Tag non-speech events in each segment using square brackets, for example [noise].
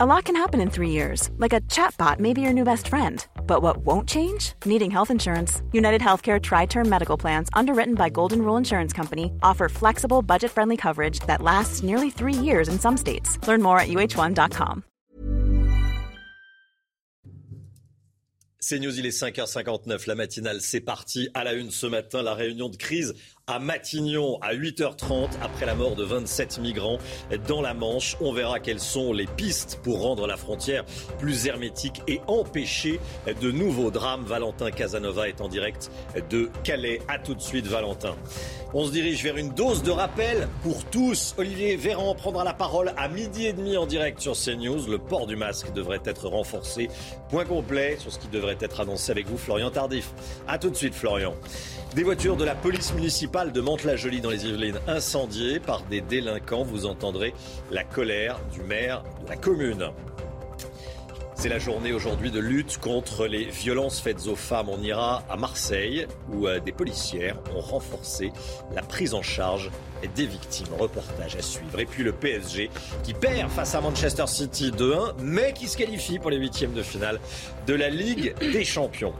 A lot can happen in three years, like a chatbot may be your new best friend. But what won't change? Needing health insurance. United Healthcare Tri Term Medical Plans, underwritten by Golden Rule Insurance Company, offer flexible, budget friendly coverage that lasts nearly three years in some states. Learn more at uh1.com. C'est News, il est 5h59, la matinale, c'est parti. À la une ce matin, la réunion de crise à Matignon à 8h30 après la mort de 27 migrants dans la Manche. On verra quelles sont les pistes pour rendre la frontière plus hermétique et empêcher de nouveaux drames. Valentin Casanova est en direct de Calais. À tout de suite Valentin. On se dirige vers une dose de rappel pour tous. Olivier Véran prendra la parole à midi et demi en direct sur CNews. Le port du masque devrait être renforcé. Point complet sur ce qui devrait être annoncé avec vous, Florian Tardif. À tout de suite, Florian. Des voitures de la police municipale de Mantes-la-Jolie dans les Yvelines incendiées par des délinquants. Vous entendrez la colère du maire de la commune. C'est la journée aujourd'hui de lutte contre les violences faites aux femmes. On ira à Marseille où euh, des policières ont renforcé la prise en charge des victimes. Reportage à suivre. Et puis le PSG qui perd face à Manchester City 2-1 mais qui se qualifie pour les huitièmes de finale de la Ligue des Champions.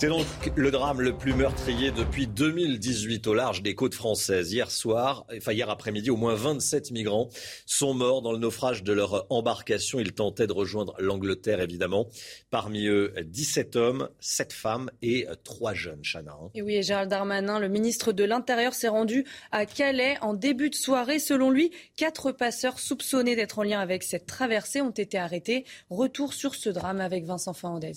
C'est donc le drame le plus meurtrier depuis 2018 au large des côtes françaises. Hier soir, enfin hier après-midi, au moins 27 migrants sont morts dans le naufrage de leur embarcation. Ils tentaient de rejoindre l'Angleterre, évidemment. Parmi eux, 17 hommes, 7 femmes et 3 jeunes, Chana. Hein. Et oui, Gérald Darmanin, le ministre de l'Intérieur, s'est rendu à Calais en début de soirée. Selon lui, quatre passeurs soupçonnés d'être en lien avec cette traversée ont été arrêtés. Retour sur ce drame avec Vincent Fernandez.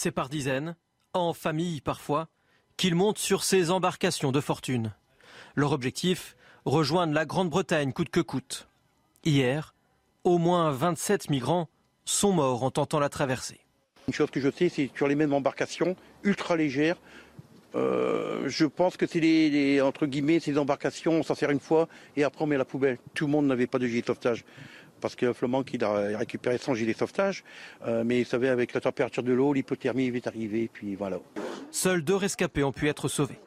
C'est par dizaines, en famille parfois, qu'ils montent sur ces embarcations de fortune. Leur objectif rejoindre la Grande-Bretagne coûte que coûte. Hier, au moins 27 migrants sont morts en tentant la traversée. Une chose que je sais, c'est sur les mêmes embarcations, ultra légères. Euh, je pense que c'est les, entre guillemets ces embarcations, on s'en sert une fois et après on met la poubelle. Tout le monde n'avait pas de gilet sauvetage parce qu'il y a Flamand qui a récupéré son gilet de sauvetage. Euh, mais vous savez, avec la température de l'eau, l'hypothermie est arrivée, puis voilà. Seuls deux rescapés ont pu être sauvés.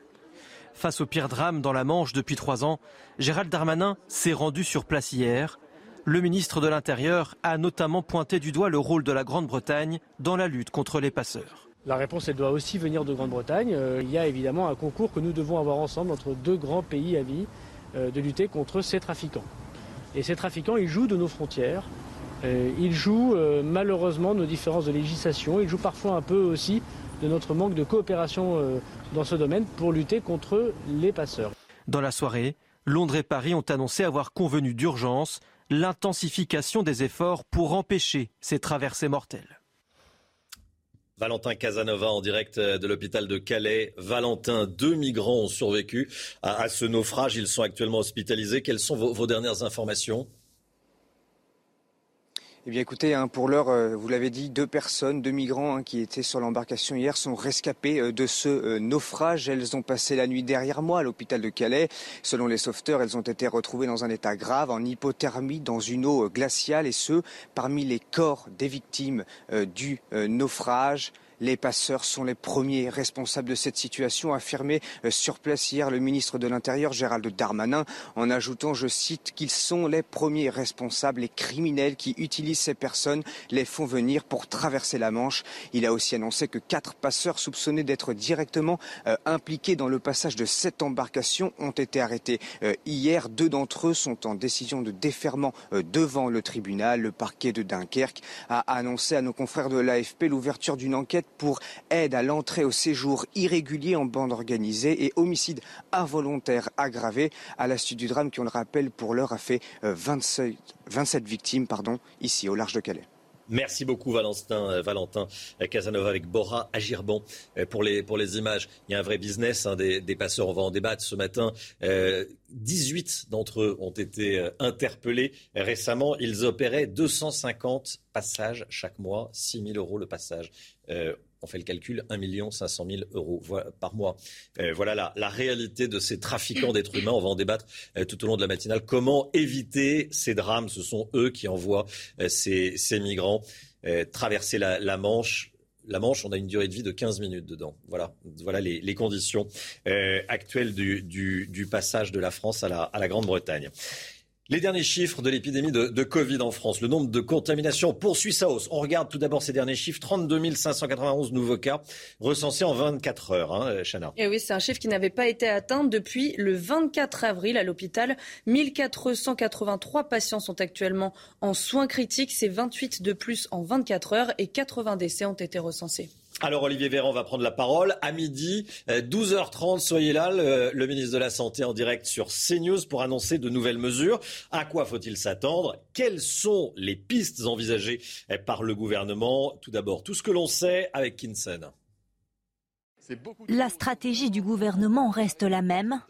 Face au pire drame dans la Manche depuis trois ans, Gérald Darmanin s'est rendu sur place hier. Le ministre de l'Intérieur a notamment pointé du doigt le rôle de la Grande-Bretagne dans la lutte contre les passeurs. La réponse, elle doit aussi venir de Grande-Bretagne. Euh, il y a évidemment un concours que nous devons avoir ensemble entre deux grands pays amis euh, de lutter contre ces trafiquants. Et ces trafiquants, ils jouent de nos frontières. Euh, ils jouent euh, malheureusement nos différences de législation. Ils jouent parfois un peu aussi de notre manque de coopération euh, dans ce domaine pour lutter contre les passeurs. Dans la soirée, Londres et Paris ont annoncé avoir convenu d'urgence l'intensification des efforts pour empêcher ces traversées mortelles. Valentin Casanova en direct euh, de l'hôpital de Calais. Valentin, deux migrants ont survécu à, ce naufrage. Ils sont actuellement hospitalisés. Quelles sont vos, dernières informations? Eh bien écoutez, hein, pour l'heure, euh, vous l'avez dit, deux personnes, deux migrants hein, qui étaient sur l'embarcation hier sont rescapés euh, de ce naufrage. Elles ont passé la nuit derrière moi à l'hôpital de Calais. Selon les sauveteurs, elles ont été retrouvées dans un état grave, en hypothermie, dans une eau glaciale, et ce, parmi les corps des victimes du naufrage. Les passeurs sont les premiers responsables de cette situation, affirmé euh, sur place hier le ministre de l'Intérieur Gérald Darmanin, en ajoutant, je cite, qu'ils sont les premiers responsables, les criminels qui utilisent ces personnes, les font venir pour traverser la Manche. Il a aussi annoncé que quatre passeurs soupçonnés d'être directement euh, impliqués dans le passage de cette embarcation ont été arrêtés euh, hier. Deux d'entre eux sont en décision de déferment devant le tribunal. Le parquet de Dunkerque a annoncé à nos confrères de l'AFP l'ouverture d'une enquête pour aide à l'entrée au séjour irrégulier en bande organisée et homicide involontaire aggravé. À la suite du drame qui, on le rappelle, pour l'heure a fait 27, euh, victimes pardon, ici au large de Calais. Merci beaucoup Valentin, euh, Valentin Casanova avec Bora Agirban euh, pour les, pour les images. Il y a un vrai business hein, des, passeurs, on va en débattre ce matin. 18 d'entre eux ont été interpellés récemment. Ils opéraient 250 passages chaque mois, 6 000 euros le passage on fait le calcul, 1 500 000 euros par mois. Euh, voilà la, réalité de ces trafiquants d'êtres humains. On va en débattre euh, tout au long de la matinale. Comment éviter ces drames? Ce sont eux qui envoient euh, ces, migrants traverser la, Manche. La Manche, on a une durée de vie de 15 minutes dedans. Voilà, voilà les, conditions actuelles du, passage de la France à la Grande-Bretagne. Les derniers chiffres de l'épidémie de, Covid en France, le nombre de contaminations poursuit sa hausse. On regarde tout d'abord ces derniers chiffres 32 591 nouveaux cas recensés en 24 heures. Hein, Chana. Et oui, c'est un chiffre qui n'avait pas été atteint depuis le 24 avril à l'hôpital. 1483 patients sont actuellement en soins critiques. C'est 28 de plus en 24 heures et 80 décès ont été recensés. Alors Olivier Véran va prendre la parole à midi, 12h30. Euh, soyez là, le, ministre de la Santé en direct sur CNews pour annoncer de nouvelles mesures. À quoi faut-il s'attendre? Quelles sont les pistes envisagées eh, par le gouvernement? Tout d'abord, tout ce que l'on sait avec Kinsen. La stratégie du gouvernement reste la même,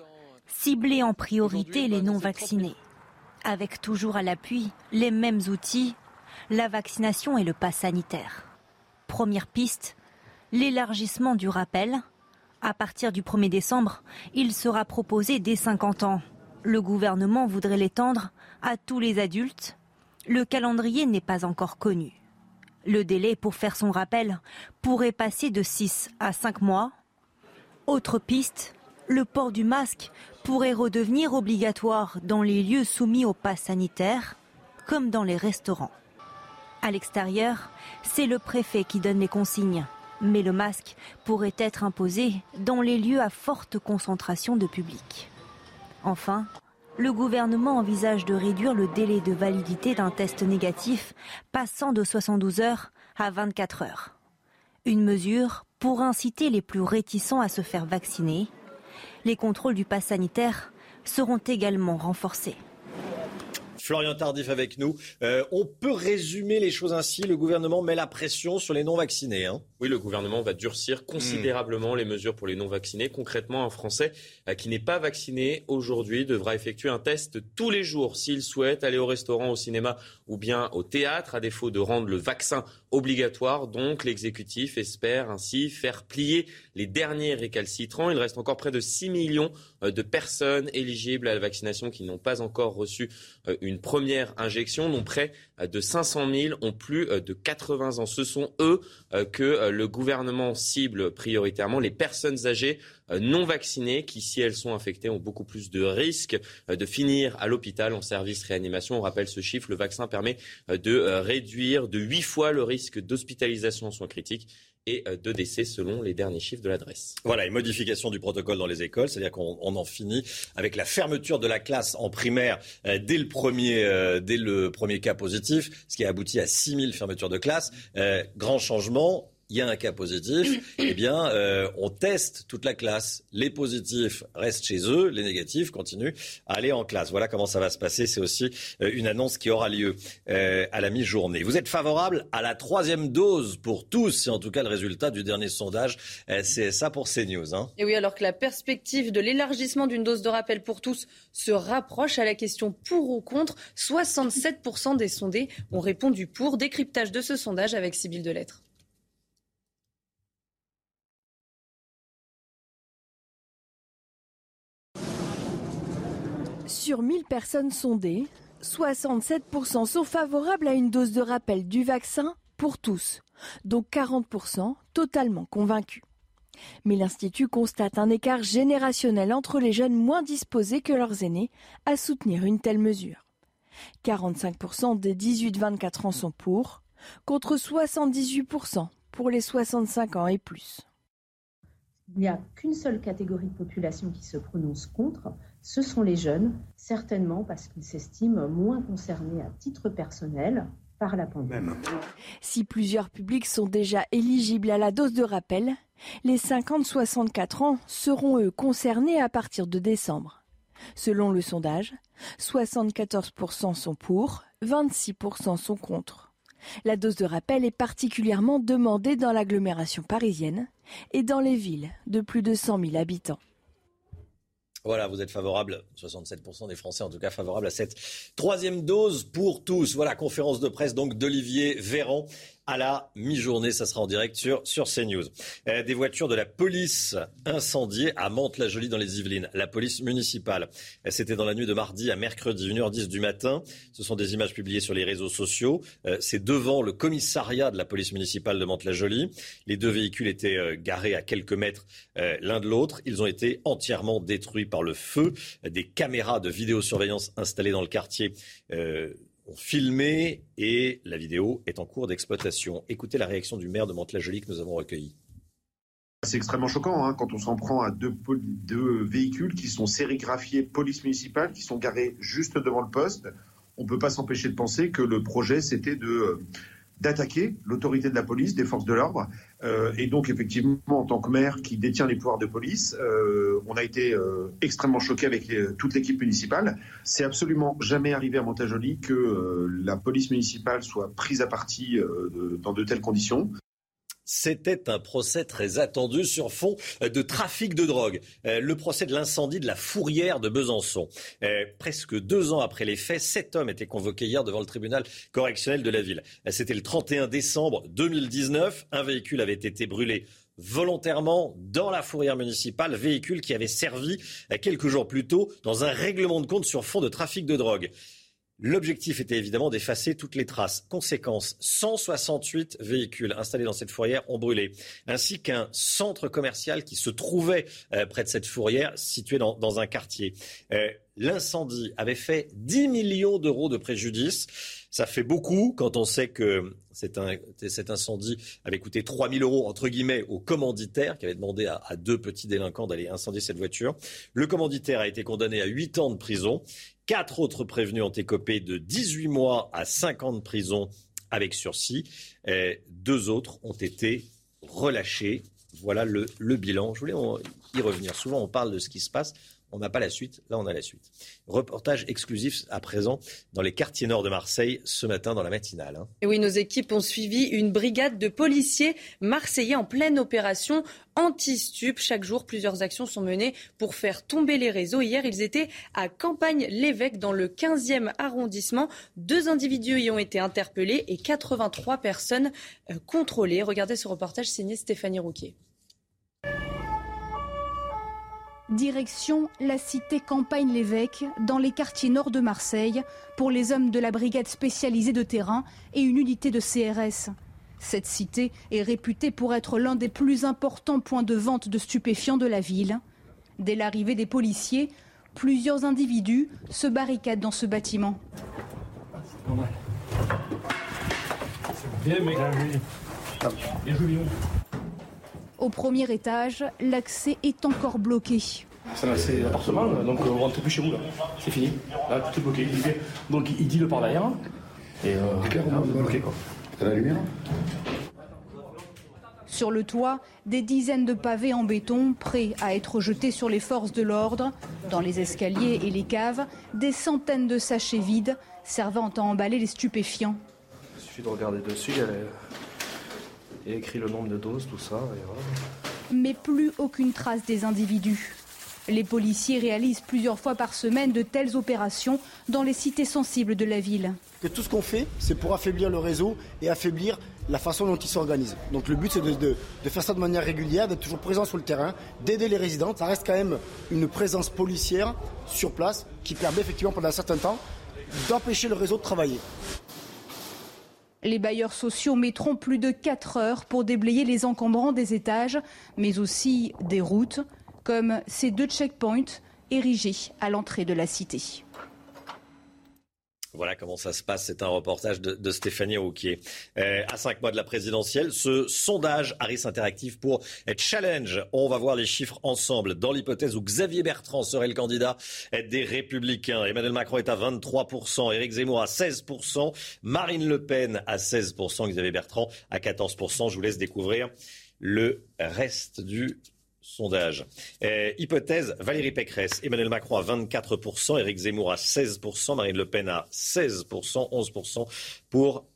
cibler en priorité les non-vaccinés, avec toujours à l'appui les mêmes outils, la vaccination et le pass sanitaire. Première piste, l'élargissement du rappel. À partir du 1er décembre, il sera proposé dès 50 ans. Le gouvernement voudrait l'étendre à tous les adultes. Le calendrier n'est pas encore connu. Le délai pour faire son rappel pourrait passer de 6 à 5 mois. Autre piste, le port du masque pourrait redevenir obligatoire dans les lieux soumis au pass sanitaire, comme dans les restaurants. À l'extérieur, c'est le préfet qui donne les consignes mais le masque pourrait être imposé dans les lieux à forte concentration de public. Enfin, le gouvernement envisage de réduire le délai de validité d'un test négatif, passant de 72 heures à 24 heures. Une mesure pour inciter les plus réticents à se faire vacciner. Les contrôles du pass sanitaire seront également renforcés. Florian Tardif avec nous. Euh, on peut résumer les choses ainsi. Le gouvernement met la pression sur les non-vaccinés. Hein. Oui, le gouvernement va durcir considérablement les mesures pour les non-vaccinés. Concrètement, un Français euh, qui n'est pas vacciné aujourd'hui devra effectuer un test tous les jours s'il souhaite aller au restaurant, au cinéma ou bien au théâtre, à défaut de rendre le vaccin obligatoire. Donc, l'exécutif espère ainsi faire plier les derniers récalcitrants. Il reste encore près de 6 millions euh, de personnes éligibles à la vaccination qui n'ont pas encore reçu euh, une première injection, dont près de 500 000 ont plus de 80 ans. Ce sont eux que le gouvernement cible prioritairement les personnes âgées euh, non vaccinées qui, si elles sont infectées, ont beaucoup plus de risques euh, de finir à l'hôpital en service réanimation. On rappelle ce chiffre, le vaccin permet euh, de réduire de 8 fois le risque d'hospitalisation en soins critiques et de décès selon les derniers chiffres de l'adresse. Voilà, une modification du protocole dans les écoles, c'est-à-dire qu'on en finit avec la fermeture de la classe en primaire dès, le premier, dès le premier cas positif, ce qui a abouti à 6000 fermetures de classe. grand changement, il y a un cas positif, [clears throat] eh bien, euh, on teste toute la classe. Les positifs restent chez eux, les négatifs continuent à aller en classe. Voilà comment ça va se passer. C'est aussi euh, une annonce qui aura lieu euh, à la mi-journée. Vous êtes favorable à la troisième dose pour tous C'est en tout cas le résultat du dernier sondage C'est ça pour CNews. Hein. Et oui, alors que la perspective de l'élargissement d'une dose de rappel pour tous se rapproche à la question pour ou contre, 67% des sondés ont répondu pour. Décryptage de ce sondage avec Sybille Delettre. Sur 1000 personnes sondées, 67% sont favorables à une dose de rappel du vaccin pour tous, dont 40% totalement convaincus. Mais l'Institut constate un écart générationnel entre les jeunes moins disposés que leurs aînés à soutenir une telle mesure. 45% des 18-24 ans sont pour, contre 78% pour les 65 ans et plus. Il n'y a qu'une seule catégorie de population qui se prononce contre, ce sont les jeunes, certainement parce qu'ils s'estiment moins concernés à titre personnel par la pandémie. Si plusieurs publics sont déjà éligibles à la dose de rappel, les 50-64 ans seront eux concernés à partir de décembre. Selon le sondage, 74% sont pour, 26% sont contre. La dose de rappel est particulièrement demandée dans l'agglomération parisienne et dans les villes de plus de 100 000 habitants. Voilà, vous êtes favorable, 67% des Français en tout cas favorables à cette troisième dose pour tous. Voilà, conférence de presse donc d'Olivier Véran à la mi-journée. Ça sera en direct sur, sur CNews. Euh, des voitures de la police incendiées à Mantes-la-Jolie dans les Yvelines. La police municipale. Euh, c'était dans la nuit de mardi à mercredi, 1h10 du matin. Ce sont des images publiées sur les réseaux sociaux. Euh, c'est devant le commissariat de la police municipale de Mantes-la-Jolie. Les deux véhicules étaient garés à quelques mètres l'un de l'autre. Ils ont été entièrement détruits par le feu. Des caméras de vidéosurveillance installées dans le quartier ont filmé et la vidéo est en cours d'exploitation. Écoutez la réaction du maire de Mantes-la-Jolie que nous avons recueilli. C'est extrêmement choquant hein, quand on s'en prend à deux, deux, véhicules qui sont sérigraphiés police municipale, qui sont garés juste devant le poste. On ne peut pas s'empêcher de penser que le projet, c'était de d'attaquer l'autorité de la police, des forces de l'ordre. Euh, et donc, effectivement, en tant que maire qui détient les pouvoirs de police, euh, on a été euh, extrêmement choqué avec toute l'équipe municipale. C'est absolument jamais arrivé à Montajolie que la police municipale soit prise à partie dans de telles conditions. C'était un procès très attendu sur fond de trafic de drogue. Euh, le procès de l'incendie de la fourrière de Besançon. Euh, presque deux ans après les faits, sept hommes étaient convoqués hier devant le tribunal correctionnel de la ville. Euh, c'était le 31 décembre 2019. Un véhicule avait été brûlé volontairement dans la fourrière municipale, véhicule qui avait servi quelques jours plus tôt dans un règlement de compte sur fond de trafic de drogue. L'objectif était évidemment d'effacer toutes les traces. Conséquence, 168 véhicules installés dans cette fourrière ont brûlé, ainsi qu'un centre commercial qui se trouvait euh, près de cette fourrière, situé dans, un quartier. Euh, l'incendie avait fait 10 millions d'euros de préjudice. Ça fait beaucoup quand on sait que cet, incendie avait coûté 3 000 euros, entre guillemets, au commanditaire qui avait demandé à, deux petits délinquants d'aller incendier cette voiture. Le commanditaire a été condamné à 8 ans de prison. Quatre autres prévenus ont écopé de 18 mois à 5 ans de prison avec sursis. deux autres ont été relâchés. Voilà le bilan. Je voulais y revenir. Souvent, on parle de ce qui se passe. On n'a pas la suite. Là, on a la suite. Reportage exclusif à présent dans les quartiers nord de Marseille ce matin dans la matinale. Hein. Et oui, nos équipes ont suivi une brigade de policiers marseillais en pleine opération anti-stup. Chaque jour, plusieurs actions sont menées pour faire tomber les réseaux. Hier, ils étaient à Campagne-l'Évêque dans le 15e arrondissement. Deux individus y ont été interpellés et 83 personnes euh, contrôlées. Regardez ce reportage signé Stéphanie Rouquier. Direction la cité Campagne-l'Évêque, dans les quartiers nord de Marseille, pour les hommes de la brigade spécialisée de terrain et une unité de CRS. Cette cité est réputée pour être l'un des plus importants points de vente de stupéfiants de la ville. Dès l'arrivée des policiers, plusieurs individus se barricadent dans ce bâtiment. Au premier étage, l'accès est encore bloqué. C'est l'appartement, donc on rentre plus chez vous là. C'est fini. Là, tout est bloqué. Donc il dit le par derrière. Et euh, bloqué quoi. la lumière sur le toit, des dizaines de pavés en béton prêts à être jetés sur les forces de l'ordre. Dans les escaliers et les caves, des centaines de sachets vides servant à emballer les stupéfiants. Il suffit de regarder dessus, il y a écrit le nombre de doses, tout ça. Mais plus aucune trace des individus. Les policiers réalisent plusieurs fois par semaine de telles opérations dans les cités sensibles de la ville. Que tout ce qu'on fait, c'est pour affaiblir le réseau et affaiblir la façon dont il s'organise. Donc le but, c'est de, faire ça de manière régulière, d'être toujours présent sur le terrain, d'aider les résidents. Ça reste quand même une présence policière sur place qui permet effectivement pendant un certain temps d'empêcher le réseau de travailler. Les bailleurs sociaux mettront plus de 4 heures pour déblayer les encombrants des étages, mais aussi des routes comme ces deux checkpoints érigés à l'entrée de la cité. Voilà comment ça se passe. C'est un reportage de, Stéphanie Rouquier. Euh, à cinq mois de la présidentielle, ce sondage Harris Interactive pour Challenge. On va voir les chiffres ensemble. Dans l'hypothèse où Xavier Bertrand serait le candidat des Républicains, Emmanuel Macron est à 23%, Éric Zemmour à 16%, Marine Le Pen à 16%, Xavier Bertrand à 14%. Je vous laisse découvrir le reste du sondage. Euh, hypothèse, Valérie Pécresse, Emmanuel Macron à 24%, Éric Zemmour à 16%, Marine Le Pen à 16%, 11% pour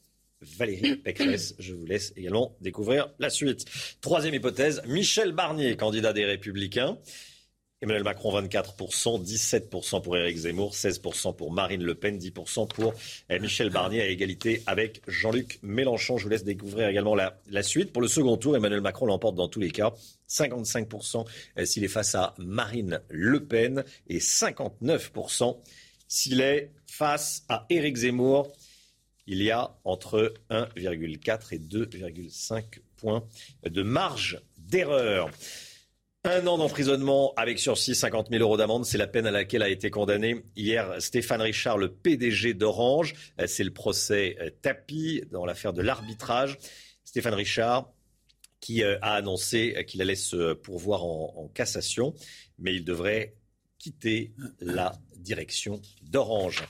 Valérie [coughs] Pécresse. Je vous laisse également découvrir la suite. Troisième hypothèse, Michel Barnier, candidat des Républicains. Emmanuel Macron 24%, 17% pour Éric Zemmour, 16% pour Marine Le Pen, 10% pour euh, Michel Barnier à égalité avec Jean-Luc Mélenchon. Je vous laisse découvrir également la, suite. Pour le second tour, Emmanuel Macron l'emporte dans tous les cas. 55% euh, s'il est face à Marine Le Pen et 59% s'il est face à Éric Zemmour. Il y a entre 1,4 et 2,5 points de marge d'erreur. Un an d'emprisonnement avec sursis, 50 000 euros d'amende, c'est la peine à laquelle a été condamné hier Stéphane Richard, le PDG d'Orange. C'est le procès euh, tapis dans l'affaire de l'arbitrage. Stéphane Richard qui euh, a annoncé qu'il allait se pourvoir en, en cassation, mais il devrait quitter la direction d'Orange.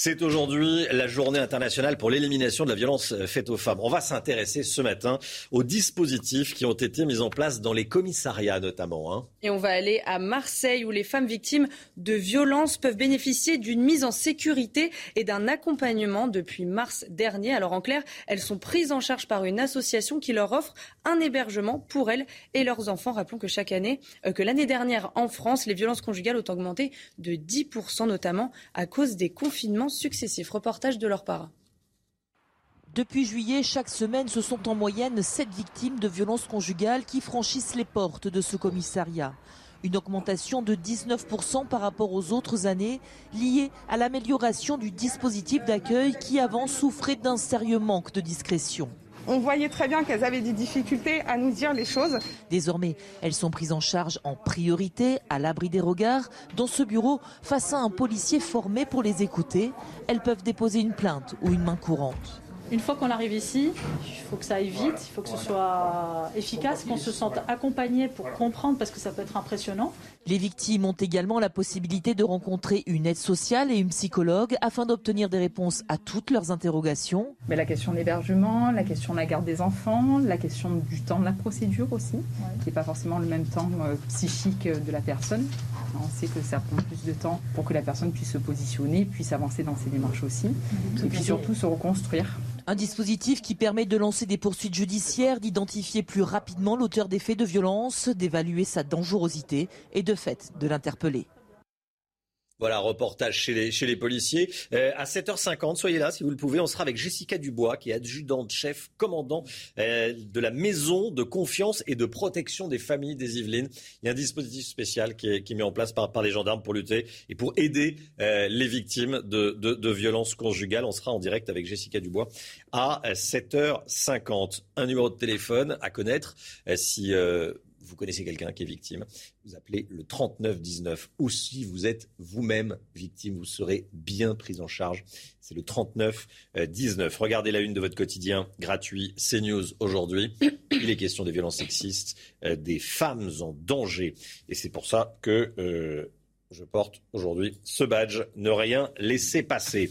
C'est aujourd'hui la journée internationale pour l'élimination de la violence faite aux femmes. On va s'intéresser ce matin aux dispositifs qui ont été mis en place dans les commissariats notamment. Hein. Et on va aller à Marseille où les femmes victimes de violences peuvent bénéficier d'une mise en sécurité et d'un accompagnement depuis mars dernier. Alors en clair, elles sont prises en charge par une association qui leur offre un hébergement pour elles et leurs enfants. Rappelons que chaque année, euh, que l'année dernière en France, les violences conjugales ont augmenté de 10% notamment à cause des confinements successifs. Reportage de leurs parents. Depuis juillet, chaque semaine, ce sont en moyenne 7 victimes de violences conjugales qui franchissent les portes de ce commissariat. Une augmentation de 19% par rapport aux autres années, liée à l'amélioration du dispositif d'accueil qui avant souffrait d'un sérieux manque de discrétion. On voyait très bien qu'elles avaient des difficultés à nous dire les choses. Désormais, elles sont prises en charge en priorité, à l'abri des regards, dans ce bureau, face à un policier formé pour les écouter. Elles peuvent déposer une plainte ou une main courante. Une fois qu'on arrive ici, il faut que ça aille vite, il faut que ce soit efficace, qu'on se sente accompagné pour comprendre parce que ça peut être impressionnant. Les victimes ont également la possibilité de rencontrer une aide sociale et une psychologue afin d'obtenir des réponses à toutes leurs interrogations. Mais la question de l'hébergement, la question de la garde des enfants, la question du temps de la procédure aussi, qui n'est pas forcément le même temps euh, psychique de la personne. On sait que ça prend plus de temps pour que la personne puisse se positionner, puisse avancer dans ses démarches aussi, et puis surtout se reconstruire. Un dispositif qui permet de lancer des poursuites judiciaires, d'identifier plus rapidement l'auteur des faits de violence, d'évaluer sa dangerosité et de fait de l'interpeller. Voilà, reportage chez les, policiers. Euh, à 7h50, soyez là si vous le pouvez. On sera avec Jessica Dubois, qui est adjudante chef, commandant euh, de la maison de confiance et de protection des familles des Yvelines. Il y a un dispositif spécial qui est, mis en place par, les gendarmes pour lutter et pour aider euh, les victimes de, de, violences conjugales. On sera en direct avec Jessica Dubois à 7h50. Un numéro de téléphone à connaître si vous connaissez quelqu'un qui est victime, vous appelez le 3919. Ou si vous êtes vous-même victime, vous serez bien pris en charge. C'est le 3919. Regardez la une de votre quotidien gratuit CNews aujourd'hui. Il est question des violences sexistes, euh, des femmes en danger. Et c'est pour ça que euh, je porte aujourd'hui ce badge. Ne rien laisser passer.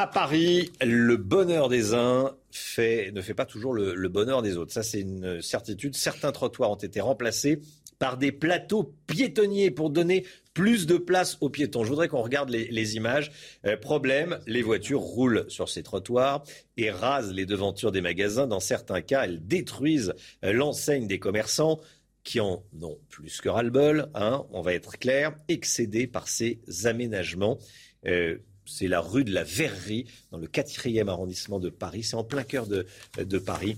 À Paris, le bonheur des uns ne fait pas toujours le, bonheur des autres. Ça, c'est une certitude. Certains trottoirs ont été remplacés par des plateaux piétonniers pour donner plus de place aux piétons. Je voudrais qu'on regarde les, les images. Euh, problème, les voitures roulent sur ces trottoirs et rasent les devantures des magasins. Dans certains cas, elles détruisent euh, l'enseigne des commerçants qui en ont plus que ras-le-bol, hein, on va être clair, excédés par ces aménagements. Euh, c'est la rue de la Verrerie, dans le 4e arrondissement de Paris. C'est en plein cœur de, de, Paris.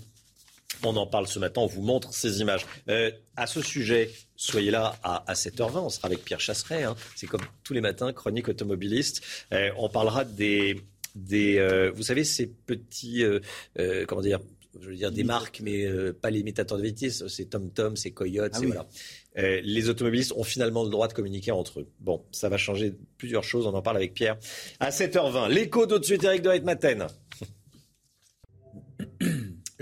On en parle ce matin, on vous montre ces images. Euh, à ce sujet, soyez là à, à 7h20, on sera avec Pierre Chasseret. Hein. C'est comme tous les matins, chronique automobiliste. Euh, on parlera des, des euh, vous savez, ces petits, comment dire, je veux dire des marques, mais euh, pas les imitateurs de vitesse. C'est Tom Tom, c'est Coyote, ah c'est oui. voilà. Euh, les automobilistes ont finalement le droit de communiquer entre eux. Bon, ça va changer plusieurs choses. On en parle avec Pierre à 7h20. L'écho suite, Eric de.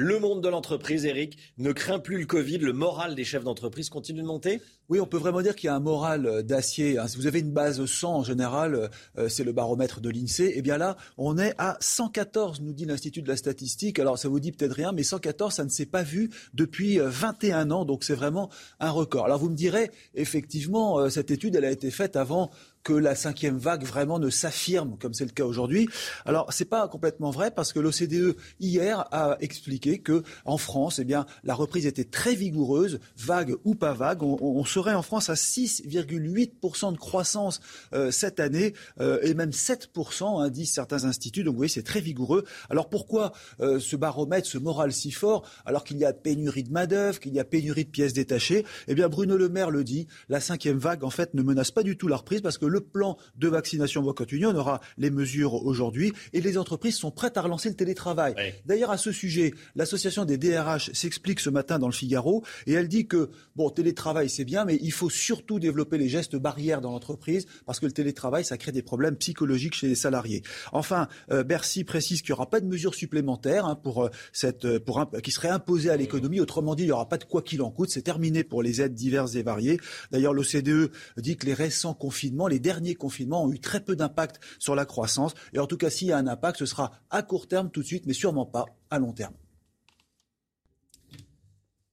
Le monde de l'entreprise, Eric, ne craint plus le Covid. Le moral des chefs d'entreprise continue de monter? Oui, on peut vraiment dire qu'il y a un moral euh, d'acier. Si vous avez une base 100 en général, euh, c'est le baromètre de l'INSEE. Eh bien là, on est à 114, nous dit l'Institut de la statistique. Alors ça vous dit peut-être rien, mais 114, ça ne s'est pas vu depuis 21 ans. Donc c'est vraiment un record. Alors vous me direz, effectivement, cette étude, elle a été faite avant que la cinquième vague vraiment ne s'affirme comme c'est le cas aujourd'hui. Alors c'est pas complètement vrai parce que l'OCDE hier a expliqué que en France, eh bien la reprise était très vigoureuse, vague ou pas vague, on, on se serait en France à 6,8% de croissance euh, cette année euh, et même 7%, hein, disent certains instituts. Donc vous voyez, c'est très vigoureux. Alors pourquoi ce baromètre, ce moral si fort, alors qu'il y a pénurie de main-d'œuvre, qu'il y a pénurie de pièces détachées? Eh bien, Bruno Le Maire le dit, la cinquième vague, en fait, ne menace pas du tout la reprise parce que le plan de vaccination va continuer. On aura les mesures aujourd'hui et les entreprises sont prêtes à relancer le télétravail. D'ailleurs, à ce sujet, l'association des DRH s'explique ce matin dans le Figaro et elle dit que, bon, télétravail, c'est bien, mais il faut surtout développer les gestes barrières dans l'entreprise parce que le télétravail, ça crée des problèmes psychologiques chez les salariés. Enfin, euh, Bercy précise qu'il n'y aura pas de mesures supplémentaires hein, pour euh, cette, euh, pour qui seraient imposées à l'économie. Autrement dit, il n'y aura pas de quoi qu'il en coûte. C'est terminé pour les aides diverses et variées. D'ailleurs, l'OCDE dit que les récents confinements, les derniers confinements ont eu très peu d'impact sur la croissance. Et en tout cas, s'il y a un impact, ce sera à court terme tout de suite, mais sûrement pas à long terme.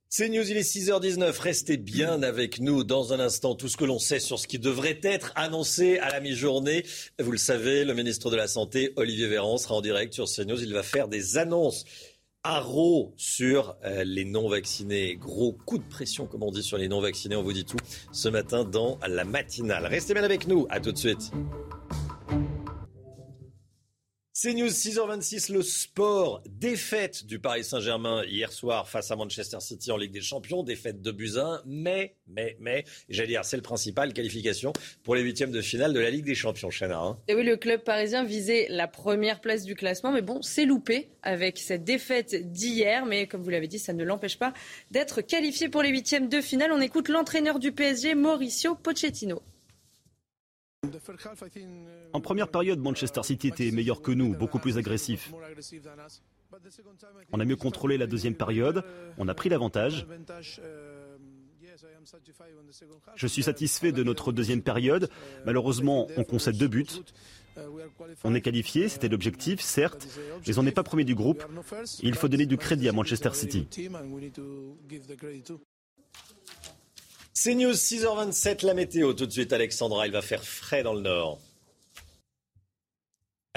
C'est News, il est 6h19. Restez bien avec nous dans un instant. Tout ce que l'on sait sur ce qui devrait être annoncé à la mi-journée. Vous le savez, le ministre de la Santé, Olivier Véran, sera en direct sur CNews. Il va faire des annonces Haro sur euh, les non-vaccinés. Gros coup de pression, comme on dit, sur les non-vaccinés. On vous dit tout ce matin dans la matinale. Restez bien avec nous. À tout de suite. C'est News 6h26, le sport. Défaite du Paris Saint-Germain hier soir face à Manchester City en Ligue des Champions. Défaite de Buzyn. Mais, mais, mais, j'allais dire, c'est le principal. Qualification pour les huitièmes de finale de la Ligue des Champions, Chana. Hein. Et oui, le club parisien visait la première place du classement. Mais bon, c'est loupé avec cette défaite d'hier. Mais comme vous l'avez dit, ça ne l'empêche pas d'être qualifié pour les huitièmes de finale. On écoute l'entraîneur du PSG, Mauricio Pochettino. En première période, Manchester City était meilleur que nous, beaucoup plus agressif. On a mieux contrôlé la deuxième période, on a pris l'avantage. Je suis satisfait de notre deuxième période. Malheureusement, on concède deux buts. On est qualifié, c'était l'objectif, certes, mais on n'est pas premier du groupe. Il faut donner du crédit à Manchester City. C'est News 6h27, la météo. Tout de suite, Alexandra, il va faire frais dans le nord.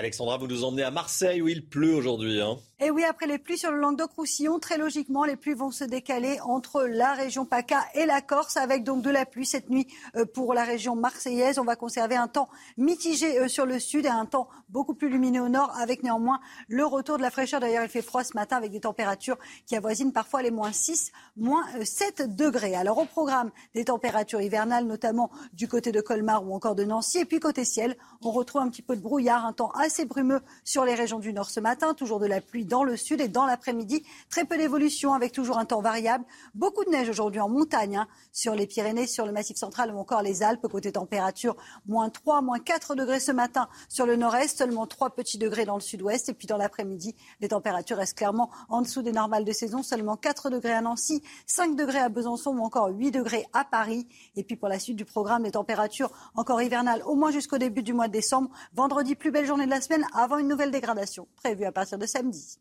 Alexandra, vous nous emmenez à Marseille où il pleut aujourd'hui. Hein. Et oui, après les pluies sur le Languedoc-Roussillon, très logiquement, les pluies vont se décaler entre la région PACA et la Corse, avec donc de la pluie cette nuit euh, pour la région marseillaise. On va conserver un temps mitigé euh, sur le sud et un temps beaucoup plus lumineux au nord, avec néanmoins le retour de la fraîcheur. D'ailleurs, il fait froid ce matin avec des températures qui avoisinent parfois les moins 6, moins 7 euh, degrés. Alors au programme des températures hivernales, notamment du côté de Colmar ou encore de Nancy. Et puis côté ciel, on retrouve un petit peu de brouillard, un temps assez brumeux sur les régions du nord ce matin, toujours de la pluie dans le sud et dans l'après-midi. Très peu d'évolution avec toujours un temps variable. Beaucoup de neige aujourd'hui en montagne, hein, sur les Pyrénées, sur le Massif central ou encore les Alpes. Côté température, moins 3, moins 4 degrés ce matin sur le nord-est, seulement 3 petits degrés dans le sud-ouest. Et puis dans l'après-midi, les températures restent clairement en dessous des normales de saison. Seulement 4 degrés à Nancy, 5 degrés à Besançon ou encore 8 degrés à Paris. Et puis pour la suite du programme, les températures encore hivernales au moins jusqu'au début du mois de décembre. Vendredi, plus belle journée de la semaine avant une nouvelle dégradation prévue à partir de samedi.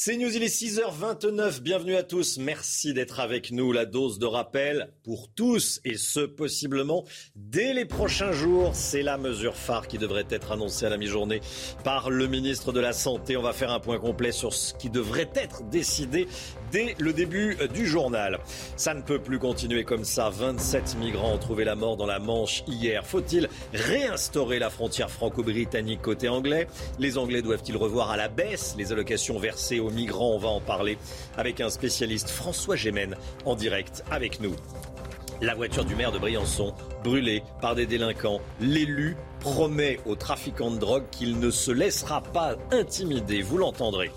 C'est News, il est 6h29. Bienvenue à tous. Merci d'être avec nous. La dose de rappel pour tous et ce possiblement dès les prochains jours. C'est la mesure phare qui devrait être annoncée à la mi-journée par le ministre de la Santé. On va faire un point complet sur ce qui devrait être décidé dès le début du journal. Ça ne peut plus continuer comme ça. 27 migrants ont trouvé la mort dans la Manche hier. Faut-il réinstaurer la frontière franco-britannique côté anglais? Les Anglais doivent-ils revoir à la baisse les allocations versées aux migrants? On va en parler avec un spécialiste, François Gémen, en direct avec nous. La voiture du maire de Briançon, brûlée par des délinquants. L'élu promet aux trafiquants de drogue qu'il ne se laissera pas intimider. Vous l'entendrez.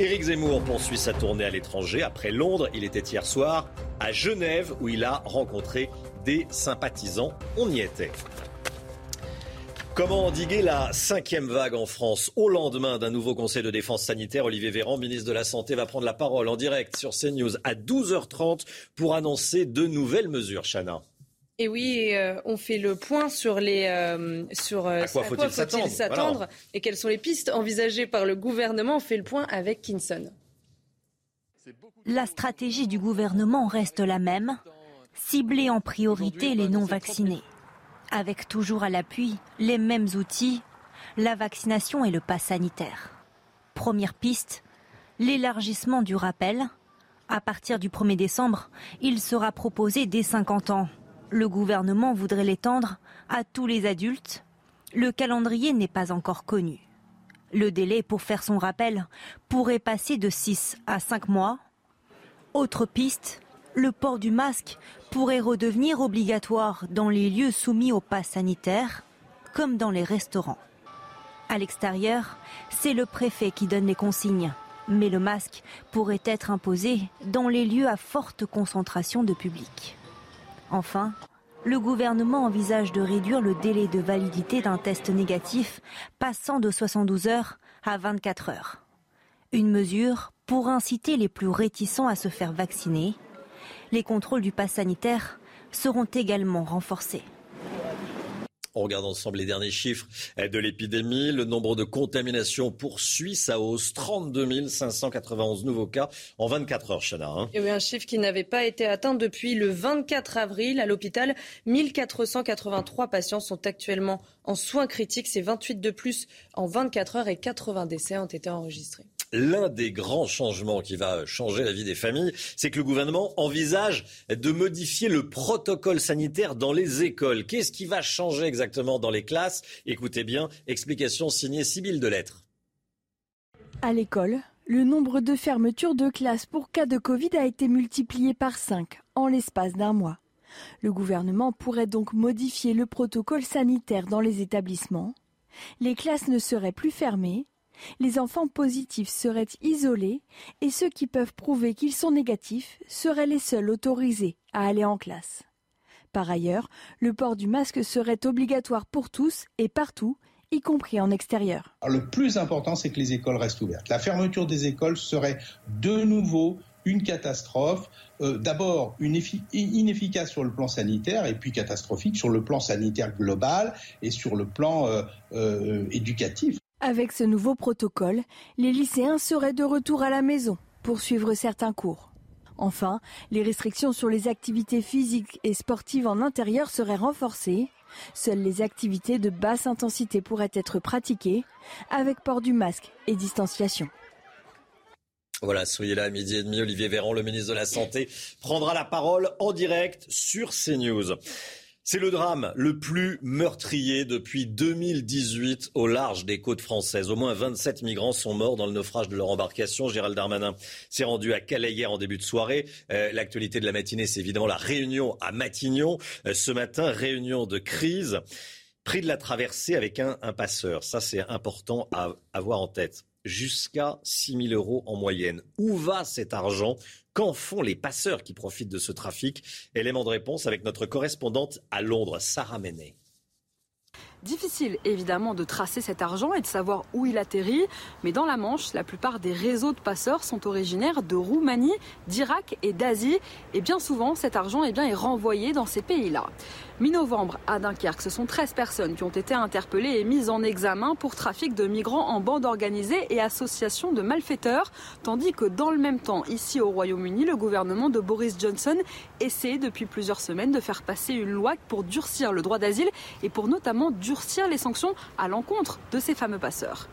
Éric Zemmour poursuit sa tournée à l'étranger. Après Londres, il était hier soir à Genève où il a rencontré des sympathisants. On y était. Comment endiguer la cinquième vague en France Au lendemain d'un nouveau conseil de défense sanitaire, Olivier Véran, ministre de la Santé, va prendre la parole en direct sur CNews à 12h30 pour annoncer de nouvelles mesures. Chana. Et oui, euh, on fait le point sur les euh, sur euh, à quoi faut-il s'attendre? et quelles sont les pistes envisagées par le gouvernement? On fait le point avec Kinson. La stratégie du gouvernement reste la même cibler en priorité les non vaccinés, avec toujours à l'appui les mêmes outils la vaccination et le pass sanitaire. Première piste l'élargissement du rappel À partir du 1er décembre, il sera proposé dès 50 ans. Le gouvernement voudrait l'étendre à tous les adultes. Le calendrier n'est pas encore connu. Le délai pour faire son rappel pourrait passer de 6 à 5 mois. Autre piste, le port du masque pourrait redevenir obligatoire dans les lieux soumis au pass sanitaire, comme dans les restaurants. À l'extérieur, c'est le préfet qui donne les consignes, mais le masque pourrait être imposé dans les lieux à forte concentration de public. Enfin, le gouvernement envisage de réduire le délai de validité d'un test négatif, passant de 72 heures à 24 heures. Une mesure pour inciter les plus réticents à se faire vacciner. Les contrôles du pass sanitaire seront également renforcés. On regarde ensemble les derniers chiffres de l'épidémie. Le nombre de contaminations poursuit sa hausse. 32 591 nouveaux cas en 24 heures, Chana. Hein. Et oui, un chiffre qui n'avait pas été atteint depuis le 24 avril. À l'hôpital, 1483 patients sont actuellement en soins critiques. C'est 28 de plus en 24 heures et 80 décès ont été enregistrés l'un des grands changements qui va changer la vie des familles, c'est que le gouvernement envisage de modifier le protocole sanitaire dans les écoles. Qu'est-ce qui va changer exactement dans les classes? Écoutez bien, explication signée Sybille de Lettres. À l'école, le nombre de fermetures de classes pour cas de Covid a été multiplié par 5 en l'espace d'un mois. Le gouvernement pourrait donc modifier le protocole sanitaire dans les établissements. Les classes ne seraient plus fermées, les enfants positifs seraient isolés et ceux qui peuvent prouver qu'ils sont négatifs seraient les seuls autorisés à aller en classe. Par ailleurs, le port du masque serait obligatoire pour tous et partout, y compris en extérieur. le plus important, c'est que les écoles restent ouvertes. La fermeture des écoles serait de nouveau une catastrophe, euh, d'abord inefficace sur le plan sanitaire et puis catastrophique sur le plan sanitaire global et sur le plan euh, euh, éducatif. Avec ce nouveau protocole, les lycéens seraient de retour à la maison pour suivre certains cours. Enfin, les restrictions sur les activités physiques et sportives en intérieur seraient renforcées. Seules les activités de basse intensité pourraient être pratiquées avec port du masque et distanciation. Voilà, soyez là à midi et demi. Olivier Véran, le ministre de la Santé, prendra la parole en direct sur CNews. C'est le drame le plus meurtrier depuis 2018 au large des côtes françaises. Au moins 27 migrants sont morts dans le naufrage de leur embarcation. Gérald Darmanin s'est rendu à Calais hier en début de soirée. Euh, l'actualité de la matinée, c'est évidemment la réunion à Matignon. Euh, ce matin, réunion de crise. Prix de la traversée avec un, un passeur. Ça, c'est important à avoir en tête jusqu'à 6 000 euros en moyenne. Où va cet argent? Qu'en font les passeurs qui profitent de ce trafic? Élément de réponse avec notre correspondante à Londres, Sarah Menet. Difficile évidemment de tracer cet argent et de savoir où il atterrit, mais dans la Manche, la plupart des réseaux de passeurs sont originaires de Roumanie, d'Irak et d'Asie, et bien souvent cet argent eh bien, est renvoyé dans ces pays-là. Mi-novembre, à Dunkerque, ce sont 13 personnes qui ont été interpellées et mises en examen pour trafic de migrants en bande organisée et association de malfaiteurs, tandis que dans le même temps, ici au Royaume-Uni, le gouvernement de Boris Johnson essaie depuis plusieurs semaines de faire passer une loi pour durcir le droit d'asile et pour notamment durcir les sanctions à l'encontre de ces fameux passeurs.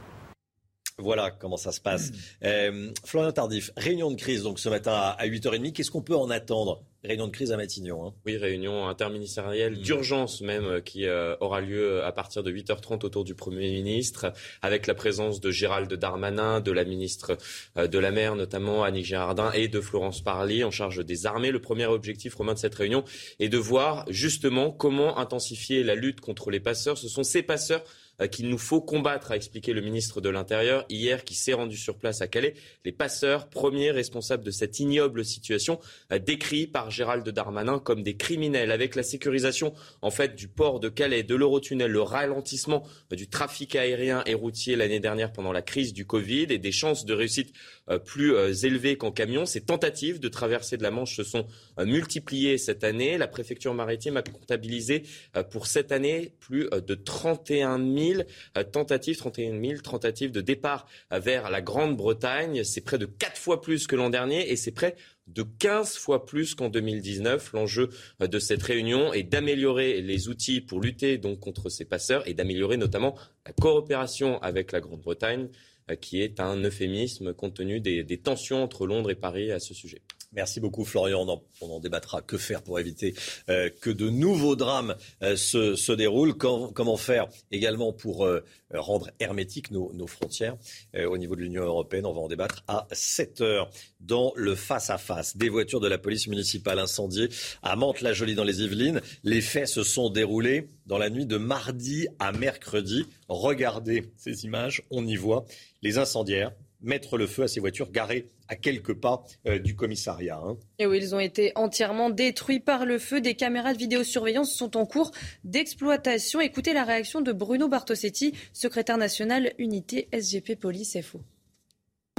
Voilà comment ça se passe. [clears throat] Euh, Florian Tardif, réunion de crise donc ce matin à 8h30. Qu'est-ce qu'on peut en attendre? Réunion de crise à Matignon. Hein. Oui, réunion interministérielle mmh. d'urgence même euh, qui euh, aura lieu à partir de 8h30 autour du Premier ministre, avec la présence de Gérald Darmanin, de la ministre de la Mer notamment, Annick Girardin, et de Florence Parly en charge des armées. Le premier objectif romain de cette réunion est de voir justement comment intensifier la lutte contre les passeurs. Ce sont ces passeurs euh, qu'il nous faut combattre, a expliqué le ministre de l'Intérieur hier qui s'est rendu sur place à Calais. Les passeurs, premiers responsables de cette ignoble situation, euh, décrits par Gérald Darmanin comme des criminels, avec la sécurisation en fait du port de Calais, de l'Eurotunnel, le ralentissement euh, du trafic aérien et routier l'année dernière pendant la crise du Covid et des chances de réussite plus élevées qu'en camion. Ces tentatives de traverser de la Manche se sont multipliées cette année. La préfecture maritime a comptabilisé pour cette année plus de 31 000 euh, tentatives, 31 000 tentatives de départ euh, vers la Grande-Bretagne. C'est près de 4 fois plus que l'an dernier et c'est près de 15 fois plus qu'en 2019. L'enjeu euh, de cette réunion est d'améliorer les outils pour lutter donc contre ces passeurs et d'améliorer notamment la coopération avec la Grande-Bretagne qui est un euphémisme compte tenu des, tensions entre Londres et Paris à ce sujet. Merci beaucoup Florian. On en, débattra. Que faire pour éviter euh, que de nouveaux drames euh, se, déroulent? Comment faire également pour euh, rendre hermétiques nos, frontières? Au niveau de l'Union européenne On va en débattre à 7 heures dans le face-à-face. Des voitures de la police municipale incendiées à Mantes-la-Jolie dans les Yvelines. Les faits se sont déroulés dans la nuit de mardi à mercredi. Regardez ces images, on y voit les incendiaires mettre le feu à ces voitures garées à quelques pas euh, du commissariat. Hein. Et où ils ont été entièrement détruits par le feu. Des caméras de vidéosurveillance sont en cours d'exploitation. Écoutez la réaction de Bruno Bartosetti, secrétaire national unité SGP Police FO.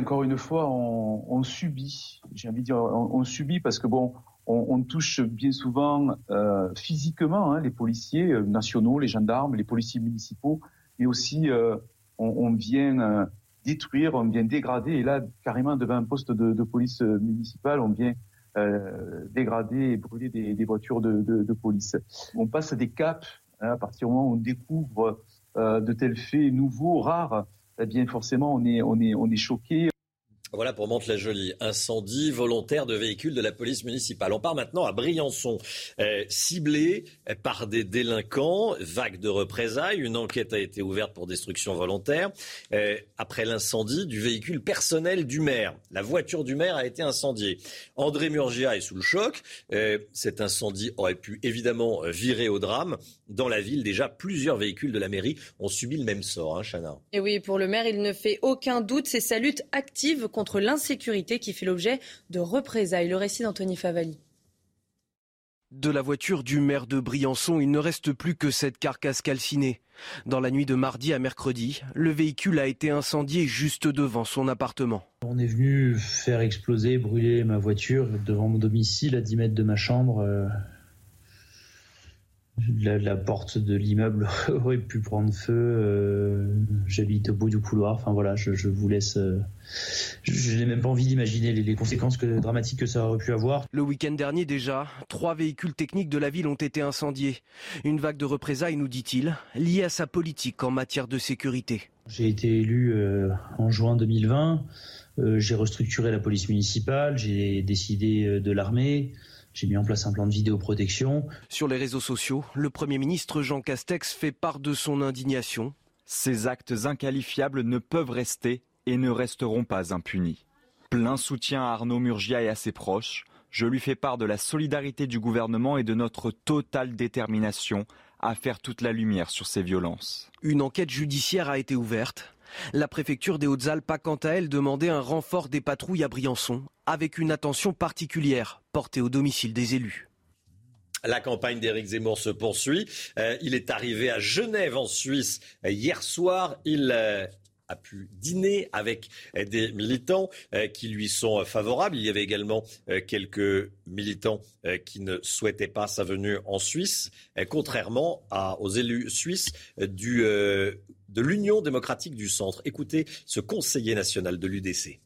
Encore une fois, on, subit, j'ai envie de dire, on, subit parce que bon, on, touche bien souvent euh, physiquement hein, les policiers euh, nationaux, les gendarmes, les policiers municipaux, mais aussi on, vient détruire, on vient dégrader. Et là, carrément, devant un poste de, police euh, municipale, on vient euh, dégrader et brûler des, voitures de, police. On passe à des caps hein, à partir du moment où on découvre euh, de tels faits nouveaux, rares. Eh bien, forcément, on est, on est, on est choqué. Voilà pour Mantes-la-Jolie. Incendie volontaire de véhicules de la police municipale. On part maintenant à Briançon. Euh, ciblé par des délinquants, vague de représailles. Une enquête a été ouverte pour destruction volontaire. Euh, après l'incendie du véhicule personnel du maire. La voiture du maire a été incendiée. André Murgia est sous le choc. Euh, cet incendie aurait pu évidemment virer au drame. Dans la ville, déjà, plusieurs véhicules de la mairie ont subi le même sort, hein, Chana. Et oui, pour le maire, il ne fait aucun doute. C'est sa lutte active contre contre l'insécurité qui fait l'objet de représailles. Le récit d'Anthony Favali. De la voiture du maire de Briançon, il ne reste plus que cette carcasse calcinée. Dans la nuit de mardi à mercredi, le véhicule a été incendié juste devant son appartement. On est venu faire exploser, brûler ma voiture devant mon domicile à 10 mètres de ma chambre. La, porte de l'immeuble [laughs] aurait pu prendre feu. Euh, j'habite au bout du couloir. Enfin voilà, je, vous laisse. Euh, je, n'ai même pas envie d'imaginer les, conséquences dramatiques que ça aurait pu avoir. Le week-end dernier déjà, trois véhicules techniques de la ville ont été incendiés. Une vague de représailles, nous dit-il, liée à sa politique en matière de sécurité. J'ai été élu euh, en juin 2020. j'ai restructuré la police municipale. J'ai décidé de l'armée. J'ai mis en place un plan de vidéoprotection. Sur les réseaux sociaux, le Premier ministre Jean Castex fait part de son indignation. Ces actes inqualifiables ne peuvent rester et ne resteront pas impunis. Plein soutien à Arnaud Murgia et à ses proches. Je lui fais part de la solidarité du gouvernement et de notre totale détermination à faire toute la lumière sur ces violences. Une enquête judiciaire a été ouverte. La préfecture des Hautes-Alpes a quant à elle demandé un renfort des patrouilles à Briançon, avec une attention particulière portée au domicile des élus. La campagne d'Éric Zemmour se poursuit. Euh, il est arrivé à Genève en Suisse euh, hier soir. Il euh, a pu dîner avec des militants qui lui sont favorables. Il y avait également quelques militants qui ne souhaitaient pas sa venue en Suisse, contrairement aux élus suisses de l'Union démocratique du centre. Écoutez ce conseiller national de l'UDC.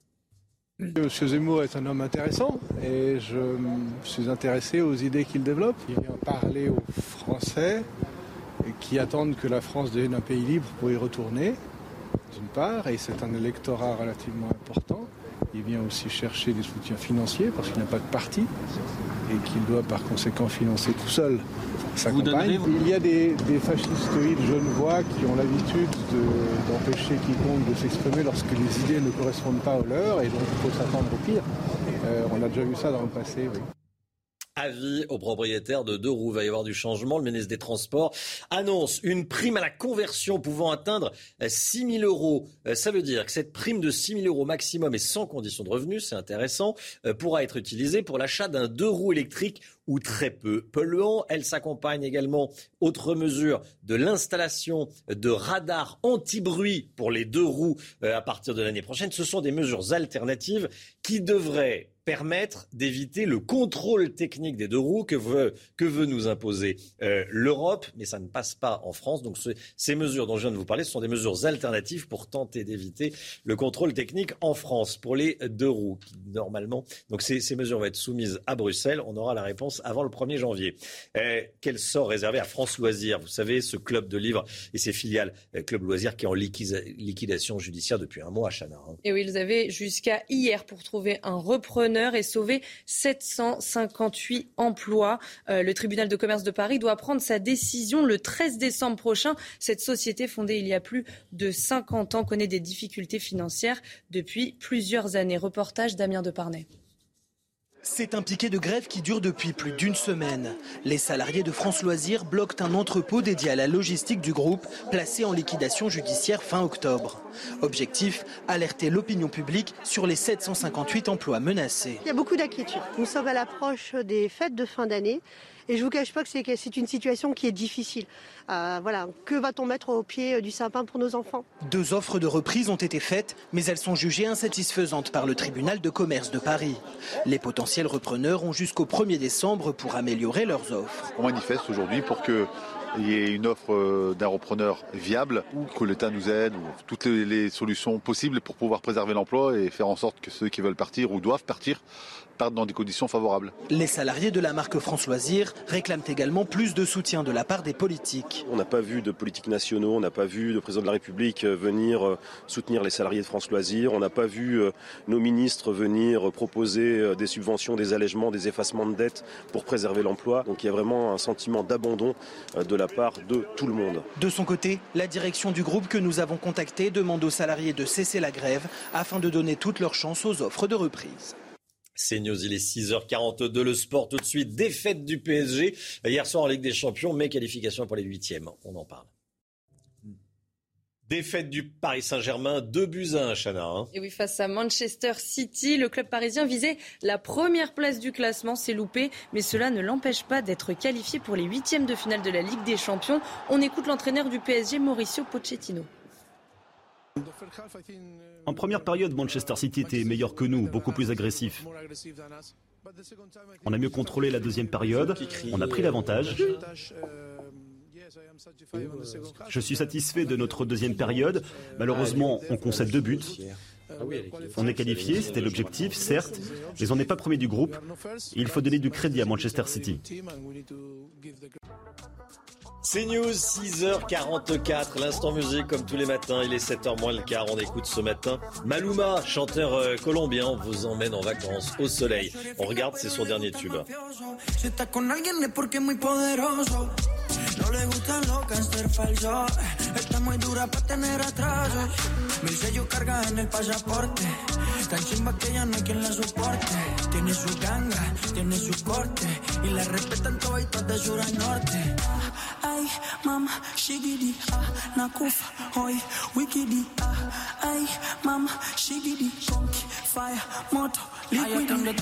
M. Zemmour est un homme intéressant et je suis intéressé aux idées qu'il développe. Il vient parler aux Français qui attendent que la France devienne un pays libre pour y retourner, d'une part, et c'est un électorat relativement important. Il vient aussi chercher des soutiens financiers parce qu'il n'a pas de parti et qu'il doit par conséquent financer tout seul sa campagne. Il y a des, des fascistoïdes voix qui ont l'habitude d'empêcher quiconque de s'exprimer lorsque les idées ne correspondent pas aux leurs et donc il faut s'attendre au pire. Euh, on a déjà vu ça dans le passé. Oui. Avis aux propriétaires de deux roues. Il va y avoir du changement. Le ministre des Transports annonce une prime à la conversion pouvant atteindre 6 000 euros. Euh, ça veut dire que cette prime de 6 000 euros maximum et sans condition de revenu, c'est intéressant, euh, pourra être utilisée pour l'achat d'un deux roues électrique ou très peu polluant. Elle s'accompagne également, autre mesure, de l'installation de radars anti-bruit pour les deux roues euh, à partir de l'année prochaine. Ce sont des mesures alternatives qui devraient permettre d'éviter le contrôle technique des deux roues que veut, que veut nous imposer euh, l'Europe, mais ça ne passe pas en France. Donc ces mesures dont je viens de vous parler, ce sont des mesures alternatives pour tenter d'éviter le contrôle technique en France pour les deux roues. Normalement, donc ces, mesures vont être soumises à Bruxelles. On aura la réponse avant le 1er janvier. Euh, quel sort réservé à France Loisirs? Vous savez, ce club de livres et ses filiales, euh, Club Loisirs, qui est en liquidation judiciaire depuis un mois à Chana. Hein. Et oui, ils avaient jusqu'à hier pour trouver un repreneur et sauver 758 emplois. Euh, le tribunal de commerce de Paris doit prendre sa décision le 13 décembre prochain. Cette société fondée il y a plus de 50 ans connaît des difficultés financières depuis plusieurs années. Reportage Damien Deparnay. C'est un piquet de grève qui dure depuis plus d'une semaine. Les salariés de France Loisirs bloquent un entrepôt dédié à la logistique du groupe, placé en liquidation judiciaire fin octobre. Objectif, alerter l'opinion publique sur les 758 emplois menacés. Il y a beaucoup d'inquiétudes. Nous sommes à l'approche des fêtes de fin d'année. Et je ne vous cache pas que c'est une situation qui est difficile. Euh, voilà, que va-t-on mettre au pied du sapin pour nos enfants? Deux offres de reprise ont été faites, mais elles sont jugées insatisfaisantes par le tribunal de commerce de Paris. Les potentiels repreneurs ont jusqu'au 1er décembre pour améliorer leurs offres. On manifeste aujourd'hui pour que il y ait une offre euh, d'un repreneur viable, ou que l'État nous aide, ou toutes les, solutions possibles pour pouvoir préserver l'emploi et faire en sorte que ceux qui veulent partir ou doivent partir partent dans des conditions favorables. Les salariés de la marque France Loisirs réclament également plus de soutien de la part des politiques. On n'a pas vu de politiques nationaux, on n'a pas vu de président de la République euh, venir euh, soutenir les salariés de France Loisirs, on n'a pas vu euh, nos ministres venir proposer des subventions, des allègements, des effacements de dettes pour préserver l'emploi. Donc il y a vraiment un sentiment d'abandon de la part de tout le monde. De son côté, la direction du groupe que nous avons contacté demande aux salariés de cesser la grève afin de donner toutes leurs chances aux offres de reprise. C'est News, il est 6h42, le sport tout de suite, défaite du PSG hier soir en Ligue des Champions, mais qualification pour les huitièmes, on en parle. Défaite du Paris Saint-Germain, 2 buts à 1, Chana. Hein. Et oui, face à Manchester City, le club parisien visait la première place du classement, c'est loupé, mais cela ne l'empêche pas d'être qualifié pour les huitièmes de finale de la Ligue des Champions. On écoute l'entraîneur du PSG, Mauricio Pochettino. En première période, Manchester City était meilleur que nous, beaucoup plus agressif. On a mieux contrôlé la deuxième période, on a pris l'avantage. Je suis satisfait de notre deuxième période. Malheureusement, on concède deux buts. On est qualifié, c'était l'objectif, certes, mais on n'est pas premier du groupe. Il faut donner du crédit à Manchester City. C'est News, 6h44, l'instant musique comme tous les matins, il est 7h moins le quart, on écoute ce matin Maluma, chanteur euh, colombien, vous emmène en vacances au soleil. On regarde, c'est son dernier tube. No le gustan los cáncer falso. Está muy dura para tener atraso. Mil sellos carga en el pasaporte. Tan chimba que ya no hay quien la soporte. Tiene su ganga, tiene su corte. Y la respetan todos de sur a norte. Ay, mama, shigidi, ah, nakufa, hoy, wikidi, ah. Ay, mama, shigidi, conky, fire, moto, liquidi.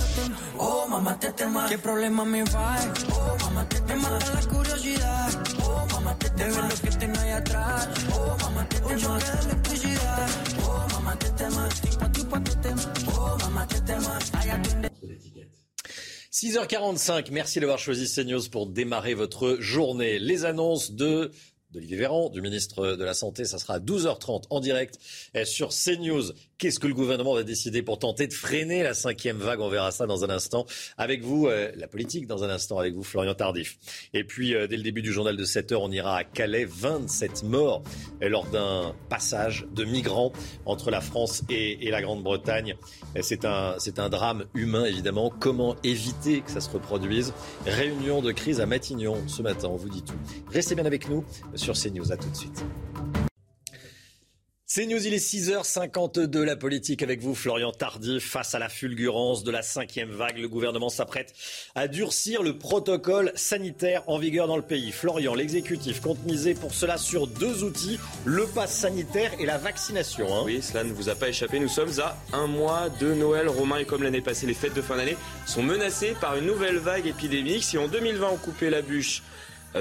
Oh, mamá, te tema. ¿Qué problema me va? Oh, mamá, te. Me mata la curiosidad. Oh, mamá, te tema. lo que tengo ahí atrás. Oh, mamá, te electricidad. Oh, mamá, te tipo, te tema. Oh, mamá, te atiende. 6h45, merci d'avoir choisi CNews pour démarrer votre journée. Les annonces de d'Olivier Véran, du ministre de la Santé. Ça sera à 12h30 en direct eh, sur CNews. Qu'est-ce que le gouvernement va décider pour tenter de freiner la cinquième vague? On verra ça dans un instant. Avec vous, euh, la politique dans un instant. Avec vous, Florian Tardif. Et puis, euh, dès le début du journal de 7h, on ira à Calais. 27 morts eh, lors d'un passage de migrants entre la France et, et la Grande-Bretagne. C'est un, c'est un drame humain, évidemment. Comment éviter que ça se reproduise? Réunion de crise à Matignon ce matin. On vous dit tout. Restez bien avec nous sur CNews. À tout de suite. C'est News, il est 6h52, la politique avec vous, Florian Tardif. Face à la fulgurance de la cinquième vague, le gouvernement s'apprête à durcir le protocole sanitaire en vigueur dans le pays. Florian, l'exécutif compte miser pour cela sur deux outils, le pass sanitaire et la vaccination. Hein. Oui, cela ne vous a pas échappé. Nous sommes à un mois de Noël. Romain, et comme l'année passée, les fêtes de fin d'année sont menacées par une nouvelle vague épidémique. Si en 2020 on coupait la bûche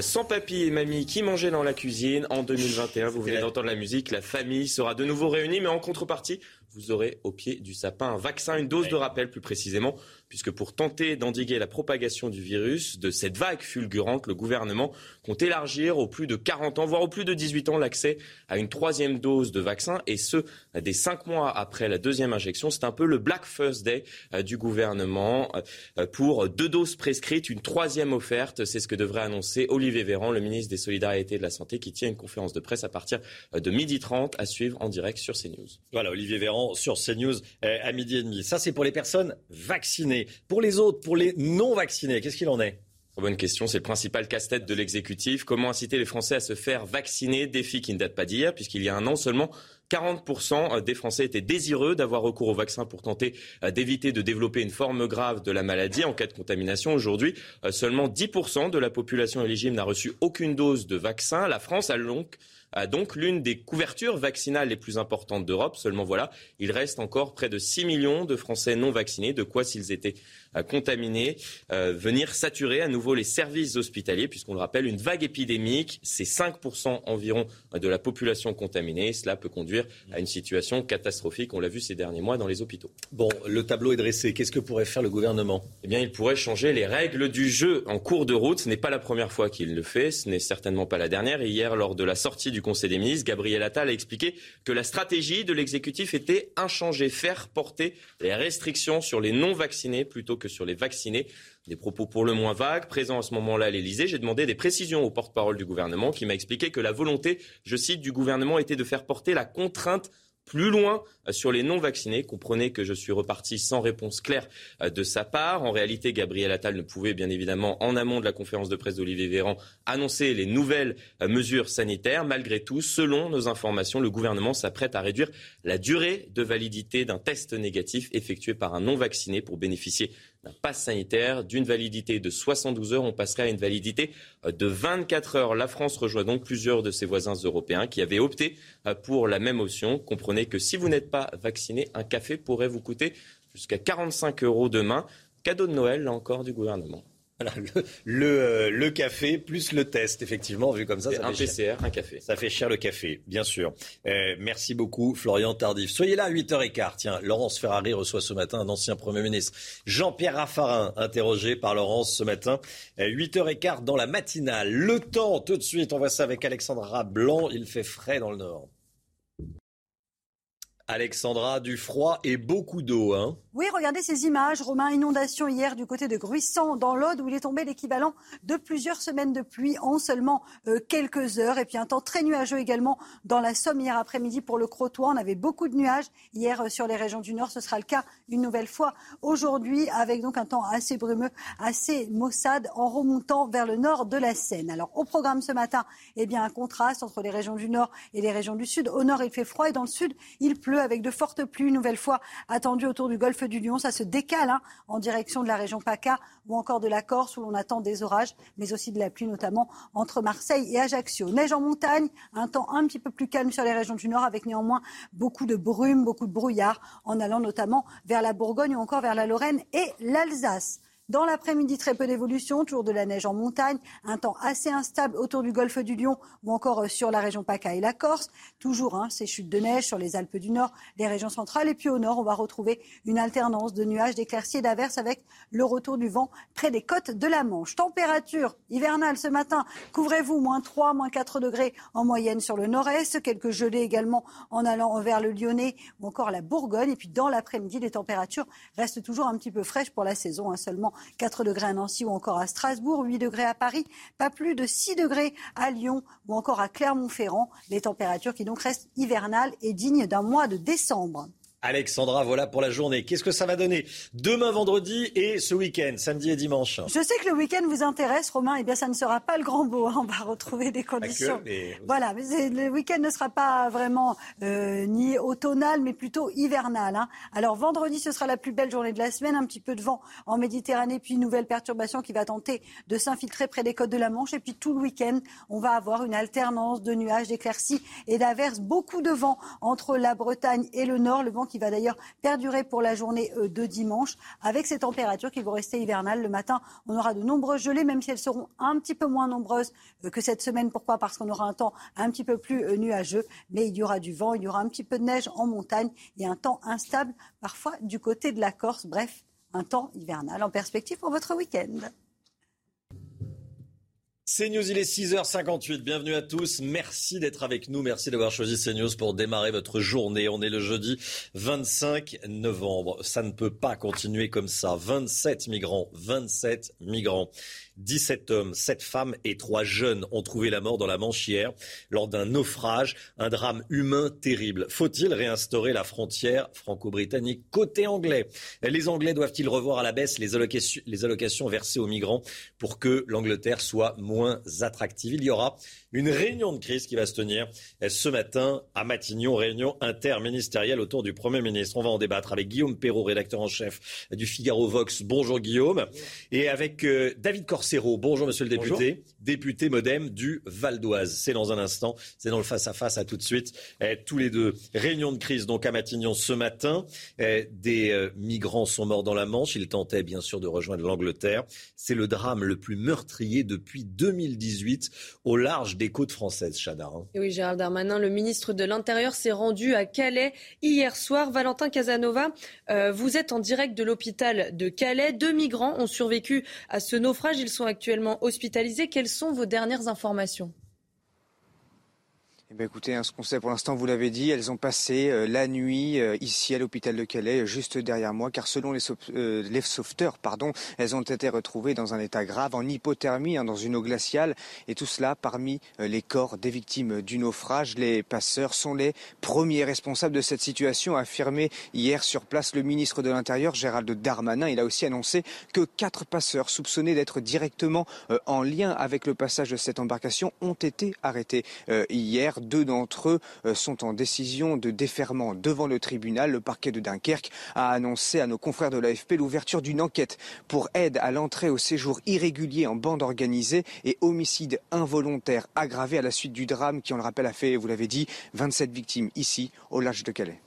sans papy et mamie qui mangeaient dans la cuisine. En 2021, vous venez d'entendre la musique, la famille sera de nouveau réunie, mais en contrepartie, vous aurez au pied du sapin un vaccin, une dose de rappel plus précisément, puisque pour tenter d'endiguer la propagation du virus, de cette vague fulgurante, le gouvernement compte élargir aux plus de 40 ans, voire aux plus de 18 ans, l'accès à une troisième dose de vaccin, et ce, des cinq mois après la deuxième injection. C'est un peu le Black First Day euh, du gouvernement euh, pour deux doses prescrites, une troisième offerte. C'est ce que devrait annoncer Olivier Véran, le ministre des Solidarités et de la Santé, qui tient une conférence de presse à partir de 12h30 à suivre en direct sur CNews. Voilà, Olivier Véran sur CNews à midi et demi. Ça, c'est pour les personnes vaccinées. Pour les autres, pour les non vaccinés, qu'est-ce qu'il en est? Bonne question, c'est le principal casse-tête de l'exécutif. Comment inciter les Français à se faire vacciner? Défi qui ne date pas d'hier, puisqu'il y a un an seulement, 40% des Français étaient désireux d'avoir recours au vaccin pour tenter euh, d'éviter de développer une forme grave de la maladie en cas de contamination. Aujourd'hui, euh, seulement 10% de la population éligible n'a reçu aucune dose de vaccin. La France a donc donc l'une des couvertures vaccinales les plus importantes d'Europe. Seulement voilà, il reste encore près de 6 millions de Français non vaccinés, de quoi s'ils étaient contaminés, euh, venir saturer à nouveau les services hospitaliers, puisqu'on le rappelle, une vague épidémique, c'est 5% environ de la population contaminée. Cela peut conduire à une situation catastrophique. On l'a vu ces derniers mois dans les hôpitaux. Bon, le tableau est dressé. Qu'est-ce que pourrait faire le gouvernement? Eh bien, il pourrait changer les règles du jeu en cours de route. Ce n'est pas la première fois qu'il le fait. Ce n'est certainement pas la dernière. Hier, lors de la sortie du Conseil des ministres, Gabriel Attal a expliqué que la stratégie de l'exécutif était inchangée, faire porter les restrictions sur les non-vaccinés plutôt que que sur les vaccinés. Des propos pour le moins vagues. Présent à ce moment-là à l'Elysée, j'ai demandé des précisions au porte-parole du gouvernement qui m'a expliqué que la volonté, je cite, du gouvernement était de faire porter la contrainte plus loin euh, sur les non-vaccinés. Comprenez que je suis reparti sans réponse claire euh, de sa part. En réalité, Gabriel Attal ne pouvait bien évidemment, en amont de la conférence de presse d'Olivier Véran, annoncer les nouvelles euh, mesures sanitaires. Malgré tout, selon nos informations, le gouvernement s'apprête à réduire la durée de validité d'un test négatif effectué par un non-vacciné pour bénéficier d'un pass sanitaire d'une validité de 72 heures. On passerait à une validité euh, de 24 heures. La France rejoint donc plusieurs de ses voisins européens qui avaient opté euh, pour la même option. Comprenez que si vous n'êtes pas vacciné, un café pourrait vous coûter jusqu'à 45 euros demain. Cadeau de Noël, là encore, du gouvernement. Euh, le, café plus le test, effectivement, vu comme ça. ça un PCR, un café. Ça fait cher le café, bien sûr. Euh, merci beaucoup, Florian Tardif. Soyez là à 8h15. Tiens, Laurence Ferrari reçoit ce matin un ancien Premier ministre. Jean-Pierre Raffarin, interrogé par Laurence ce matin. 8h15 euh, dans la matinale. Le temps, tout de suite, on voit ça avec Alexandra Blanc. Il fait frais dans le nord. Alexandra, du froid et beaucoup d'eau. Hein oui, regardez ces images. Romain, inondation hier du côté de Gruissant, dans l'Aude, où il est tombé l'équivalent de plusieurs semaines de pluie en seulement euh, quelques heures. Et puis un temps très nuageux également dans la Somme hier après-midi pour le Crotoy. On avait beaucoup de nuages hier euh, sur les régions du Nord. Ce sera le cas une nouvelle fois aujourd'hui, avec donc un temps assez brumeux, assez maussade en remontant vers le nord de la Seine. Alors au programme ce matin, eh bien un contraste entre les régions du Nord et les régions du Sud. Au Nord, il fait froid et dans le Sud, il pleut avec de fortes pluies, une nouvelle fois attendues autour du golfe du Lion. Ça se décale hein, en direction de la région PACA ou encore de la Corse où l'on attend des orages, mais aussi de la pluie, notamment entre Marseille et Ajaccio. Neige en montagne, un temps un petit peu plus calme sur les régions du Nord avec néanmoins beaucoup de brume, beaucoup de brouillard en allant notamment vers la Bourgogne ou encore vers la Lorraine et l'Alsace. Dans l'après-midi, très peu d'évolution, toujours de la neige en montagne, un temps assez instable autour du golfe du Lion ou encore euh, sur la région PACA et la Corse. Toujours hein, ces chutes de neige sur les Alpes du Nord, les régions centrales. Et puis au nord, on va retrouver une alternance de nuages, d'éclaircies et d'averses avec le retour du vent près des côtes de la Manche. Température hivernale ce matin, couvrez-vous, moins 3, moins 4 degrés en moyenne sur le nord-est. Quelques gelées également en allant vers le Lyonnais ou encore la Bourgogne. Et puis dans l'après-midi, les températures restent toujours un petit peu fraîches pour la saison, hein, seulement 4 degrés à Nancy ou encore à Strasbourg, 8 degrés à Paris, pas plus de 6 degrés à Lyon ou encore à Clermont-Ferrand. Les températures qui donc restent hivernales et dignes d'un mois de décembre. Alexandra, voilà pour la journée. Qu'est-ce que ça va donner demain vendredi et ce week-end, samedi et dimanche? Je sais que le week-end vous intéresse, Romain. Eh bien, ça ne sera pas le grand beau. Hein. On va retrouver des conditions. Voilà, mais le week-end ne sera pas vraiment euh, ni automnal, mais plutôt hivernal. Hein. Alors vendredi, ce sera la plus belle journée de la semaine. Un petit peu de vent en Méditerranée, puis une nouvelle perturbation qui va tenter de s'infiltrer près des côtes de la Manche. Et puis tout le week-end, on va avoir une alternance de nuages, d'éclaircies et d'averses. Beaucoup de vent entre la Bretagne et le Nord. Le vent qui va d'ailleurs perdurer pour la journée euh, de dimanche, avec ces températures qui vont rester hivernales. Le matin, on aura de nombreuses gelées, même si elles seront un petit peu moins nombreuses euh, que cette semaine. Pourquoi? Parce qu'on aura un temps un petit peu plus euh, nuageux, mais il y aura du vent, il y aura un petit peu de neige en montagne et un temps instable, parfois du côté de la Corse. Bref, un temps hivernal en perspective pour votre week-end. CNews, il est 6h58. Bienvenue à tous. Merci d'être avec nous. Merci d'avoir choisi CNews pour démarrer votre journée. On est le jeudi 25 novembre. Ça ne peut pas continuer comme ça. 27 migrants, 27 migrants. 17 hommes, 7 femmes et 3 jeunes ont trouvé la mort dans la Manche hier lors d'un naufrage, un drame humain terrible. Faut-il réinstaurer la frontière franco-britannique côté anglais? Les Anglais doivent-ils revoir à la baisse les allocations, les allocations versées aux migrants pour que l'Angleterre soit moins attractive? Il y aura une réunion de crise qui va se tenir ce matin à Matignon, réunion interministérielle autour du Premier ministre. On va en débattre avec Guillaume Perrault, rédacteur en chef du Figaro Vox. Bonjour Guillaume. Et avec euh, David Corcero. Bonjour monsieur le député. Député modem du Val d'Oise. C'est dans un instant. C'est dans le face-à-face à tout de suite. Eh, tous les deux. Réunion de crise donc à Matignon ce matin. Eh, des euh, migrants sont morts dans la Manche. Ils tentaient bien sûr de rejoindre l'Angleterre. C'est le drame le plus meurtrier depuis 2018 au large des côtes françaises, Chada. Hein. oui, Gérald Darmanin, le ministre de l'Intérieur s'est rendu à Calais hier soir. Valentin Casanova, euh, vous êtes en direct de l'hôpital de Calais. Deux migrants ont survécu à ce naufrage. Ils sont actuellement hospitalisés. Quelles sont vos dernières informations? Eh ben, écoutez, hein, ce qu'on sait pour l'instant, vous l'avez dit, elles ont passé euh, la nuit euh, ici à l'hôpital de Calais, juste derrière moi, car selon les, euh, les, sauveteurs, pardon, elles ont été retrouvées dans un état grave, en hypothermie, hein, dans une eau glaciale, et tout cela parmi les corps des victimes du naufrage. Les passeurs sont les premiers responsables de cette situation, affirmé hier sur place le ministre de l'Intérieur, Gérald Darmanin. Il a aussi annoncé que quatre passeurs soupçonnés d'être directement en lien avec le passage de cette embarcation ont été arrêtés hier deux d'entre eux euh, sont en décision de déferment devant le tribunal. Le parquet de Dunkerque a annoncé à nos confrères de l'AFP l'ouverture d'une enquête pour aide à l'entrée au séjour irrégulier en bande organisée et homicide involontaire aggravé à la suite du drame qui, on le rappelle, a fait, vous l'avez dit, 27 victimes ici au large de Calais.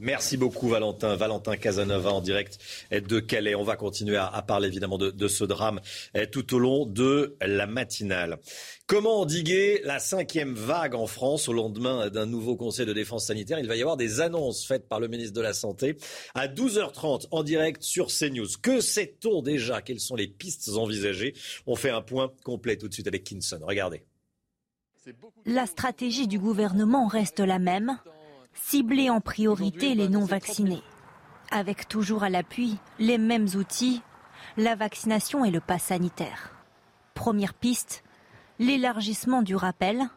Merci beaucoup Valentin. Valentin Casanova en direct de Calais. On va continuer à, parler évidemment de, ce drame eh, tout au long de la matinale. Comment endiguer la cinquième vague en France au lendemain d'un nouveau conseil de défense sanitaire? Il va y avoir des annonces faites par le ministre de la Santé à 12h30 en direct sur CNews. Que sait-on déjà? Quelles sont les pistes envisagées? On fait un point complet tout de suite avec Kinson. Regardez. La stratégie du gouvernement reste la même cibler en priorité les non-vaccinés, avec toujours à l'appui les mêmes outils, la vaccination et le pass sanitaire. Première piste, l'élargissement du rappel.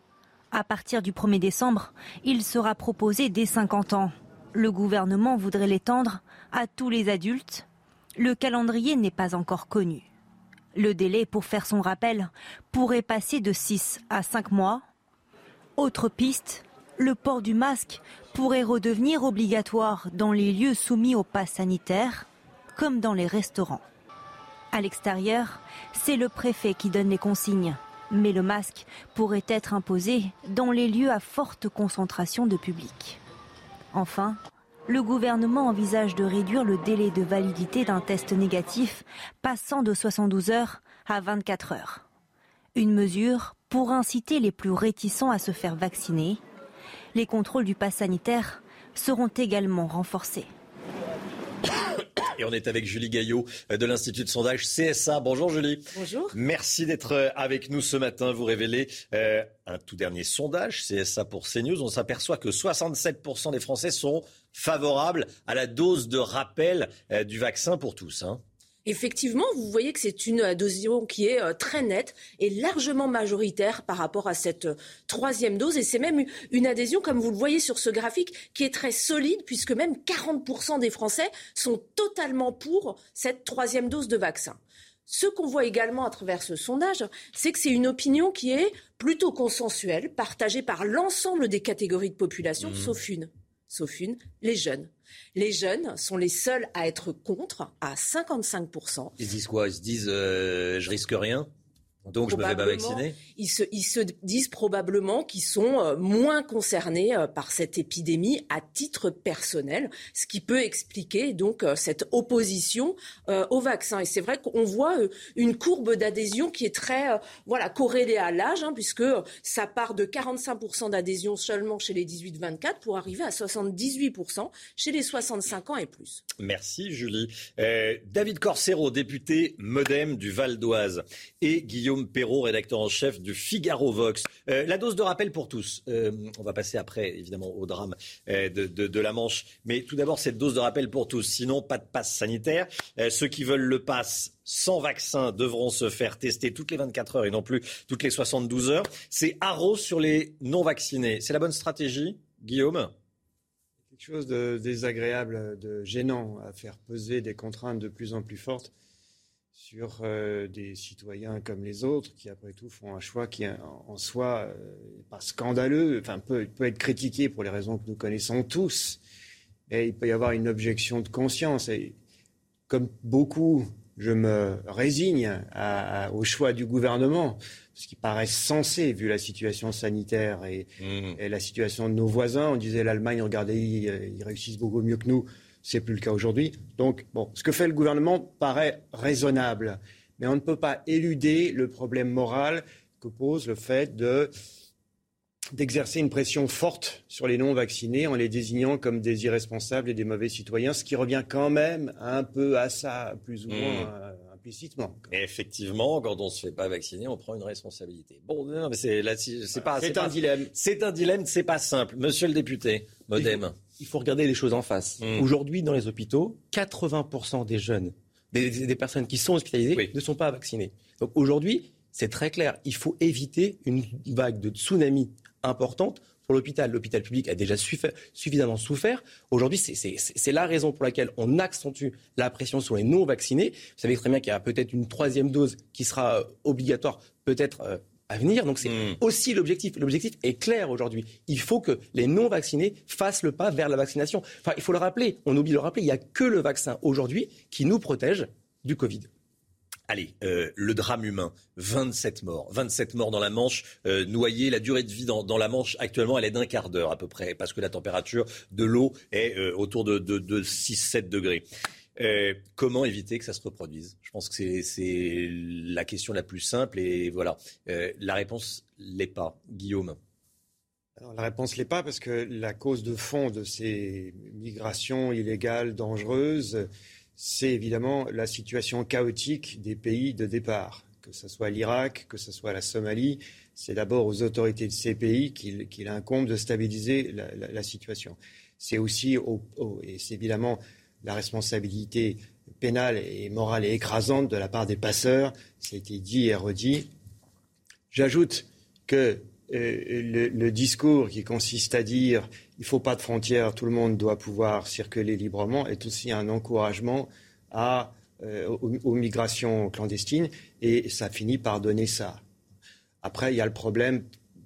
À partir du 1er décembre, il sera proposé dès 50 ans. Le gouvernement voudrait l'étendre à tous les adultes. Le calendrier n'est pas encore connu. Le délai pour faire son rappel pourrait passer de 6 à 5 mois. Autre piste, le port du masque pourrait redevenir obligatoire dans les lieux soumis au pass sanitaire, comme dans les restaurants. À l'extérieur, c'est le préfet qui donne les consignes, mais le masque pourrait être imposé dans les lieux à forte concentration de public. Enfin, le gouvernement envisage de réduire le délai de validité d'un test négatif, passant de 72 heures à 24 heures. Une mesure pour inciter les plus réticents à se faire vacciner les contrôles du pass sanitaire seront également renforcés. Et on est avec Julie Gaillot euh, de l'Institut de sondage CSA. Bonjour Julie. Bonjour. Merci d'être euh, avec nous ce matin. Vous révélez euh, un tout dernier sondage CSA pour CNews. On s'aperçoit que 67% des Français sont favorables à la dose de rappel du vaccin pour tous. Hein. Effectivement, vous voyez que c'est une adhésion qui est euh, très nette et largement majoritaire par rapport à cette euh, troisième dose. Et c'est même une adhésion, comme vous le voyez sur ce graphique, qui est très solide, puisque même 40% des Français sont totalement pour cette troisième dose de vaccin. Ce qu'on voit également à travers ce sondage, c'est que c'est une opinion qui est plutôt consensuelle, partagée par l'ensemble des catégories de population, mmh. sauf une, sauf une, les jeunes. Les jeunes sont les seuls à être contre, à 55%. Ils disent quoi? Ils se disent euh, je risque rien? Donc je me fais pas vacciner ils se, ils se disent probablement qu'ils sont euh, moins concernés euh, par cette épidémie à titre personnel, ce qui peut expliquer donc euh, cette opposition au vaccin. Et c'est vrai qu'on voit une courbe d'adhésion qui est très voilà corrélée à l'âge, hein, puisque ça part de 45% d'adhésion seulement chez les 18-24 pour arriver à 78% chez les 65 ans et plus. Merci Julie. David Corsero, député MoDem du Val d'Oise, et Guillaume Guillaume Perrault, rédacteur en chef du Figaro Vox. Euh, la dose de rappel pour tous. Euh, on va passer après, évidemment, au drame euh, de, la Manche. Mais tout d'abord, cette dose de rappel pour tous. Sinon, pas de passe sanitaire. ceux qui veulent le passe sans vaccin devront se faire tester toutes les 24 heures et non plus toutes les 72 heures. C'est haro sur les non-vaccinés. C'est la bonne stratégie, Guillaume? Quelque chose de désagréable, de gênant à faire peser des contraintes de plus en plus fortes sur euh, des citoyens comme les autres qui, après tout, font un choix qui, en, soi, n'est euh, pas scandaleux, enfin, peut, peut être critiqué pour les raisons que nous connaissons tous. Et il peut y avoir une objection de conscience. Et comme beaucoup, je me résigne au choix du gouvernement, ce qui paraît sensé vu la situation sanitaire et, mmh. et la situation de nos voisins. On disait l'Allemagne, regardez, ils réussissent beaucoup mieux que nous. C'est plus le cas aujourd'hui. Donc, bon, ce que fait le gouvernement paraît raisonnable, mais on ne peut pas éluder le problème moral que pose le fait de d'exercer une pression forte sur les non-vaccinés en les désignant comme des irresponsables et des mauvais citoyens, ce qui revient quand même un peu à ça, plus ou moins mmh. euh, implicitement. effectivement, quand on ne se fait pas vacciner, on prend une responsabilité. Bon, non, mais c'est, c'est pas. C'est un dilemme. C'est un dilemme, c'est pas simple. Monsieur le député, Modem il faut regarder les choses en face. Mm. Aujourd'hui, dans les hôpitaux, 80% des jeunes, des, personnes qui sont hospitalisées, ne sont pas vaccinées. Donc aujourd'hui, c'est très clair. Il faut éviter une vague de tsunami importante pour l'hôpital. L'hôpital public a déjà suffisamment souffert. Aujourd'hui, c'est la raison pour laquelle on accentue la pression sur les non-vaccinés. Vous savez très bien qu'il y a peut-être une troisième dose qui sera euh, obligatoire, peut-être euh, à venir. Donc c'est hmm. aussi l'objectif. L'objectif est clair aujourd'hui. Il faut que les non-vaccinés fassent le pas vers la vaccination. Enfin, il faut le rappeler, on oublie de le rappeler, il n'y a que le vaccin aujourd'hui qui nous protège du Covid. Allez, euh, le drame humain, 27 morts. 27 morts dans la Manche, euh, noyés. La durée de vie dans, la Manche, actuellement, elle est d'un quart d'heure à peu près, parce que la température de l'eau est euh, autour de, de, de 6-7 degrés. Euh, comment éviter que ça se reproduise? Je pense que c'est la question la plus simple et voilà. Euh, la réponse l'est pas. Guillaume. la réponse l'est pas parce que la cause de fond de ces migrations illégales, dangereuses, c'est évidemment la situation chaotique des pays de départ. Que ce soit l'Irak, que ce soit la Somalie, c'est d'abord aux autorités de ces pays qu'il incombe de stabiliser la, situation. C'est aussi, et c'est évidemment la responsabilité pénale et morale est écrasante de la part des passeurs. Ça a été dit et redit. J'ajoute que euh, le, discours qui consiste à dire il ne faut pas de frontières, tout le monde doit pouvoir circuler librement est aussi un encouragement euh, aux, migrations clandestines et ça finit par donner ça. Après, il y a le problème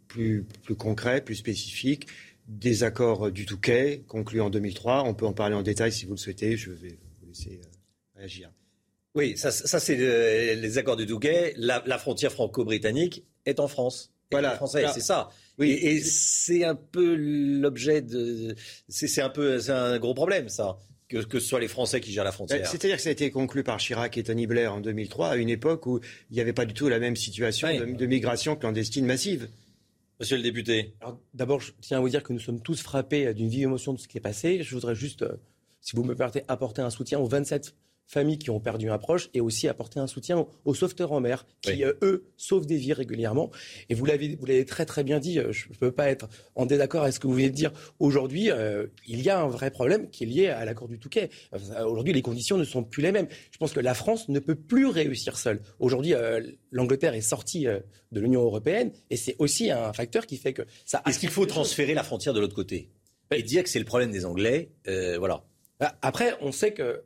plus concret, plus spécifique des accords du Touquet conclus en 2003. On peut en parler en détail si vous le souhaitez. Je vais vous laisser euh, réagir. Oui, ça, c'est les accords du Touquet. La, frontière franco-britannique est en France. Voilà, c'est ça. Oui, et, c'est un peu l'objet de. C'est un peu, c'est un gros problème, ça. Que, que, ce soit les Français qui gèrent la frontière. C'est-à-dire que ça a été conclu par Chirac et Tony Blair en 2003, à une époque où il n'y avait pas du tout la même situation de, migration clandestine massive. Monsieur le député. D'abord, je tiens à vous dire que nous sommes tous frappés d'une vive émotion de ce qui est passé. Je voudrais juste, euh, si vous me permettez, apporter un soutien aux 27 familles qui ont perdu un proche et aussi apporter un soutien aux, sauveteurs en mer qui, euh, eux, sauvent des vies régulièrement. Et vous l'avez, vous l'avez très très bien dit, euh, je ne peux pas être en désaccord avec ce que vous venez de dire. Aujourd'hui, euh, il y a un vrai problème qui est lié à l'accord du Touquet. Aujourd'hui, les conditions ne sont plus les mêmes. Je pense que la France ne peut plus réussir seule. Aujourd'hui, l'Angleterre est sortie de l'Union européenne et c'est aussi un facteur qui fait que ça... Est-ce qu'il faut transférer la frontière de l'autre côté et dire que c'est le problème des Anglais Voilà. Après, on sait que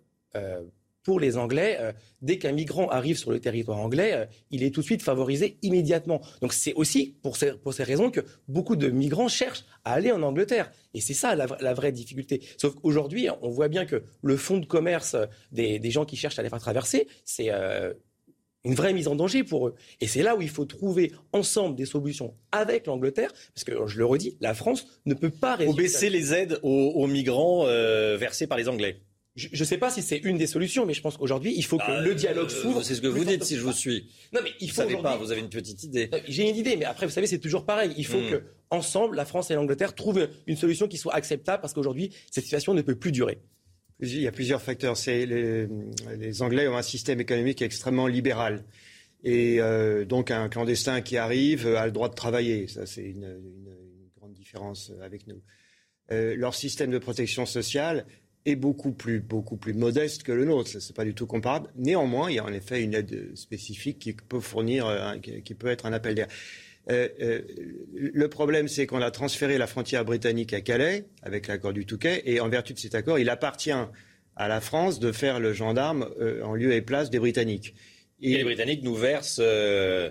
pour les Anglais, euh, dès qu'un migrant arrive sur le territoire anglais, euh, il est tout de suite favorisé immédiatement. Donc c'est aussi pour ces, pour ces raisons que beaucoup de migrants cherchent à aller en Angleterre. Et c'est ça la, vraie difficulté. Sauf qu'aujourd'hui, on voit bien que le fonds de commerce des, des, gens qui cherchent à les faire traverser, c'est... Euh, une vraie mise en danger pour eux. Et c'est là où il faut trouver ensemble des solutions avec l'Angleterre, parce que je le redis, la France ne peut pas résoudre. Faut baisser les aides aux, migrants euh, versées par les Anglais. Je ne sais pas si c'est une des solutions, mais je pense qu'aujourd'hui, il faut que bah, le dialogue euh, s'ouvre. C'est ce que vous dites, si je vous suis. Non, mais il faut. Vous savez pas, vous avez une petite idée. J'ai une idée, mais après, vous savez, c'est toujours pareil. Il faut hmm. que, ensemble, la France et l'Angleterre trouvent une solution qui soit acceptable, parce qu'aujourd'hui, cette situation ne peut plus durer. Il y a plusieurs facteurs. Les, les, Anglais ont un système économique extrêmement libéral. Et euh, donc un clandestin qui arrive a le droit de travailler. Ça, c'est une, une, grande différence avec nous. Euh, leur système de protection sociale est beaucoup plus, beaucoup plus modeste que le nôtre. Ce n'est pas du tout comparable. Néanmoins, il y a en effet une aide spécifique qui peut fournir, euh, qui peut être un appel d'air. Euh, euh, le problème, c'est qu'on a transféré la frontière britannique à Calais avec l'accord du Touquet, et en vertu de cet accord, il appartient à la France de faire le gendarme en lieu et place des Britanniques. Et, les Britanniques nous versent.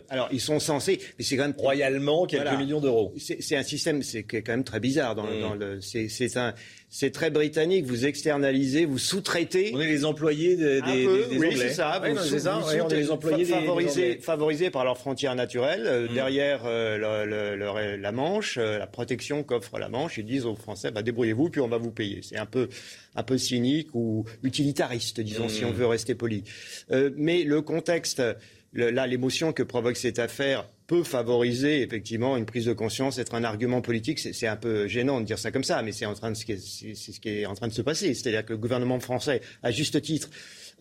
Alors, ils sont censés, mais c'est quand même royalement quelques millions d'euros. C'est un système, c'est quand même très bizarre. Dans, mm. dans le, c'est un, c'est très britannique. Vous externalisez, vous sous-traitez. On est les employés des, des, des oui, c'est ça. Vous, on est les employés favorisés, favorisés par leurs frontières naturelles. Euh, mm. Derrière euh, le, le, la Manche, la protection qu'offre la Manche, ils disent aux Français, bah, débrouillez-vous, puis on va vous payer. C'est un peu un peu cynique ou utilitariste, disons, si on mmh. veut rester poli. Euh, mais le contexte, là, l'émotion que provoque cette affaire peut favoriser effectivement une prise de conscience, être un argument politique. C'est un peu gênant de dire ça comme ça, mais c'est ce qui est en train de se passer. C'est-à-dire que le gouvernement français, à juste titre,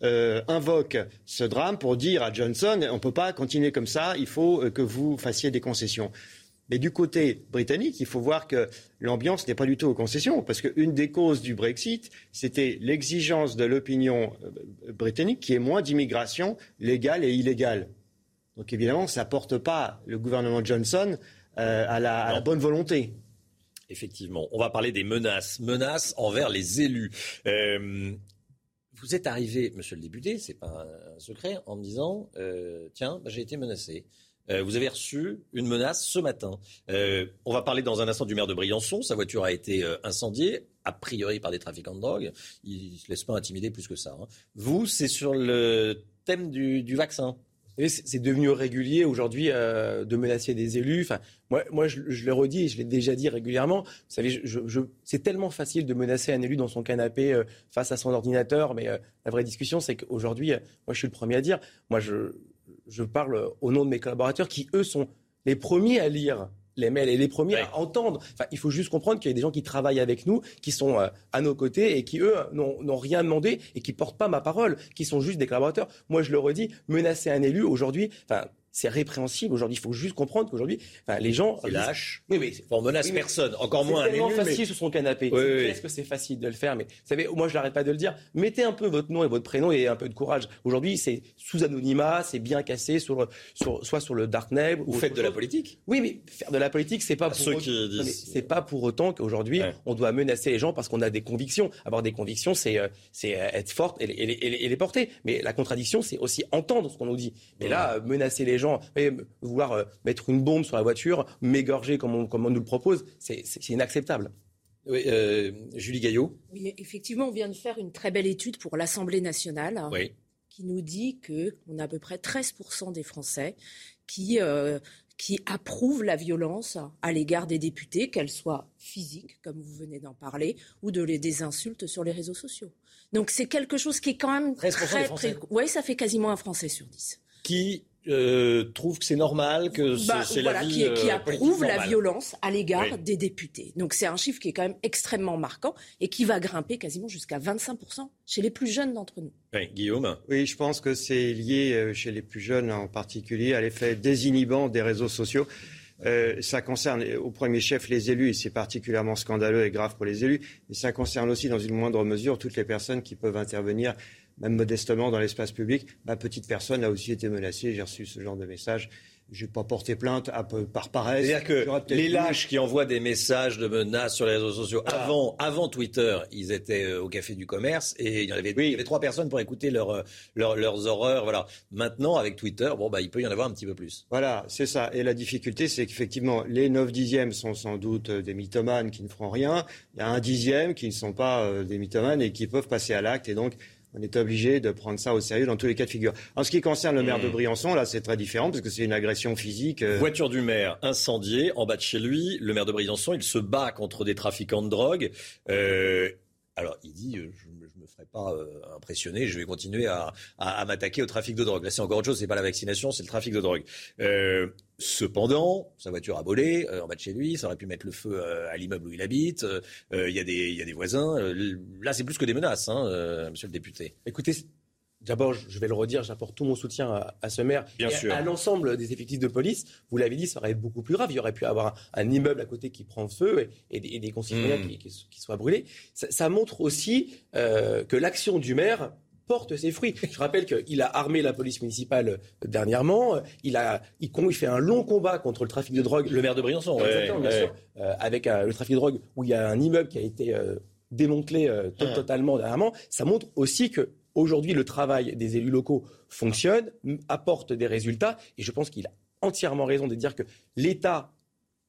euh, invoque ce drame pour dire à Johnson on ne peut pas continuer comme ça, il faut euh, que vous fassiez des concessions. Mais du côté britannique, il faut voir que l'ambiance n'est pas du tout aux concessions, parce qu'une des causes du Brexit, c'était l'exigence de l'opinion euh, britannique qui est moins d'immigration légale et illégale. Donc évidemment, ça ne porte pas le gouvernement Johnson euh, à, la, bonne volonté. Effectivement. On va parler des menaces. Menaces envers les élus. Euh, vous êtes arrivé, monsieur le député, c'est pas un secret, en me disant tiens, bah, j'ai été menacé. Euh, vous avez reçu une menace ce matin. Euh, on va parler dans un instant du maire de Briançon. Sa voiture a été euh, incendiée, a priori par des trafiquants de drogue. Il ne se laisse pas intimider plus que ça. Hein. Vous, c'est sur le thème du, vaccin. C'est devenu régulier aujourd'hui de menacer des élus. Moi, moi je, le redis et je l'ai déjà dit régulièrement. Vous savez, je, c'est tellement facile de menacer un élu dans son canapé face à son ordinateur, mais la vraie discussion, c'est qu'aujourd'hui, moi, je suis le premier à dire, moi, je, je parle au nom de mes collaborateurs qui, eux, sont les premiers à lire les mails et les premiers à entendre. Enfin, il faut juste comprendre qu'il y a des gens qui travaillent avec nous, qui sont euh, à nos côtés et qui, eux, n'ont rien demandé et qui portent pas ma parole, qui sont juste des collaborateurs. Moi, je le redis, menacer un élu aujourd'hui, enfin, c'est répréhensible. Aujourd'hui, il faut juste comprendre qu'aujourd'hui, enfin, les gens. C'est lâche. Oui, mais on menace personne, encore moins un élu. C'est facile sur son canapé. Est-ce que c'est facile de le faire Mais vous savez, moi, je n'arrête pas de le dire. Mettez un peu votre nom et votre prénom et un peu de courage. Aujourd'hui, c'est sous anonymat, c'est bien cassé, sur, sur, soit sur le darknet. Vous faites de la politique Oui, mais faire de la politique, c'est pas pour. Ceux qui disent. C'est pas pour autant qu'aujourd'hui, on doit menacer les gens parce qu'on a des convictions. Avoir des convictions, c'est euh, c'est être forte et les, porter. Mais la contradiction, c'est aussi entendre ce qu'on nous dit. Mais là, menacer les gens vouloir euh, mettre une bombe sur la voiture, m'égorger comme on, nous le propose, c'est inacceptable. Oui, euh, Julie Gaillot. Oui, effectivement, on vient de faire une très belle étude pour l'Assemblée nationale qui nous dit qu'on a à peu près 13% des Français qui, euh, qui approuvent la violence à l'égard des députés, qu'elle soit physique, comme vous venez d'en parler, ou de les, des insultes sur les réseaux sociaux. Donc c'est quelque chose qui est quand même très... très oui, ça fait quasiment un Français sur 10. Qui euh, trouve que c'est normal, que bah, c'est la vie qui, qui euh, approuve la violence à l'égard des députés. Donc c'est un chiffre qui est quand même extrêmement marquant et qui va grimper quasiment jusqu'à 25% chez les plus jeunes d'entre nous. Oui, Guillaume Oui, je pense que c'est lié euh, chez les plus jeunes en particulier à l'effet désinhibant des réseaux sociaux. ça concerne au premier chef les élus, et c'est particulièrement scandaleux et grave pour les élus, mais ça concerne aussi dans une moindre mesure toutes les personnes qui peuvent intervenir même modestement dans l'espace public. Ma petite personne a aussi été menacée. J'ai reçu ce genre de message. Je n'ai pas porté plainte à peu, par paresse. C'est-à-dire que les lâches qui envoient des messages de menaces sur les réseaux sociaux, avant, avant Twitter, ils étaient euh, au café du commerce et il y, avait, il y avait trois personnes pour écouter euh, leurs horreurs. Voilà. Maintenant, avec Twitter, bon, bah, il peut y en avoir un petit peu plus. Voilà, c'est ça. Et la difficulté, c'est qu'effectivement, les 9 dixièmes sont sans doute des mythomanes qui ne feront rien. Il y a un dixième qui ne sont pas euh, des mythomanes et qui peuvent passer à l'acte. Et donc, on est obligé de prendre ça au sérieux dans tous les cas de figure. En ce qui concerne le maire de mmh. Briançon, là, c'est très différent parce que c'est une agression physique. Euh. Voiture du maire incendiée en bas de chez lui. Le maire de Briançon, il se bat contre des trafiquants de drogue. Euh, alors, il dit, euh, je ne me ferai pas impressionner, je vais continuer à, m'attaquer au trafic de drogue. Là, c'est encore autre chose, c'est pas la vaccination, c'est le trafic de drogue. cependant, sa voiture a volé en bas de chez lui, ça aurait pu mettre le feu à l'immeuble où il habite. Il y, a des voisins. là, c'est plus que des menaces, hein, monsieur le député. Écoutez, D'abord, je vais le redire, j'apporte tout mon soutien à, ce maire Bien et sûr. à l'ensemble des effectifs de police. Vous l'avez dit, ça aurait été beaucoup plus grave. Il y aurait pu avoir un, immeuble à côté qui prend feu et, des, concitoyens hmm. qui, soient brûlés. Ça, montre aussi euh, que l'action du maire porte ses fruits. Je rappelle qu'il a armé la police municipale euh, dernièrement. Il a, il, fait un long combat contre le trafic de drogue. Le maire de Briançon, exactement, bien sûr, euh, avec le trafic de drogue où il y a un immeuble qui a été démantelé ah. totalement dernièrement. Ça montre aussi que Aujourd'hui, le travail des élus locaux fonctionne, apporte des résultats, et je pense qu'il a entièrement raison de dire que l'État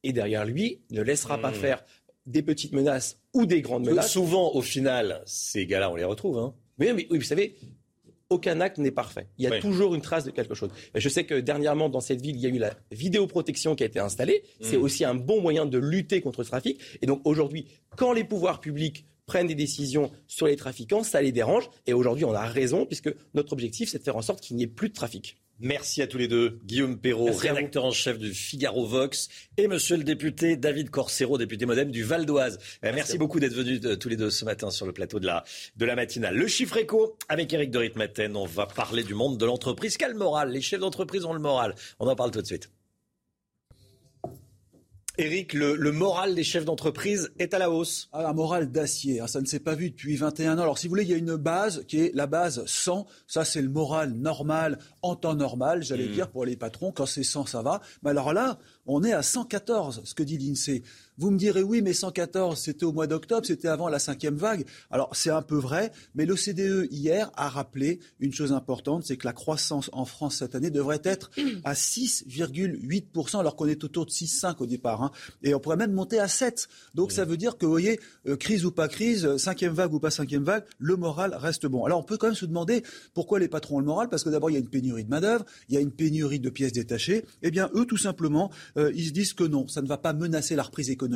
est derrière lui, ne laissera pas mmh. faire des petites menaces ou des grandes menaces. Souvent, au final, ces gars-là, on les retrouve. Hein. Mais, oui, vous savez, aucun acte n'est parfait. Il y a toujours une trace de quelque chose. je sais que dernièrement, dans cette ville, il y a eu la vidéoprotection qui a été installée. C'est mmh. aussi un bon moyen de lutter contre le trafic. Et donc aujourd'hui, quand les pouvoirs publics prennent des décisions sur les trafiquants, ça les dérange. Et aujourd'hui, on a raison, puisque notre objectif, c'est de faire en sorte qu'il n'y ait plus de trafic. Merci à tous les deux. Guillaume Perrault, rédacteur en chef du Figaro Vox, et monsieur le député David Corsero, député modem du Val d'Oise. Euh, merci, beaucoup d'être venus euh, tous les deux ce matin sur le plateau de la, de la matinale. Le chiffre éco avec Eric de Ritmaten. On va parler du monde de l'entreprise. Quel moral? Les chefs d'entreprise ont le moral. On en parle tout de suite. Éric, le, moral des chefs d'entreprise est à la hausse. Ah, un moral d'acier, hein, ça ne s'est pas vu depuis 21 ans. Alors si vous voulez, il y a une base qui est la base 100. Ça, c'est le moral normal, en temps normal, j'allais hmm. dire, pour les patrons. Quand c'est 100, ça va. Mais alors là, on est à 114, ce que dit l'INSEE. Vous me direz oui, mais 114, c'était au mois d'octobre, c'était avant la cinquième vague. Alors c'est un peu vrai, mais l'OCDE hier a rappelé une chose importante, c'est que la croissance en France cette année devrait être à 6,8%, alors qu'on est autour de 6,5 au départ. Hein. Et on pourrait même monter à 7. Donc ça veut dire que, vous voyez, euh, crise ou pas crise, cinquième vague ou pas cinquième vague, le moral reste bon. Alors on peut quand même se demander pourquoi les patrons ont le moral, parce que d'abord il y a une pénurie de main-d'œuvre, il y a une pénurie de pièces détachées. Eh bien eux, tout simplement, euh, ils se disent que non, ça ne va pas menacer la reprise économique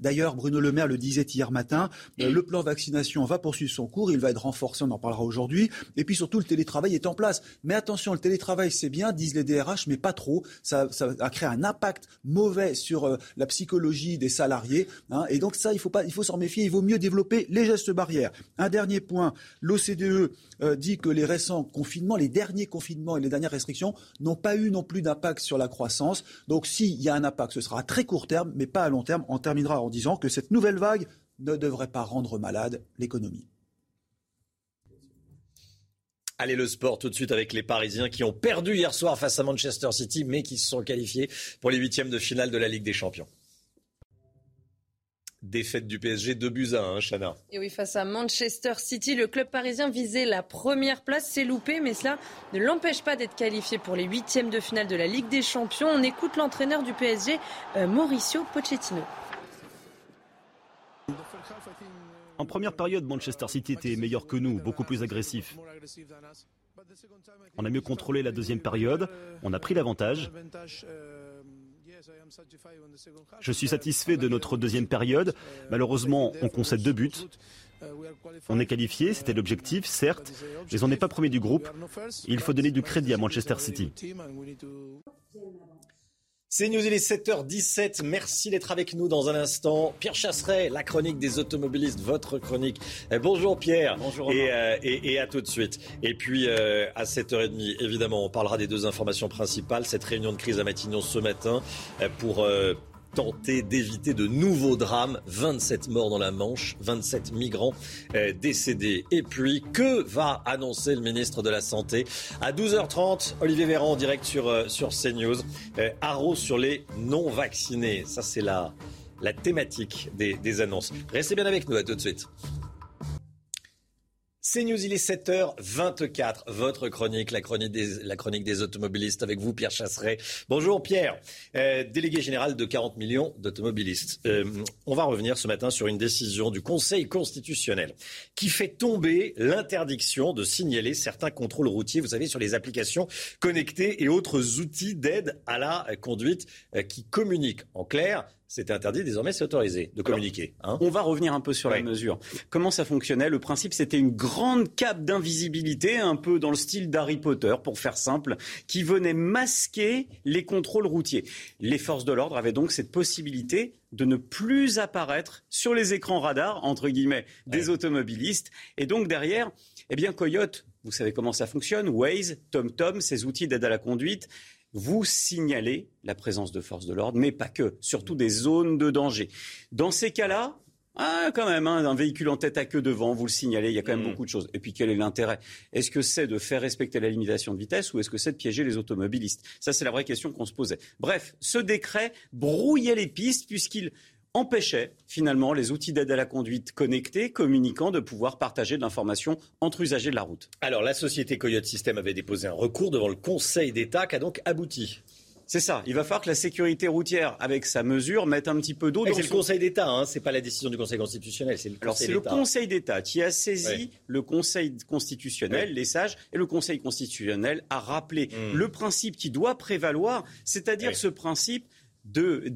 D'ailleurs, Bruno Le Maire le disait hier matin, euh, le plan vaccination va poursuivre son cours, il va être renforcé, on en parlera aujourd'hui. Et puis surtout, le télétravail est en place. Mais attention, le télétravail, c'est bien, disent les DRH, mais pas trop. Ça, a créé un impact mauvais sur euh, la psychologie des salariés. Hein. et donc ça, il faut, faut s'en méfier. Il vaut mieux développer les gestes barrières. Un dernier point, l'OCDE euh, dit que les récents confinements, les derniers confinements et les dernières restrictions n'ont pas eu non plus d'impact sur la croissance. Donc s'il y a un impact, ce sera à très court terme, mais pas à long terme. Terminera en disant que cette nouvelle vague ne devrait pas rendre malade l'économie. Allez, le sport tout de suite avec les Parisiens qui ont perdu hier soir face à Manchester City, mais qui se sont qualifiés pour les huitièmes de finale de la Ligue des Champions. Défaite du PSG 2 buts à 1, Chana. Et oui, face à Manchester City, le club parisien visait la première place. C'est loupé, mais cela ne l'empêche pas d'être qualifié pour les huitièmes de finale de la Ligue des Champions. On écoute l'entraîneur du PSG, euh, Mauricio Pochettino. En première période, Manchester City était meilleur que nous, beaucoup plus agressif. On a mieux contrôlé la deuxième période, on a pris l'avantage. Je suis satisfait de notre deuxième période. Malheureusement, on concède deux buts. On est qualifié, c'était l'objectif, certes, mais on n'est pas premier du groupe. Il faut donner du crédit à Manchester City. C'est News, il est 7h17. Merci d'être avec nous dans un instant. Pierre Chasseret, la chronique des automobilistes, votre chronique. Eh, bonjour Pierre. Bonjour. Et, euh, et, à tout de suite. Et puis euh, à 7h30, évidemment, on parlera des deux informations principales. Cette réunion de crise à Matignon ce matin euh, pour tenter d'éviter de nouveaux drames. 27 morts dans la Manche, 27 migrants euh, décédés. Et puis, que va annoncer le ministre de la Santé? À 12h30, Olivier Véran en direct sur, euh, sur CNews. Euh, haro sur les non-vaccinés. Ça, c'est la, la thématique des, des annonces. Restez bien avec nous, à tout de suite. C'est News, il est 7h24. Votre chronique, la chronique des, la chronique des automobilistes avec vous, Pierre Chasseret. Bonjour Pierre, euh, délégué général de 40 millions d'automobilistes. Euh, on va revenir ce matin sur une décision du Conseil constitutionnel qui fait tomber l'interdiction de signaler certains contrôles routiers, vous savez, sur les applications connectées et autres outils d'aide à la conduite euh, qui communiquent. En clair, c'est interdit, désormais c'est autorisé de communiquer. Hein. on va revenir un peu sur la mesure. Comment ça fonctionnait? Le principe, c'était une grande cape d'invisibilité, un peu dans le style d'Harry Potter, pour faire simple, qui venait masquer les contrôles routiers. Les forces de l'ordre avaient donc cette possibilité de ne plus apparaître sur les écrans radars, entre guillemets, des automobilistes. Et donc derrière, eh bien, Coyote, vous savez comment ça fonctionne, Waze, TomTom, ces outils d'aide à la conduite, vous signalez la présence de forces de l'ordre, mais pas que, surtout des zones de danger. Dans ces cas-là, ah, quand même, hein, un véhicule en tête à queue devant, vous le signalez, il y a quand même mmh. beaucoup de choses. Et puis, quel est l'intérêt? Est-ce que c'est de faire respecter la limitation de vitesse ou est-ce que c'est de piéger les automobilistes? Ça, c'est la vraie question qu'on se posait. Bref, ce décret brouillait les pistes puisqu'il empêchait finalement les outils d'aide à la conduite connectés, communiquant, de pouvoir partager de l'information entre usagers de la route. Alors la société Coyote System avait déposé un recours devant le Conseil d'État qui a donc abouti. C'est ça. Il va falloir que la sécurité routière, avec sa mesure, mette un petit peu d'eau dans C'est le Conseil d'État, hein, c'est pas la décision du Conseil constitutionnel. C'est le Alors c'est le Conseil d'État qui a saisi le Conseil constitutionnel, les sages, et le Conseil constitutionnel a rappelé hmm. le principe qui doit prévaloir, c'est-à-dire ce principe de,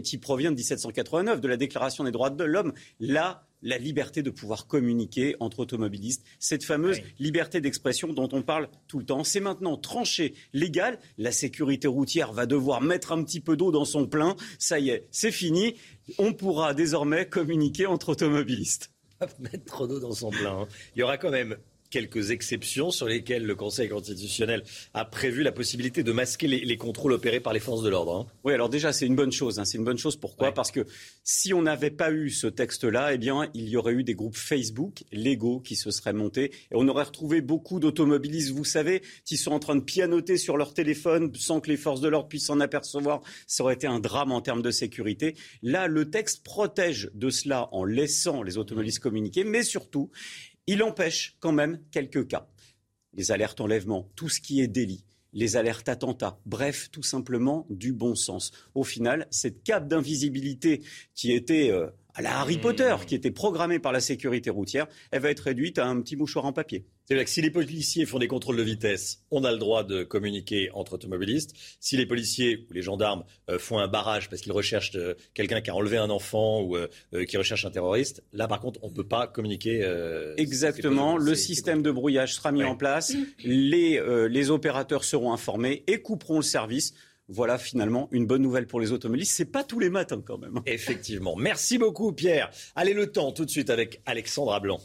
qui, provient de 1789, de la Déclaration des droits de l'homme, la la liberté de pouvoir communiquer entre automobilistes, cette fameuse liberté d'expression dont on parle tout le temps. C'est maintenant tranché légal. La sécurité routière va devoir mettre un petit peu d'eau dans son plein. Ça y est, c'est fini. On pourra désormais communiquer entre automobilistes. [laughs] Mettre trop d'eau dans son plein. Hein. Il y aura quand même quelques exceptions sur lesquelles le Conseil constitutionnel a prévu la possibilité de masquer les, contrôles opérés par les forces de l'ordre. Hein. Oui, alors déjà, c'est une bonne chose. Hein. C'est une bonne chose. Pourquoi? Parce que si on n'avait pas eu ce texte-là, eh bien, il y aurait eu des groupes Facebook légaux qui se seraient montés et on aurait retrouvé beaucoup d'automobilistes, vous savez, qui sont en train de pianoter sur leur téléphone sans que les forces de l'ordre puissent s'en apercevoir. Ça aurait été un drame en termes de sécurité. Là, le texte protège de cela en laissant les automobilistes communiquer, mais surtout, il empêche quand même quelques cas. Les alertes enlèvement, tout ce qui est délit, les alertes attentats, bref, tout simplement du bon sens. Au final, cette cape d'invisibilité qui était euh, à la Harry Potter, qui était programmée par la sécurité routière, elle va être réduite à un petit mouchoir en papier. C'est-à-dire que si les policiers font des contrôles de vitesse, on a le droit de communiquer entre automobilistes. Si les policiers ou les gendarmes euh, font un barrage parce qu'ils recherchent euh, quelqu'un qui a enlevé un enfant ou euh, qui recherche un terroriste, là par contre, on ne peut pas communiquer. Exactement. Le système de brouillage sera mis en place. [clears throat] Les, les opérateurs seront informés et couperont le service voilà finalement une bonne nouvelle pour les automobilistes. C'est pas tous les matins quand même. Effectivement. Merci beaucoup Pierre. Allez le temps tout de suite avec Alexandra Blanc.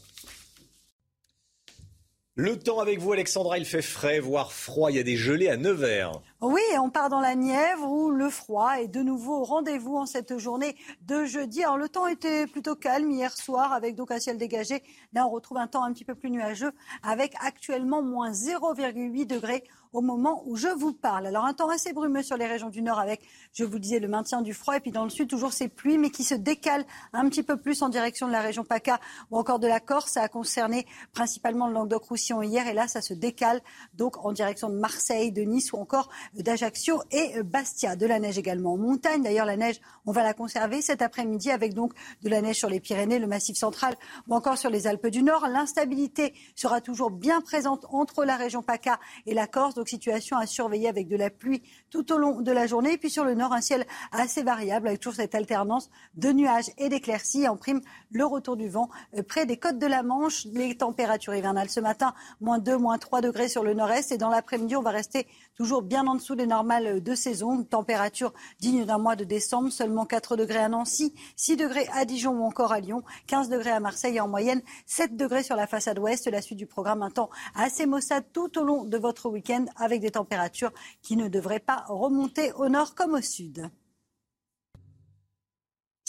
Le temps avec vous, Alexandra, il fait frais, voire froid. Il y a des gelées à Nevers. Oui, on part dans la Nièvre où le froid est de nouveau au rendez-vous en cette journée de jeudi. Alors le temps était plutôt calme hier soir avec donc un ciel dégagé. Là, on retrouve un temps un petit peu plus nuageux avec actuellement moins 0,8 degrés au moment où je vous parle. Alors un temps assez brumeux sur les régions du nord avec, je vous disais, le maintien du froid et puis dans le sud toujours ces pluies mais qui se décalent un petit peu plus en direction de la région PACA ou encore de la Corse. Ça a concerné principalement le Languedoc-Roussillon hier et là ça se décale donc en direction de Marseille, de Nice ou encore d'Ajaccio et Bastia. De la neige également en montagne. D'ailleurs, la neige, on va la conserver cet après-midi avec donc de la neige sur les Pyrénées, le Massif central ou encore sur les Alpes du Nord. L'instabilité sera toujours bien présente entre la région PACA et la Corse. Donc, situation à surveiller avec de la pluie tout au long de la journée. Et puis sur le nord, un ciel assez variable avec toujours cette alternance de nuages et d'éclaircies. En prime, le retour du vent euh, près des côtes de la Manche. Les températures hivernales ce matin, moins 2, moins 3 degrés sur le nord-est. Et dans l'après-midi, on va rester toujours bien en dessous des normales de saison. température digne d'un mois de décembre, seulement 4 degrés à Nancy, 6 degrés à Dijon ou encore à Lyon, 15 degrés à Marseille et en moyenne 7 degrés sur la façade ouest. La suite du programme, un temps assez maussade tout au long de votre week-end avec des températures qui ne devraient pas remonter au nord comme au sud.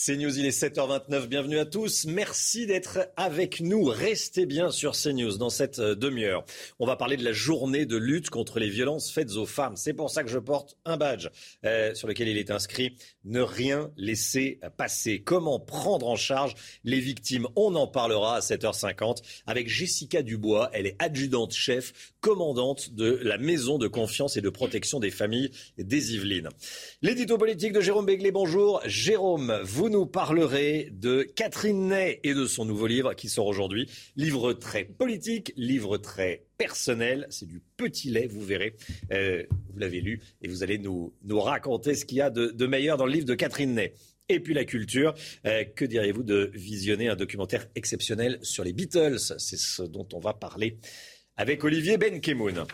C'est News, il est 7h29. Bienvenue à tous. Merci d'être avec nous. Restez bien sur CNews dans cette euh, demi-heure. On va parler de la journée de lutte contre les violences faites aux femmes. C'est pour ça que je porte un badge euh, sur lequel il est inscrit Ne rien laisser passer. Comment prendre en charge les victimes? On en parlera à 7h50 avec Jessica Dubois. Elle est adjudante chef, commandante de la maison de confiance et de protection des familles des Yvelines. L'édito politique de Jérôme Béglé. Bonjour. Jérôme, vous vous nous parlerez de Catherine Ney et de son nouveau livre qui sort aujourd'hui. Livre très politique, livre très personnel. C'est du petit lait, vous verrez. Euh, vous l'avez lu et vous allez nous, nous raconter ce qu'il y a de, meilleur dans le livre de Catherine Ney. Et puis la culture. Euh, que diriez-vous de visionner un documentaire exceptionnel sur les Beatles? C'est ce dont on va parler avec Olivier Benkemoun.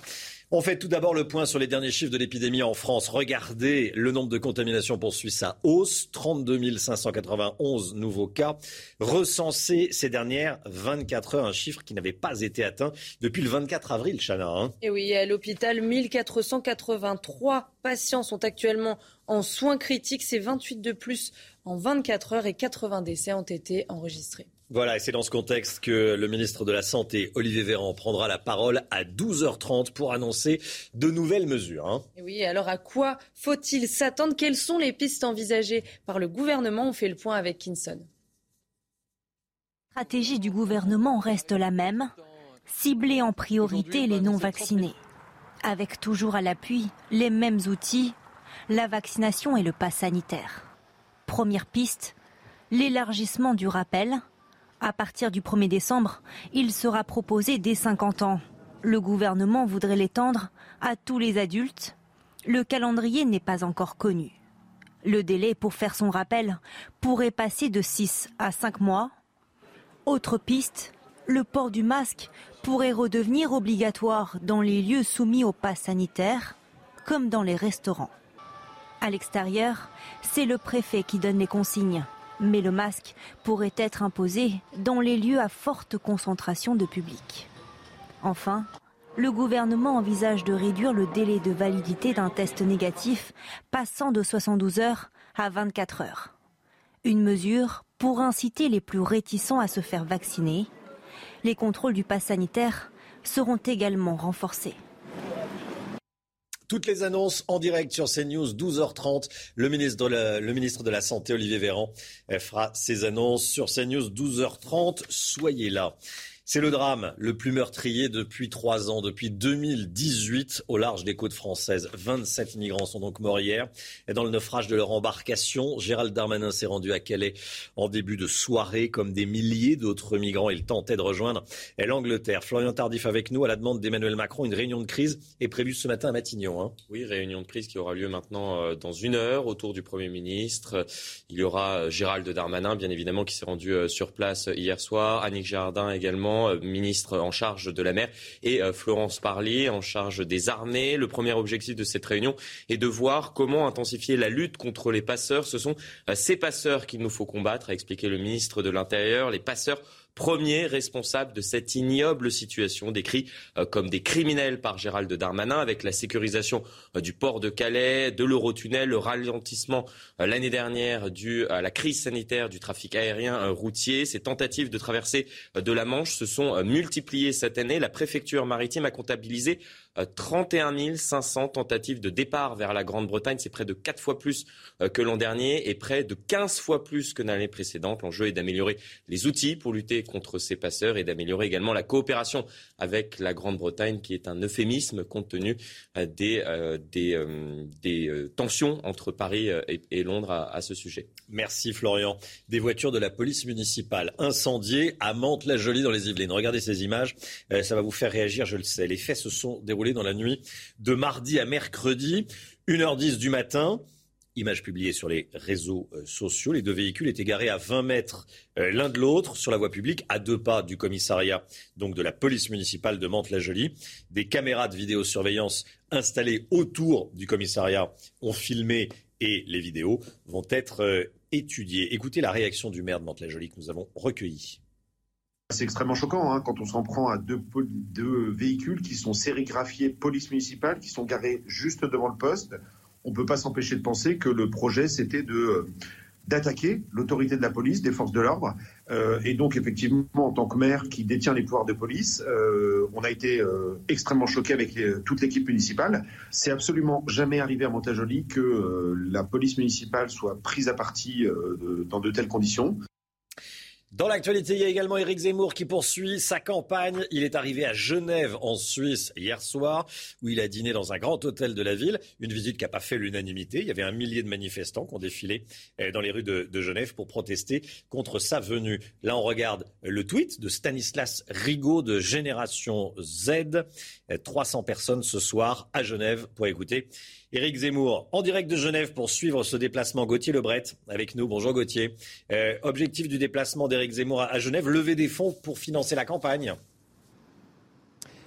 On fait tout d'abord le point sur les derniers chiffres de l'épidémie en France. Regardez, le nombre de contaminations poursuit sa hausse. 32 591 nouveaux cas recensés ces dernières 24 heures. Un chiffre qui n'avait pas été atteint depuis le 24 avril, Chana. Hein. Et oui, à l'hôpital, 1483 patients sont actuellement en soins critiques. C'est 28 de plus en 24 heures et 80 décès ont été enregistrés. Voilà, et c'est dans ce contexte que le ministre de la Santé, Olivier Véran, prendra la parole à 12h30 pour annoncer de nouvelles mesures. Hein. Oui, alors à quoi faut-il s'attendre? Quelles sont les pistes envisagées par le gouvernement? On fait le point avec Kinson. La stratégie du gouvernement reste la même, cibler en priorité les non-vaccinés, avec toujours à l'appui les mêmes outils, la vaccination et le pass sanitaire. Première piste, l'élargissement du rappel à partir du 1er décembre, il sera proposé dès 50 ans. Le gouvernement voudrait l'étendre à tous les adultes. Le calendrier n'est pas encore connu. Le délai pour faire son rappel pourrait passer de 6 à 5 mois. Autre piste, le port du masque pourrait redevenir obligatoire dans les lieux soumis au pass sanitaire, comme dans les restaurants. À l'extérieur, c'est le préfet qui donne les consignes. Mais le masque pourrait être imposé dans les lieux à forte concentration de public. Enfin, le gouvernement envisage de réduire le délai de validité d'un test négatif, passant de 72 heures à 24 heures. Une mesure pour inciter les plus réticents à se faire vacciner. Les contrôles du pass sanitaire seront également renforcés. Toutes les annonces en direct sur CNews, 12h30. Le ministre, de la, le ministre de la Santé, Olivier Véran, fera ses annonces sur CNews, 12h30. Soyez là. C'est le drame le plus meurtrier depuis trois ans, depuis 2018 au large des côtes françaises. 27 migrants sont donc morts hier. Et dans le naufrage de leur embarcation, Gérald Darmanin s'est rendu à Calais en début de soirée. Comme des milliers d'autres migrants, il tentait de rejoindre l'Angleterre. Florian Tardif avec nous à la demande d'Emmanuel Macron. Une réunion de crise est prévue ce matin à Matignon. Hein. Oui, réunion de crise qui aura lieu maintenant euh, dans une heure autour du Premier ministre. Il y aura euh, Gérald Darmanin, bien évidemment, qui s'est rendu euh, sur place hier soir. Annick Jardin également euh, ministre en charge de la mer, et euh, Florence Parly en charge des armées. Le premier objectif de cette réunion est de voir comment intensifier la lutte contre les passeurs. Ce sont euh, ces passeurs qu'il nous faut combattre, a expliqué le ministre de l'Intérieur. Les passeurs premier responsable de cette ignoble situation, décrit euh, comme des criminels par Gérald Darmanin, avec la sécurisation euh, du port de Calais, de l'Eurotunnel, le ralentissement euh, l'année dernière dû à la crise sanitaire du trafic aérien routier. Ces tentatives de traverser de la Manche se sont multipliées cette année. La préfecture maritime a comptabilisé 31 500 tentatives de départ vers la Grande-Bretagne. C'est près de 4 fois plus euh, que l'an dernier et près de 15 fois plus que l'année précédente. L'enjeu est d'améliorer les outils pour lutter contre ces passeurs et d'améliorer également la coopération avec la Grande-Bretagne, qui est un euphémisme compte tenu euh, euh, des, tensions entre Paris et, Londres à, ce sujet. Merci Florian. Des voitures de la police municipale incendiées à Mantes-la-Jolie dans les Yvelines. Regardez ces images, ça va vous faire réagir, je le sais. Les faits se sont déroulés dans la nuit de mardi à mercredi, 1h10 du matin. Image publiée sur les réseaux euh, sociaux. Les deux véhicules étaient garés à 20 mètres euh, l'un de l'autre sur la voie publique, à deux pas du commissariat donc de la police municipale de Mantes-la-Jolie. Des caméras de vidéosurveillance installées autour du commissariat ont filmé et les vidéos vont être euh, étudiées. Écoutez la réaction du maire de Mantes-la-Jolie que nous avons recueillie. C'est extrêmement choquant hein, quand on s'en prend à deux, véhicules qui sont sérigraphiés police municipale, qui sont garés juste devant le poste. On ne peut pas s'empêcher de penser que le projet, c'était de, d'attaquer l'autorité de la police, des forces de l'ordre. Euh, et donc, effectivement, en tant que maire qui détient les pouvoirs de police, euh, on a été euh, extrêmement choqué avec toute l'équipe municipale. C'est absolument jamais arrivé à Montajoli que la police municipale soit prise à partie dans de telles conditions. Dans l'actualité, il y a également Éric Zemmour qui poursuit sa campagne. Il est arrivé à Genève, en Suisse, hier soir, où il a dîné dans un grand hôtel de la ville. Une visite qui n'a pas fait l'unanimité. Il y avait un millier de manifestants qui ont défilé eh, dans les rues de, Genève pour protester contre sa venue. Là, on regarde le tweet de Stanislas Rigaud de Génération Z. 300 eh, personnes ce soir à Genève pour écouter Éric Zemmour, en direct de Genève pour suivre ce déplacement. Gauthier Lebret avec nous. Bonjour Gauthier. Euh, objectif du déplacement d'Éric Zemmour à Genève, lever des fonds pour financer la campagne.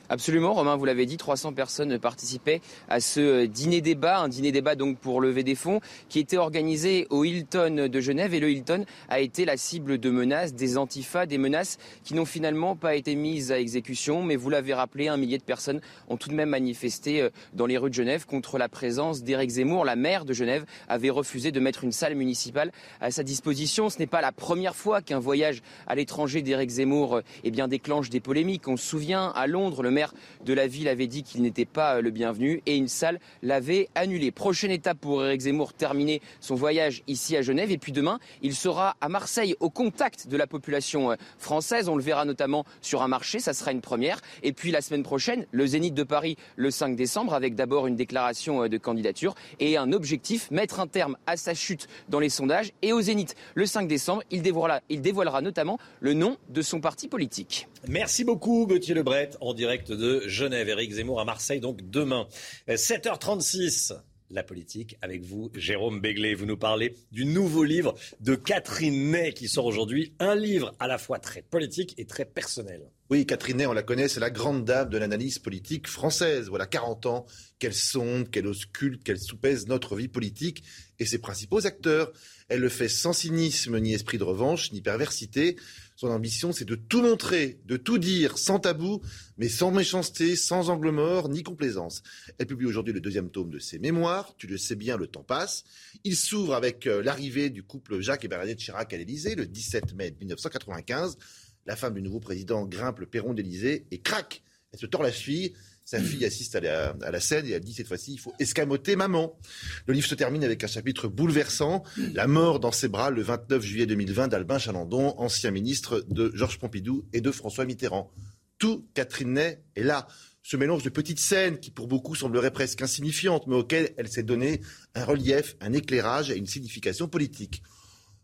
Absolument, Romain, vous l'avez dit, 300 personnes participaient à ce euh, dîner-débat, un dîner-débat donc pour lever des fonds, qui était organisé au Hilton de Genève. Et le Hilton a été la cible de menaces, des antifas, des menaces qui n'ont finalement pas été mises à exécution. Mais vous l'avez rappelé, un millier de personnes ont tout de même manifesté euh, dans les rues de Genève contre la présence d'Éric Zemmour. La maire de Genève avait refusé de mettre une salle municipale à sa disposition. Ce n'est pas la première fois qu'un voyage à l'étranger d'Éric Zemmour eh bien, déclenche des polémiques. On se souvient à Londres, le maire de la ville avait dit qu'il n'était pas euh, le bienvenu et une salle l'avait annulé. Prochaine étape pour Eric Zemmour, terminer son voyage ici à Genève. Et puis demain, il sera à Marseille au contact de la population euh, française. On le verra notamment sur un marché, ça sera une première. Et puis la semaine prochaine, le Zénith de Paris le 5 décembre avec d'abord une déclaration euh, de candidature et un objectif, mettre un terme à sa chute dans les sondages. Et au Zénith, le 5 décembre, il dévoilera, il dévoilera notamment le nom de son parti politique. Merci beaucoup Gauthier Lebret en direct de Genève. Éric Zemmour à Marseille donc demain. 7h36. La politique avec vous, Jérôme Béglé. Vous nous parlez du nouveau livre de Catherine Ney qui sort aujourd'hui. Un livre à la fois très politique et très personnel. Oui, Catherine Ney, on la connaît, c'est la grande dame de l'analyse politique française. Voilà 40 ans qu'elle sonde, qu'elle ausculte, qu'elle soupèse notre vie politique et ses principaux acteurs. Elle le fait sans cynisme, ni esprit de revanche, ni perversité. Son ambition, c'est de tout montrer, de tout dire, sans tabou, mais sans méchanceté, sans angle mort, ni complaisance. Elle publie aujourd'hui le deuxième tome de ses mémoires. Tu le sais bien, le temps passe. Il s'ouvre avec euh, l'arrivée du couple Jacques et Bernadette Chirac à l'Élysée le 17 mai 1995. La femme du nouveau président grimpe le perron d'Élysée et craque. Elle se tord la cheville. Sa fille assiste à la, scène et elle dit cette fois-ci, il faut escamoter maman. Le livre se termine avec un chapitre bouleversant, la mort dans ses bras le 29 juillet 2020 d'Albin Chalandon, ancien ministre de Georges Pompidou et de François Mitterrand. Tout Catherine Ney est là. Ce mélange de petites scènes qui pour beaucoup sembleraient presque insignifiantes, mais auxquelles elle s'est donné un relief, un éclairage et une signification politique.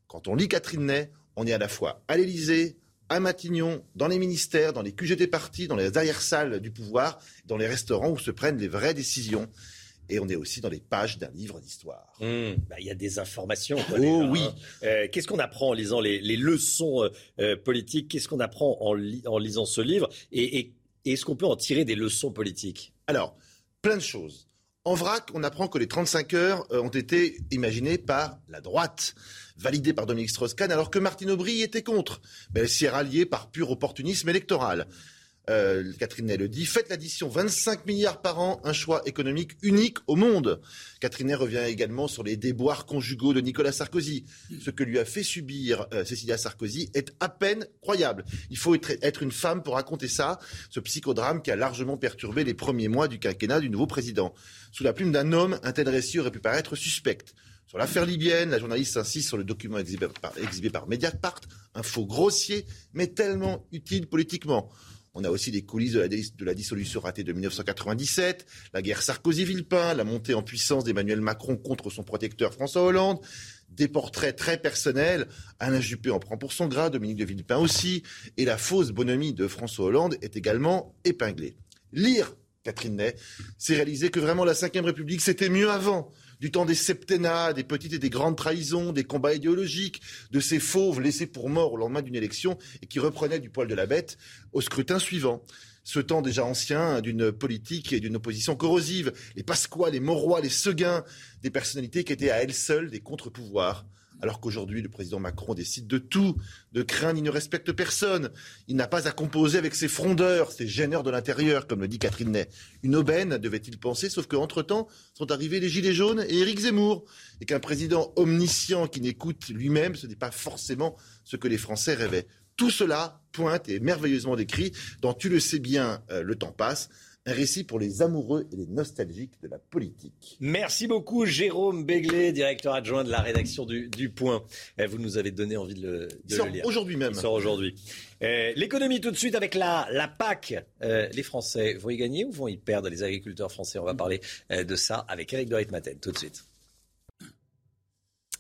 Quand on lit Catherine Ney, on est à la fois à l'Élysée, à Matignon, dans les ministères, dans les QGT partis, dans les arrière-salles du pouvoir, dans les restaurants où se prennent les vraies décisions. Et on est aussi dans les pages d'un livre d'histoire. Mmh. Bah, il y a des informations. oh oui. Hein. Euh, qu'est-ce qu'on apprend en lisant les, leçons euh, euh, politiques? Qu'est-ce qu'on apprend en, en, lisant ce livre? Et, et est-ce qu'on peut en tirer des leçons politiques? Alors, plein de choses. En vrac, on apprend que les 35 heures ont été imaginées par la droite validée par Dominique Strauss-Kahn, alors que Martine Aubry était contre. Mais elle s'y est ralliée par pur opportunisme électoral. Euh, Catherine Ney le dit, faites l'addition 25 milliards par an, un choix économique unique au monde. Catherine Ney revient également sur les déboires conjugaux de Nicolas Sarkozy. Ce que lui a fait subir euh, Cécilia Sarkozy est à peine croyable. Il faut être, être, une femme pour raconter ça, ce psychodrame qui a largement perturbé les premiers mois du quinquennat du nouveau président. Sous la plume d'un homme, un tel récit aurait pu paraître suspect. Sur l'affaire libyenne, la journaliste insiste sur le document exhibé par, Mediapart, un faux grossier, mais tellement utile politiquement. On a aussi des coulisses de la, dissolution ratée de 1997, la guerre Sarkozy-Villepin, la montée en puissance d'Emmanuel Macron contre son protecteur François Hollande, des portraits très personnels. Alain Juppé en prend pour son grade, Dominique de Villepin aussi, et la fausse bonhomie de François Hollande est également épinglée. Lire Catherine Ney, c'est réaliser que vraiment la Ve République, c'était mieux avant du temps des septennats, des petites et des grandes trahisons, des combats idéologiques, de ces fauves laissés pour morts au lendemain d'une élection et qui reprenaient du poil de la bête au scrutin suivant. Ce temps déjà ancien d'une politique et d'une opposition corrosive, les Pasqua, les Mauroy, les Seguin, des personnalités qui étaient à elles seules des contre-pouvoirs alors qu'aujourd'hui, le président Macron décide de tout, de craindre, il ne respecte personne. Il n'a pas à composer avec ses frondeurs, ses gêneurs de l'intérieur, comme le dit Catherine Ney. Une aubaine, devait-il penser, sauf qu'entre-temps sont arrivés les Gilets jaunes et Éric Zemmour. Et qu'un président omniscient qui n'écoute lui-même, ce n'est pas forcément ce que les Français rêvaient. Tout cela pointe et merveilleusement décrit dans Tu le sais bien, euh, le temps passe un récit pour les amoureux et les nostalgiques de la politique. Merci beaucoup Jérôme Béglé, directeur adjoint de la rédaction du, Point. Eh, vous nous avez donné envie de le, de lire. Aujourd'hui même. Il sort aujourd'hui. Eh, l'économie tout de suite avec la, la PAC. Euh, les Français vont y gagner ou vont y perdre? Les agriculteurs français, on va parler euh, de ça avec Eric Dorit Maten tout de suite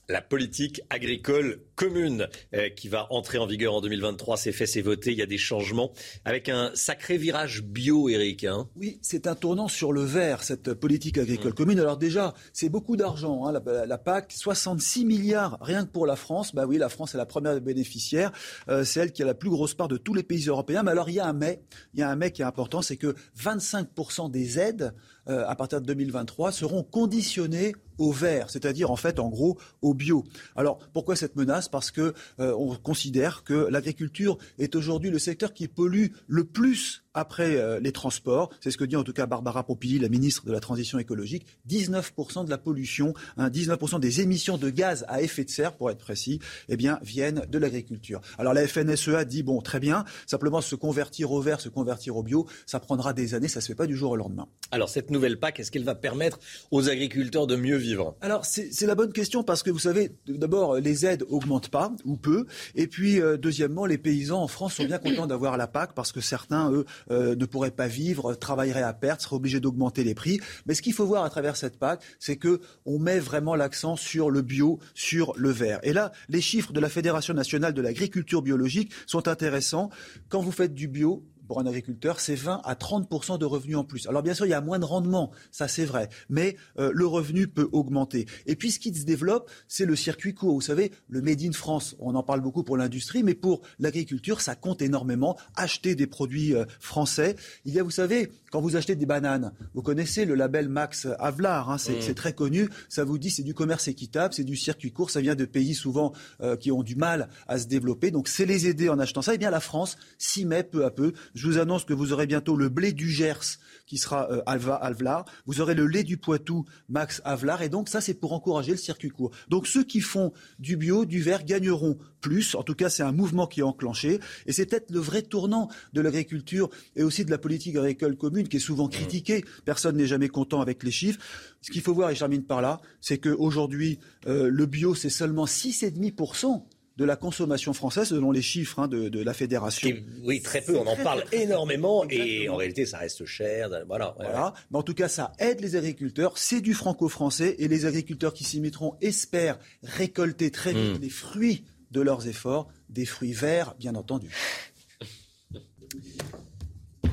la politique agricole commune euh, qui va entrer en vigueur en 2023. C'est fait, c'est voté. Il y a des changements avec un sacré virage bio, Eric. Hein. Oui, c'est un tournant sur le vert, cette politique agricole mmh. commune. Alors déjà, c'est beaucoup d'argent. Hein, la, PAC, 66 milliards rien que pour la France. Bah oui, la France est la première bénéficiaire. Euh, c'est elle qui a la plus grosse part de tous les pays européens. Mais alors il y a un mais. Il y a un mais qui est important, c'est que 25% des aides euh, à partir de 2023 seront conditionnées au vert, c'est-à-dire en fait en gros au bio. Alors pourquoi cette menace? Parce que euh, on considère que l'agriculture est aujourd'hui le secteur qui pollue le plus après euh, les transports. C'est ce que dit en tout cas Barbara Pompili, la ministre de la Transition écologique. 19% de la pollution, 19% hein, des émissions de gaz à effet de serre, pour être précis, eh bien, viennent de l'agriculture. Alors la FNSEA dit, bon, très bien, simplement se convertir au vert, se convertir au bio, ça prendra des années, ça ne se fait pas du jour au lendemain. Alors cette nouvelle PAC, est-ce qu'elle va permettre aux agriculteurs de mieux vivre? Alors c'est la bonne question parce que vous savez, d'abord, les aides augmentent pas, ou peu, et puis euh, deuxièmement, les paysans en France sont bien contents d'avoir la PAC parce que certains, eux, euh, ne pourraient pas vivre, travailleraient à perte, seraient obligés d'augmenter les prix. Mais ce qu'il faut voir à travers cette PAC, c'est que on met vraiment l'accent sur le bio, sur le vert. Et là, les chiffres de la Fédération nationale de l'agriculture biologique sont intéressants. Quand vous faites du bio, pour un agriculteur, c'est 20 à 30% de revenus en plus. Alors bien sûr, il y a moins de rendement, ça c'est vrai, mais euh, le revenu peut augmenter. Et puis ce qui se développe, c'est le circuit court. Vous savez, le Made in France, on en parle beaucoup pour l'industrie, mais pour l'agriculture, ça compte énormément. Acheter des produits euh, français. Il y a, vous savez, quand vous achetez des bananes, vous connaissez le label Max Havelaar, hein, mmh. c'est très connu. Ça vous dit c'est du commerce équitable, c'est du circuit court, ça vient de pays souvent euh, qui ont du mal à se développer. Donc c'est les aider en achetant ça. Eh bien la France s'y met peu à peu. Je vous annonce que vous aurez bientôt le blé du Gers qui sera euh, Alva Alvlar. Vous aurez le lait du Poitou Max Avlar. Et donc ça, c'est pour encourager le circuit court. Donc ceux qui font du bio, du vert, gagneront plus. En tout cas, c'est un mouvement qui est enclenché. Et c'est peut-être le vrai tournant de l'agriculture et aussi de la politique agricole commune qui est souvent critiquée. Personne n'est jamais content avec les chiffres. Ce qu'il faut voir, et je termine par là, c'est qu'aujourd'hui, euh, le bio, c'est seulement 6,5% de la consommation française selon les chiffres hein, de, la fédération. oui, très peu. On en parle énormément et en réalité, ça reste cher. Voilà, voilà. Mais en tout cas, ça aide les agriculteurs. C'est du franco-français et les agriculteurs qui s'y mettront espèrent récolter très vite hmm. les fruits de leurs efforts, des fruits verts, bien entendu.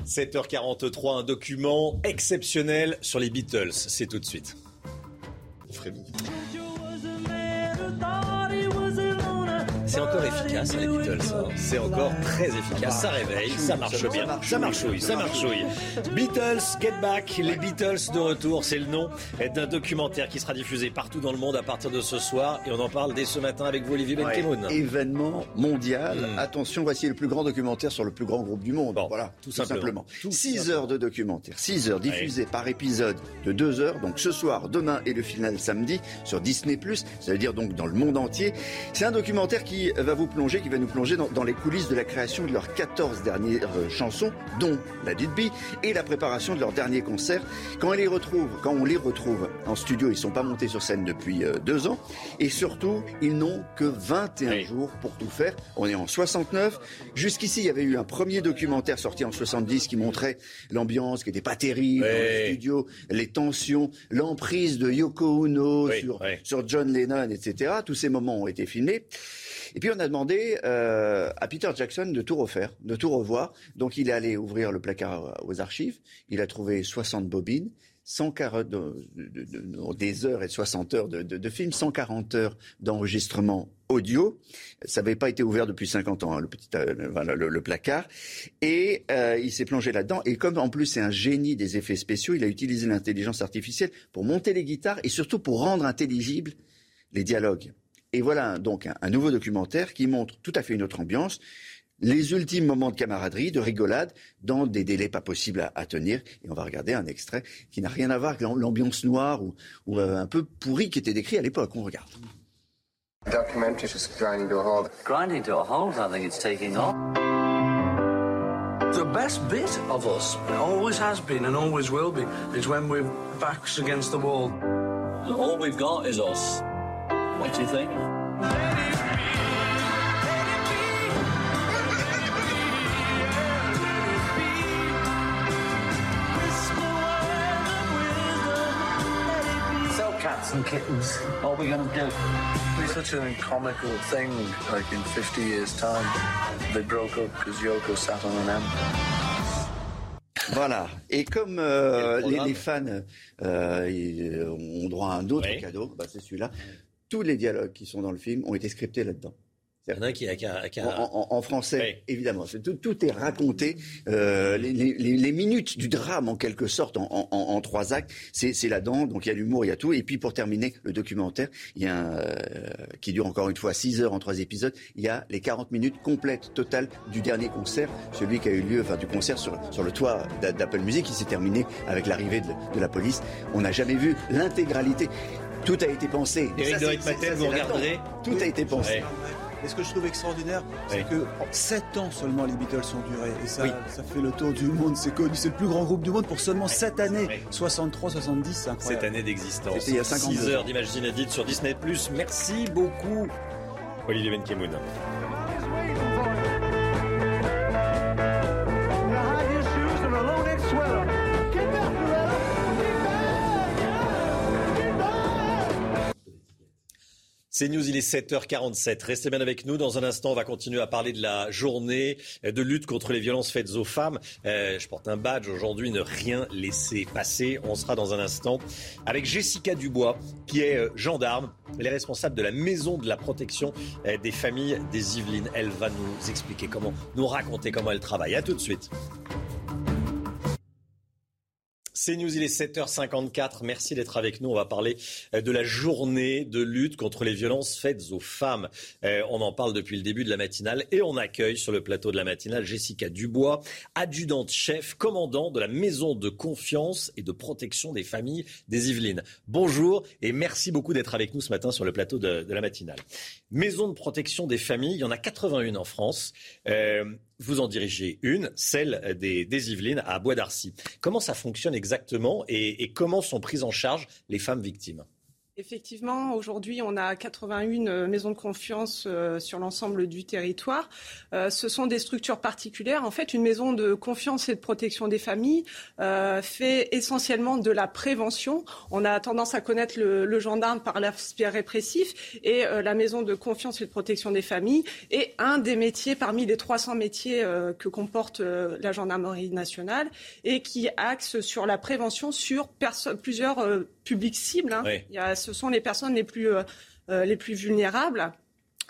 7h43, un document exceptionnel sur les Beatles. C'est tout de suite. C'est encore efficace, les Beatles. Hein. C'est encore très efficace. Ça réveille, ça marche bien, ça marchouille, ça marchouille. Beatles, Get Back, les Beatles de retour, c'est le nom d'un documentaire qui sera diffusé partout dans le monde à partir de ce soir. Et on en parle dès ce matin avec vous, Olivier Benkemoun. événement mondial. Hmm. Attention, voici le plus grand documentaire sur le plus grand groupe du monde. voilà, tout, simplement. 6 heures de documentaire, 6 heures diffusées par épisode de 2 heures. Donc ce soir, demain et le final samedi sur Disney+. Ça veut dire donc dans le monde entier. C'est un documentaire qui va vous plonger, qui va nous plonger dans, les coulisses de la création de leurs 14 dernières euh, chansons, dont la Dudby, et la préparation de leur dernier concert. Quand, les retrouve, quand on les retrouve en studio, ils ne sont pas montés sur scène depuis euh, deux ans, et surtout, ils n'ont que 21 jours pour tout faire. On est en 69. Jusqu'ici, il y avait eu un premier documentaire sorti en 70 qui montrait l'ambiance qui n'était pas terrible dans le studio, les tensions, l'emprise de Yoko Ono sur, sur John Lennon, etc. Tous ces moments ont été filmés. Et puis on a demandé euh, à Peter Jackson de tout refaire, de tout revoir. Donc il est allé ouvrir le placard aux archives. Il a trouvé 60 bobines. 140 des heures et 60 heures de, de, films, 140 heures d'enregistrement audio. Ça n'avait pas été ouvert depuis 50 ans, hein, euh, le, placard. Et euh, il s'est plongé là-dedans. Et comme en plus c'est un génie des effets spéciaux, il a utilisé l'intelligence artificielle pour monter les guitares et surtout pour rendre intelligibles les dialogues Et voilà donc un, nouveau documentaire qui montre tout à fait une autre ambiance les ultimes moments de camaraderie, de rigolade, dans des délais pas possibles à, tenir. Et on va regarder un extrait qui n'a rien à voir avec l'ambiance noire ou, euh, un peu pourrie qui était décrit à l'époque. On regarde. Documentary just grinding to a halt. Grinding to a halt, I think it's taking off. The best bit of us, always has been and always will be, is when we're backs against the wall. All we've got is us. What do you think? cats and kittens. What are we going to do? It's such a comical thing, like in 50 years' time. They broke up because Yoko sat on an M. Voilà. Et comme euh, les, les, fans euh, euh, ont droit à un autre oui. cadeau, bah c'est celui-là. Tous les dialogues qui sont dans le film ont été scriptés là-dedans. En, français, évidemment. Tout, est raconté. Euh, les, minutes du drame, en quelque sorte, en, trois actes, c'est là-dedans. Donc il y a l'humour, il y a tout. Et puis pour terminer le documentaire, il y a un, euh, qui dure encore une fois 6 heures en trois épisodes. Il y a les 40 minutes complètes, totales du dernier concert, celui qui a eu lieu, enfin du concert sur, sur le toit d'Apple Music, qui s'est terminé avec l'arrivée de, la police. On n'a jamais vu l'intégralité. Tout a été pensé. Éric de vous regarderez. Tout a été pensé. Et ce que je trouve extraordinaire, c'est que 7 ans seulement les Beatles ont duré. Et ça, ça fait le tour du monde. C'est connu. C'est le plus grand groupe du monde pour seulement 7 années. 63, 70, c'est incroyable. Cette année d'existence. C'était il y a 6 heures d'images inédites sur Disney+. Merci beaucoup, Olivier Benkemoun. C'est News, il est 7h47. Restez bien avec nous. Dans un instant, on va continuer à parler de la journée de lutte contre les violences faites aux femmes. Euh, je porte un badge aujourd'hui, ne rien laisser passer. On sera dans un instant avec Jessica Dubois, qui est euh, gendarme. Elle est responsable de la maison de la protection euh, des familles des Yvelines. Elle va nous expliquer comment, nous raconter comment elle travaille. À tout de suite. C'est News, il est 7h54. Merci d'être avec nous. On va parler euh, de la journée de lutte contre les violences faites aux femmes. Euh, on en parle depuis le début de la matinale et on accueille sur le plateau de la matinale Jessica Dubois, adjudante chef, commandant de la maison de confiance et de protection des familles des Yvelines. Bonjour et merci beaucoup d'être avec nous ce matin sur le plateau de, la matinale. Maison de protection des familles, il y en a 81 en France. Euh, vous en dirigez une, celle des, Yvelines à Bois d'Arcy. Comment ça fonctionne exactement et comment sont prises en charge les femmes victimes? Effectivement, aujourd'hui, on a 81 euh, maisons de confiance euh, sur l'ensemble du territoire. Euh, ce sont des structures particulières. En fait, une maison de confiance et de protection des familles fait essentiellement de la prévention. On a tendance à connaître le, gendarme par l'aspect répressif et la maison de confiance et de protection des familles est un des métiers parmi les 300 métiers que comporte la gendarmerie nationale et qui axe sur la prévention sur plusieurs publics cibles. Hein. Il y a, ce sont les personnes les plus, euh, euh, les plus vulnérables.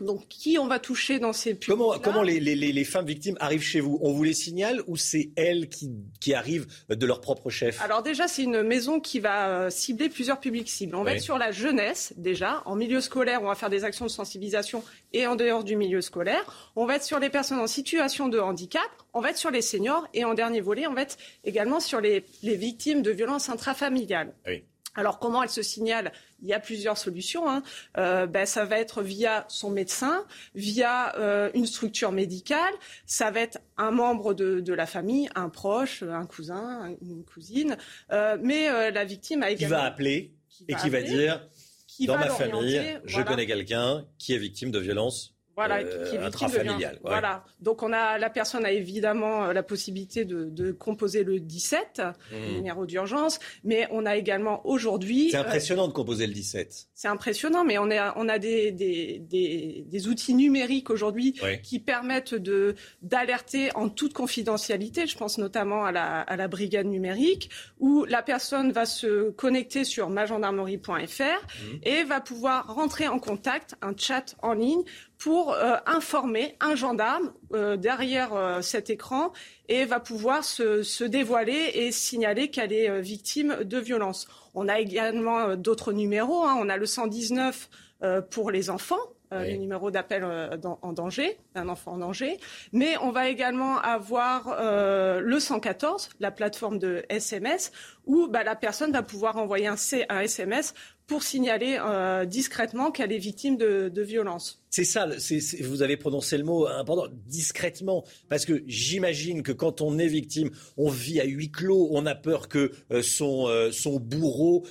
Donc, qui on va toucher dans ces publics Comment, comment les, les, les, femmes victimes arrivent chez vous? On vous les signale ou c'est elles qui, qui, arrivent de leur propre chef? Alors déjà, c'est une maison qui va euh, cibler plusieurs publics cibles. On va être sur la jeunesse déjà. En milieu scolaire, on va faire des actions de sensibilisation et en dehors du milieu scolaire. On va être sur les personnes en situation de handicap. On va être sur les seniors. Et en dernier volet, on va être également sur les, les victimes de violences intrafamiliales. Oui. Alors comment elle se signale? Il y a plusieurs solutions. Hein. Euh, ben, ça va être via son médecin, via euh, une structure médicale, ça va être un membre de, la famille, un proche, un cousin, une cousine. Euh, mais la victime a également... Qui va appeler et qui va dire, dans ma famille, je connais quelqu'un qui est victime de violences voilà, qui, est intrafamilial. Voilà. Donc on a la personne a évidemment euh, la possibilité de, composer le 17, mmh. numéro d'urgence, mais on a également aujourd'hui. C'est euh, impressionnant de composer le 17. C'est impressionnant, mais on a on a des des, outils numériques aujourd'hui qui permettent de d'alerter en toute confidentialité. Je pense notamment à la à la brigade numérique où la personne va se connecter sur magendarmerie.fr mmh. et va pouvoir rentrer en contact, un chat en ligne pour euh, informer un gendarme euh, derrière euh, cet écran et va pouvoir se, dévoiler et signaler qu'elle est victime de violence. On a également d'autres numéros. Hein. On a le 119 pour les enfants. le numéro d'appel en danger, d'un enfant en danger. Mais on va également avoir le 114, la plateforme de SMS, où bah, la personne va pouvoir envoyer un, un SMS pour signaler euh, discrètement qu'elle est victime de, de violence. C'est ça, vous avez prononcé le mot important, discrètement, parce que j'imagine que quand on est victime, on vit à huis clos, on a peur que euh, son, euh, son bourreau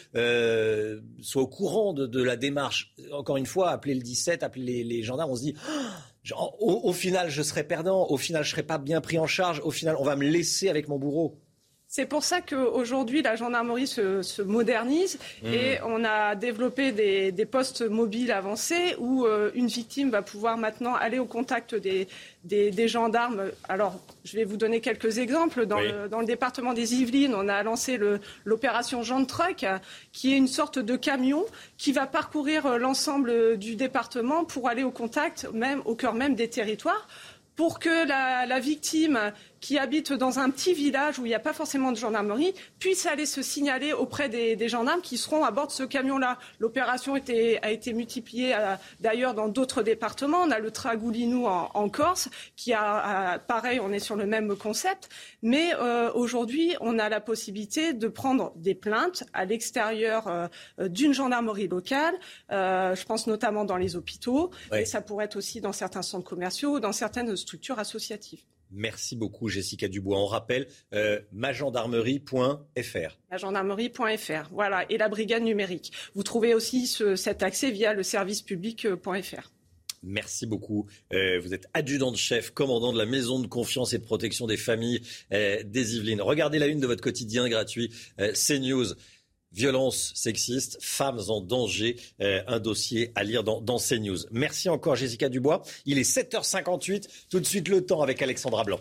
soit au courant de, la démarche. Encore une fois, appeler le 17, appeler les, gendarmes, on se dit... [gasps] Au, au, final, je serai perdant. Au final, je serai pas bien pris en charge. Au final, on va me laisser avec mon bourreau. C'est pour ça qu'aujourd'hui, la gendarmerie se, modernise mmh. et on a développé des, postes mobiles avancés où euh, une victime va pouvoir maintenant aller au contact des, gendarmes. Alors, je vais vous donner quelques exemples. Dans, le, département des Yvelines, on a lancé l'opération Jean de Truck, qui est une sorte de camion qui va parcourir euh, l'ensemble du département pour aller au contact, même au cœur même des territoires pour que la victime qui habitent dans un petit village où il n'y a pas forcément de gendarmerie puissent aller se signaler auprès des, gendarmes qui seront à bord de ce camion-là. L'opération a été multipliée euh, d'ailleurs dans d'autres départements. On a le Tragoulinou en, Corse qui a, pareil, on est sur le même concept. Mais euh, aujourd'hui, on a la possibilité de prendre des plaintes à l'extérieur euh, d'une gendarmerie locale. je pense notamment dans les hôpitaux. Et ça pourrait être aussi dans certains centres commerciaux ou dans certaines structures associatives. Merci beaucoup, Jessica Dubois. On rappelle euh, magendarmerie.fr. Magendarmerie.fr, voilà, et la brigade numérique. Vous trouvez aussi cet accès via le servicepublic.fr. Merci beaucoup. Euh, vous êtes adjudant de chef, commandant de la maison de confiance et de protection des familles euh, des Yvelines. Regardez la une de votre quotidien gratuit CNews. Violence sexiste, femmes en danger, euh, un dossier à lire dans, dans CNews. Merci encore Jessica Dubois. Il est 7h58, tout de suite le temps avec Alexandra Blanc.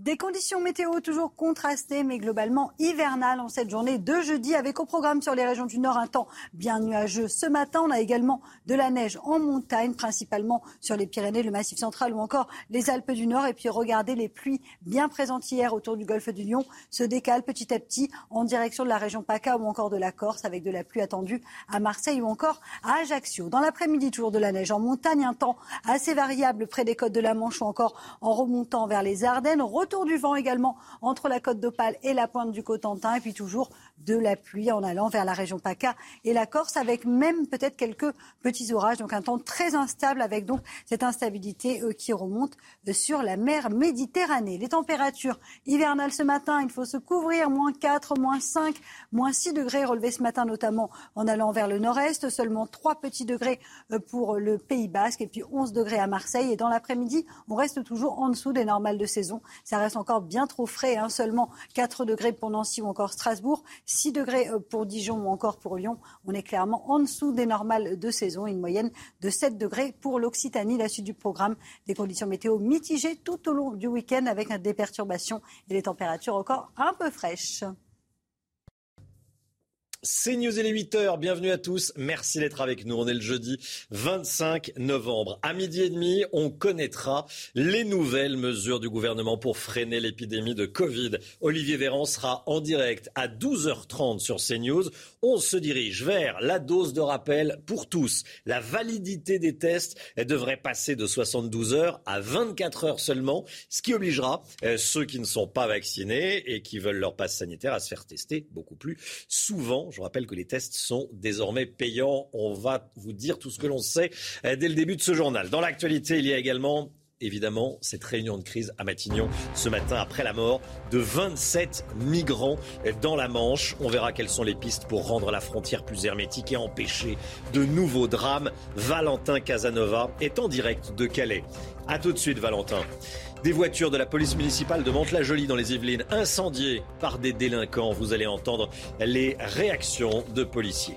Des conditions météo toujours contrastées, mais globalement hivernales en cette journée de jeudi, avec au programme sur les régions du Nord un temps bien nuageux. Ce matin, on a également de la neige en montagne, principalement sur les Pyrénées, le Massif central ou encore les Alpes du Nord. Et puis regardez, les pluies bien présentes hier autour du golfe du Lion se décalent petit à petit en direction de la région PACA ou encore de la Corse, avec de la pluie attendue à Marseille ou encore à Ajaccio. Dans l'après-midi, toujours de la neige en montagne, un temps assez variable près des côtes de la Manche ou encore en remontant vers les Ardennes. Retour du vent également entre la côte d'Opale et la pointe du Cotentin. Et puis toujours de la pluie en allant vers la région PACA et la Corse, avec même peut-être quelques petits orages. Donc un temps très instable avec donc cette instabilité euh, qui remonte euh, sur la mer Méditerranée. Les températures hivernales ce matin, il faut se couvrir. Moins 4, moins 5, moins 6 degrés relevés ce matin, notamment en allant vers le nord-est. Seulement 3 petits degrés euh, pour le Pays Basque et puis 11 degrés à Marseille. Et dans l'après-midi, on reste toujours en dessous des normales de saison. Ça reste encore bien trop frais, hein. seulement 4 degrés pour Nancy ou encore Strasbourg. 6 degrés euh, pour Dijon ou encore pour Lyon. On est clairement en dessous des normales de saison. Une moyenne de 7 degrés pour l'Occitanie. La suite du programme, des conditions météo mitigées tout au long du week-end avec des perturbations et des températures encore un peu fraîches. C'est News et les 8 heures. Bienvenue à tous. Merci d'être avec nous. On est le jeudi 25 novembre. À midi et demi, on connaîtra les nouvelles mesures du gouvernement pour freiner l'épidémie de Covid. Olivier Véran sera en direct à 12h30 sur CNews. On se dirige vers la dose de rappel pour tous. La validité des tests devrait passer de 72 heures à 24 heures seulement, ce qui obligera euh, ceux qui ne sont pas vaccinés et qui veulent leur passe sanitaire à se faire tester beaucoup plus souvent. Je rappelle que les tests sont désormais payants. On va vous dire tout ce que l'on sait euh, dès le début de ce journal. Dans l'actualité, il y a également évidemment cette réunion de crise à Matignon ce matin après la mort de 27 migrants dans la Manche. On verra quelles sont les pistes pour rendre la frontière plus hermétique et empêcher de nouveaux drames. Valentin Casanova est en direct de Calais. A tout de suite Valentin. Des voitures de la police municipale de Mantes-la-Jolie dans les Yvelines incendiées par des délinquants. Vous allez entendre les réactions de policiers.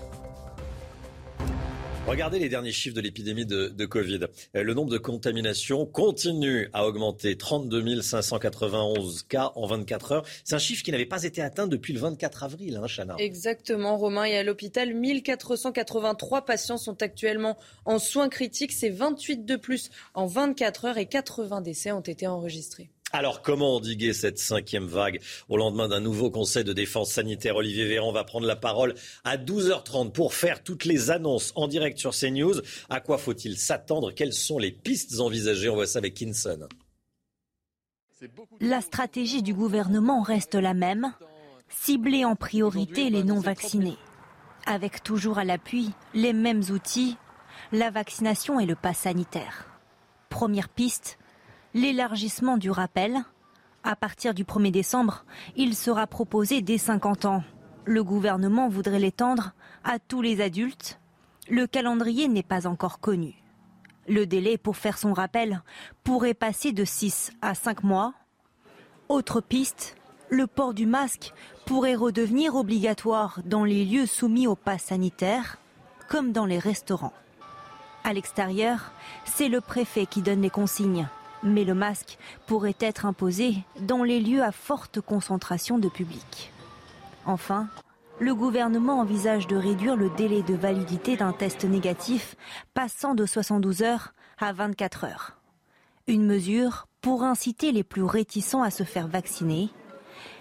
Regardez les derniers chiffres de l'épidémie de, Covid. Euh, le nombre de contaminations continue à augmenter. 32 591 cas en 24 heures. C'est un chiffre qui n'avait pas été atteint depuis le 24 avril, hein, Chana. Exactement, Romain. Et à l'hôpital, 1483 patients sont actuellement en soins critiques. C'est 28 de plus en 24 heures et 80 décès ont été enregistrés. Alors, comment endiguer cette cinquième vague Au lendemain d'un nouveau conseil de défense sanitaire, Olivier Véran va prendre la parole à 12h30 pour faire toutes les annonces en direct sur CNews. À quoi faut-il s'attendre? Quelles sont les pistes envisagées? On voit ça avec Kinson. La stratégie du gouvernement reste la même cibler en priorité les non-vaccinés. Avec toujours à l'appui les mêmes outils, la vaccination et le pass sanitaire. Première piste, l'élargissement du rappel. À partir du 1er décembre, il sera proposé dès 50 ans. Le gouvernement voudrait l'étendre à tous les adultes. Le calendrier n'est pas encore connu. Le délai pour faire son rappel pourrait passer de 6 à 5 mois. Autre piste, le port du masque pourrait redevenir obligatoire dans les lieux soumis au pass sanitaire, comme dans les restaurants. À l'extérieur, c'est le préfet qui donne les consignes mais le masque pourrait être imposé dans les lieux à forte concentration de public. Enfin, le gouvernement envisage de réduire le délai de validité d'un test négatif, passant de 72 heures à 24 heures. Une mesure pour inciter les plus réticents à se faire vacciner.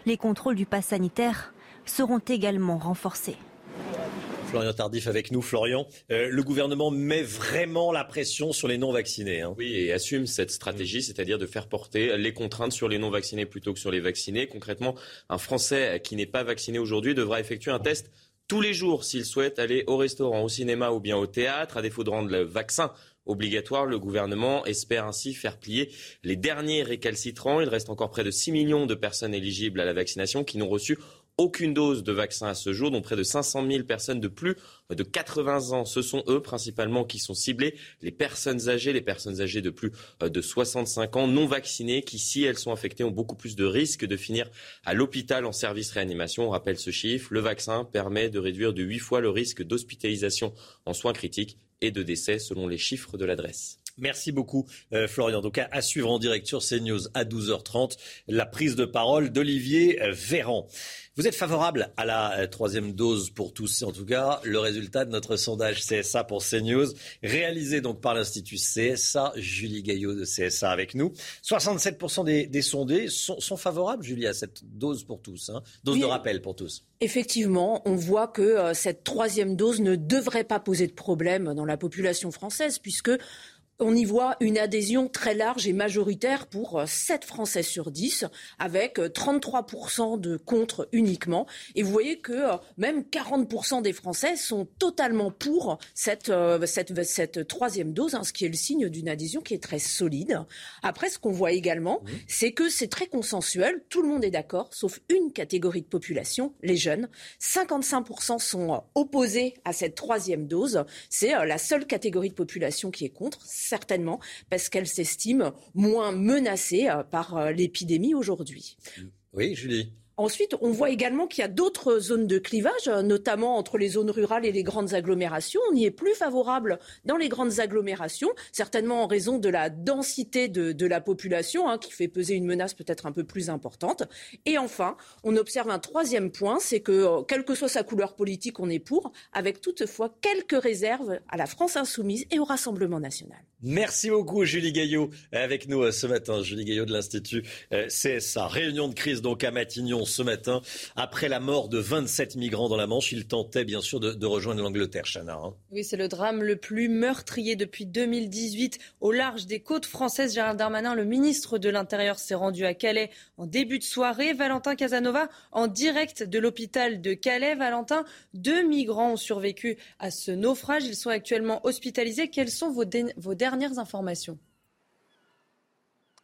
Les contrôles du pass sanitaire seront également renforcés. Florian Tardif avec nous. Florian, euh, le gouvernement met vraiment la pression sur les non-vaccinés. Hein. Oui, et assume cette stratégie, c'est-à-dire de faire porter les contraintes sur les non-vaccinés plutôt que sur les vaccinés. Concrètement, un Français qui n'est pas vacciné aujourd'hui devra effectuer un test tous les jours s'il souhaite aller au restaurant, au cinéma ou bien au théâtre. À défaut de rendre le vaccin obligatoire, le gouvernement espère ainsi faire plier les derniers récalcitrants. Il reste encore près de 6 millions de personnes éligibles à la vaccination qui n'ont reçu aucune dose de vaccin à ce jour, dont près de 500 000 personnes de plus de 80 ans. Ce sont eux principalement qui sont ciblés, les personnes âgées, les personnes âgées de plus euh, de 65 ans non vaccinées, qui si elles sont infectées ont beaucoup plus de risques de finir à l'hôpital en service réanimation. On rappelle ce chiffre, le vaccin permet de réduire de 8 fois le risque d'hospitalisation en soins critiques et de décès selon les chiffres de l'adresse. Merci beaucoup, euh, Florian. Donc, à, à, suivre en direct sur CNews à 12h30, la prise de parole d'Olivier Véran. Vous êtes favorable à la euh, troisième dose pour tous, c'est en tout cas le résultat de notre sondage CSA pour CNews, réalisé donc par l'Institut CSA, Julie Gaillot de CSA avec nous. 67% des, sondés sont, favorables, Julie, à cette dose pour tous, hein. dose de rappel pour tous. Effectivement, on voit que euh, cette troisième dose ne devrait pas poser de problème dans la population française, puisque on y voit une adhésion très large et majoritaire pour 7 euh, Français sur 10, avec 33% euh, de contre uniquement. Et vous voyez que euh, même 40% des Français sont totalement pour cette, cette, troisième dose, hein, ce qui est le signe d'une adhésion qui est très solide. Après, ce qu'on voit également, c'est que c'est très consensuel, tout le monde est d'accord, sauf une catégorie de population, les jeunes. 55% sont opposés à cette troisième dose. C'est la seule catégorie de population qui est contre certainement, parce qu'elle s'estime moins menacée euh, par euh, l'épidémie aujourd'hui. Oui, Julie. Ensuite, on voit également qu'il y a d'autres zones de clivage, notamment entre les zones rurales et les grandes agglomérations. On y est plus favorable dans les grandes agglomérations, certainement en raison de la densité de, la population, hein, qui fait peser une menace peut-être un peu plus importante. Et enfin, on observe un troisième point, c'est que, euh, quelle que soit sa couleur politique, on est pour, avec toutefois quelques réserves à la France insoumise et au Rassemblement national. Merci beaucoup, Julie Gaillot, avec nous euh, ce matin. Julie Gaillot de l'Institut euh, CSA. Réunion de crise donc à Matignon ce matin. Après la mort de 27 migrants dans la Manche, ils tentaient bien sûr de, rejoindre l'Angleterre, Chana. Hein. Oui, c'est le drame le plus meurtrier depuis 2018 au large des côtes françaises. Gérald Darmanin, le ministre de l'Intérieur, s'est rendu à Calais en début de soirée. Valentin Casanova, en direct de l'hôpital de Calais. Valentin, deux migrants ont survécu à ce naufrage. Ils sont actuellement hospitalisés. Quels sont vos, vos dernières informations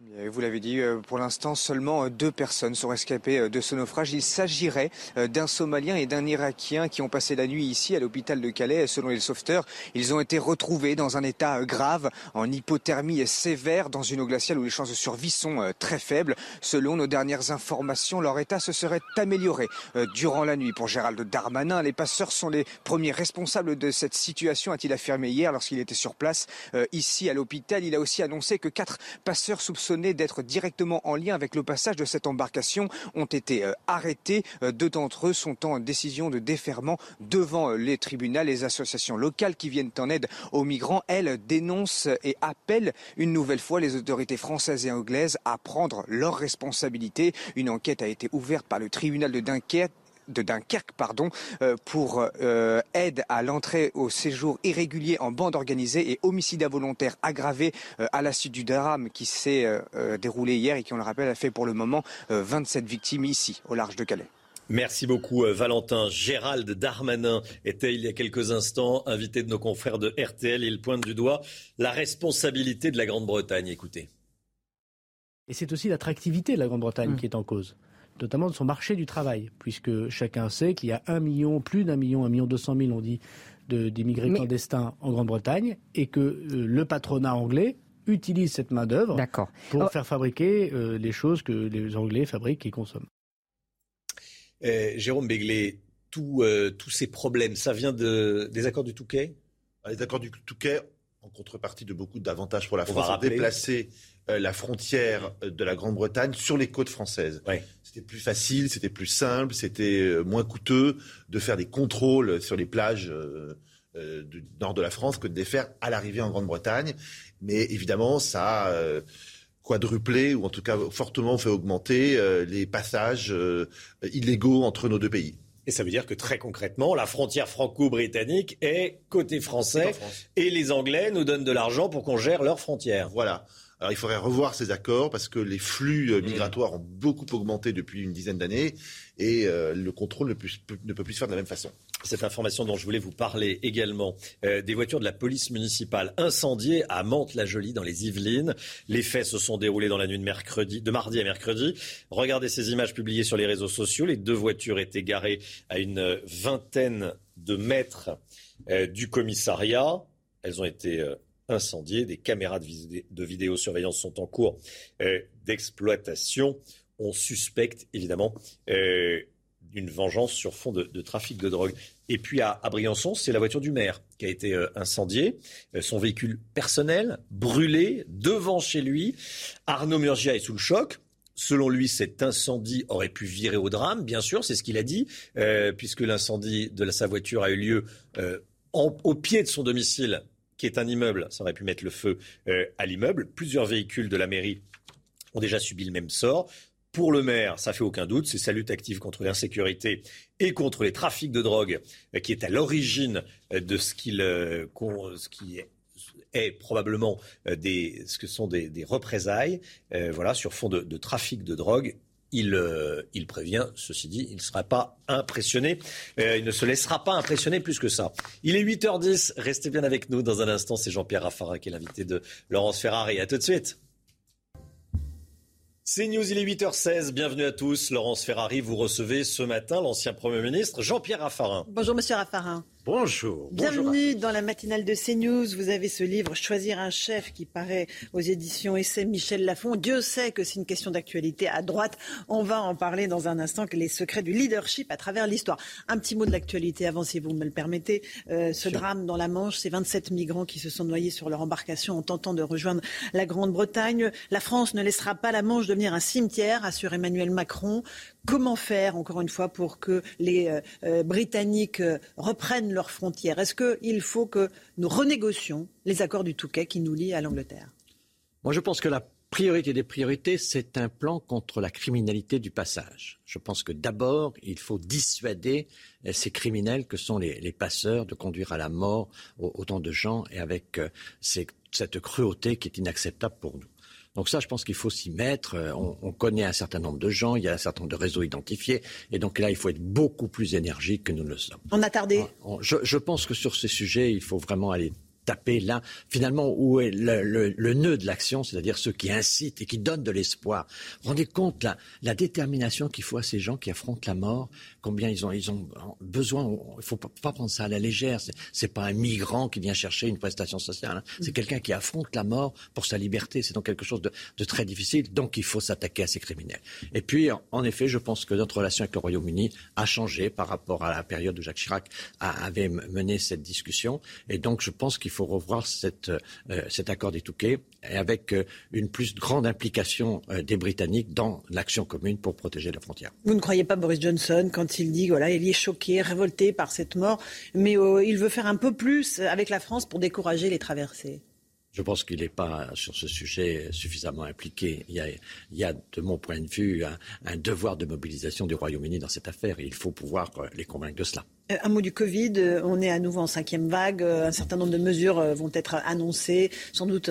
Vous l'avez dit, euh, pour l'instant, seulement euh, deux personnes sont rescapées euh, de ce naufrage. Il s'agirait d'un Somalien et d'un Irakien qui ont passé la nuit ici à l'hôpital de Calais. Selon les sauveteurs, ils ont été retrouvés dans un état grave, en hypothermie sévère, dans une eau glaciale où les chances de survie sont très faibles. Selon nos dernières informations, leur état se serait amélioré durant la nuit. Pour Gérald Darmanin, les passeurs sont les premiers responsables de cette situation, a-t-il affirmé hier lorsqu'il était sur place ici à l'hôpital. Il a aussi annoncé que quatre passeurs soupçonnés d'être directement en lien avec le passage de cette embarcation ont été euh, arrêtés. Euh, deux d'entre eux sont en décision de déferment devant euh, les tribunaux. Les associations locales qui viennent en aide aux migrants, elles, dénoncent et appellent une nouvelle fois les autorités françaises et anglaises à prendre leurs responsabilités. Une enquête a été ouverte par le tribunal de Dunkerque de Dunkerque pardon, euh, pour euh, aide à l'entrée au séjour irrégulier en bande organisée et homicide involontaire aggravé euh, à la suite du drame qui s'est déroulé hier et qui, on le rappelle, a fait pour le moment 27 victimes ici, au large de Calais. Merci beaucoup Valentin. Gérald Darmanin était il y a quelques instants invité de nos confrères de RTL. Il pointe du doigt la responsabilité de la Grande-Bretagne. Écoutez. Et c'est aussi l'attractivité de la Grande-Bretagne mmh. qui est en cause notamment de son marché du travail, puisque chacun sait qu'il y a un million, plus d'un million, un million deux cent mille, on dit, d'immigrés clandestins en Grande-Bretagne, et que euh, le patronat anglais utilise cette main-d'œuvre pour oh. faire fabriquer euh, les choses que les Anglais fabriquent et consomment. Eh, Jérôme Béglé, euh, tous ces problèmes, ça vient de, des accords du Touquet? Ah, Les accords du Touquet, en contrepartie de beaucoup d'avantages pour la France, ont déplacé la frontière de la Grande-Bretagne sur les côtes françaises. C'était plus facile, c'était plus simple, c'était euh, moins coûteux de faire des contrôles sur les plages euh, euh, du nord de la France que de les faire à l'arrivée en Grande-Bretagne. Mais évidemment, ça a quadruplé ou en tout cas fortement fait augmenter les passages illégaux entre nos deux pays. Et ça veut dire que très concrètement, la frontière franco-britannique est côté français et les Anglais nous donnent de l'argent pour qu'on gère leurs frontières. Voilà. Alors il faudrait revoir ces accords parce que les flux euh, migratoires ont beaucoup augmenté depuis une dizaine d'années et euh, le contrôle ne, peut plus se faire de la même façon. Cette information dont je voulais vous parler également, euh, des voitures de la police municipale incendiées à Mantes-la-Jolie dans les Yvelines. Les faits se sont déroulés dans la nuit de, mercredi, de mardi à mercredi. Regardez ces images publiées sur les réseaux sociaux. Les deux voitures étaient garées à une vingtaine de mètres du commissariat. Elles ont été incendiées. Des caméras de, vidéosurveillance sont en cours euh, d'exploitation. On suspecte évidemment euh, d'une vengeance sur fond de, trafic de drogue. Et puis à, Briançon, c'est la voiture du maire qui a été euh, incendiée, son véhicule personnel brûlé devant chez lui. Arnaud Murgia est sous le choc. Selon lui, cet incendie aurait pu virer au drame, bien sûr, c'est ce qu'il a dit, puisque l'incendie de sa voiture a eu lieu au pied de son domicile qui est un immeuble, ça aurait pu mettre le feu euh, à l'immeuble. Plusieurs véhicules de la mairie ont déjà subi le même sort. Pour le maire, ça fait aucun doute, c'est sa lutte active contre l'insécurité et contre les trafics de drogue euh, qui est à l'origine euh, de ce, qui est, probablement des, ce que sont des, représailles, voilà, sur fond de trafic de drogue euh, il, prévient, ceci dit, il ne sera pas impressionné. Euh, il ne se laissera pas impressionner plus que ça. Il est 8h10. Restez bien avec nous. Dans un instant, c'est Jean-Pierre Raffarin qui est l'invité de Laurence Ferrari. À tout de suite. C'est News, il est 8h16. Bienvenue à tous. Laurence Ferrari, vous recevez ce matin l'ancien Premier ministre Jean-Pierre Raffarin. Bonjour, monsieur Raffarin. Bonjour. Bienvenue dans la matinale de CNews. Vous avez ce livre Choisir un chef qui paraît aux éditions Essai Michel Lafon. Dieu sait que c'est une question d'actualité à droite. On va en parler dans un instant, que les secrets du leadership à travers l'histoire. Un petit mot de l'actualité avant, si vous me le permettez. Euh, ce drame dans la Manche, ces 27 migrants qui se sont noyés sur leur embarcation en tentant de rejoindre la Grande-Bretagne. La France ne laissera pas la Manche devenir un cimetière, assure Emmanuel Macron. Comment faire, encore une fois, pour que les euh, euh, Britanniques reprennent leurs frontières? Est-ce qu'il faut que nous renégocions les accords du Touquet qui nous lient à l'Angleterre? Moi, je pense que la priorité des priorités, c'est un plan contre la criminalité du passage. Je pense que d'abord, il faut dissuader euh, ces criminels que sont les, passeurs de conduire à la mort autant de gens et avec euh, cette cruauté qui est inacceptable pour nous. Donc ça, je pense qu'il faut s'y mettre. Euh, on, connaît un certain nombre de gens, il y a un certain nombre de réseaux identifiés, et donc là, il faut être beaucoup plus énergique que nous ne le sommes. On a tardé. je, pense que sur ces sujets, il faut vraiment aller taper là, finalement, où est le, nœud de l'action, c'est-à-dire ceux qui incitent et qui donnent de l'espoir. Rendez compte la, la détermination qu'il faut à ces gens qui affrontent la mort, combien ils ont, ils ont besoin. Il faut pas, prendre ça à la légère. Ce n'est pas un migrant qui vient chercher une prestation sociale. Hein. C'est quelqu'un qui affronte la mort pour sa liberté. C'est donc quelque chose de, de, très difficile. Donc il faut s'attaquer à ces criminels. Et puis, en effet, je pense que notre relation avec le Royaume-Uni a changé par rapport à la période où Jacques Chirac avait mené cette discussion. Et donc, je pense qu'il faut revoir cette, euh, cet accord des Touquets avec euh, une plus grande implication euh, des Britanniques dans l'action commune pour protéger la frontière. Vous ne croyez pas Boris Johnson quand il dit voilà, il est choqué, révolté par cette mort, mais il veut faire un peu plus avec la France pour décourager les traversées je pense qu'il n'est pas sur ce sujet suffisamment impliqué. Il y a, de mon point de vue, un, devoir de mobilisation du Royaume-Uni dans cette affaire et il faut pouvoir les convaincre de cela. Euh, un mot du Covid. Euh, on est à nouveau en cinquième vague. Euh, un certain nombre de mesures vont être annoncées. Sans doute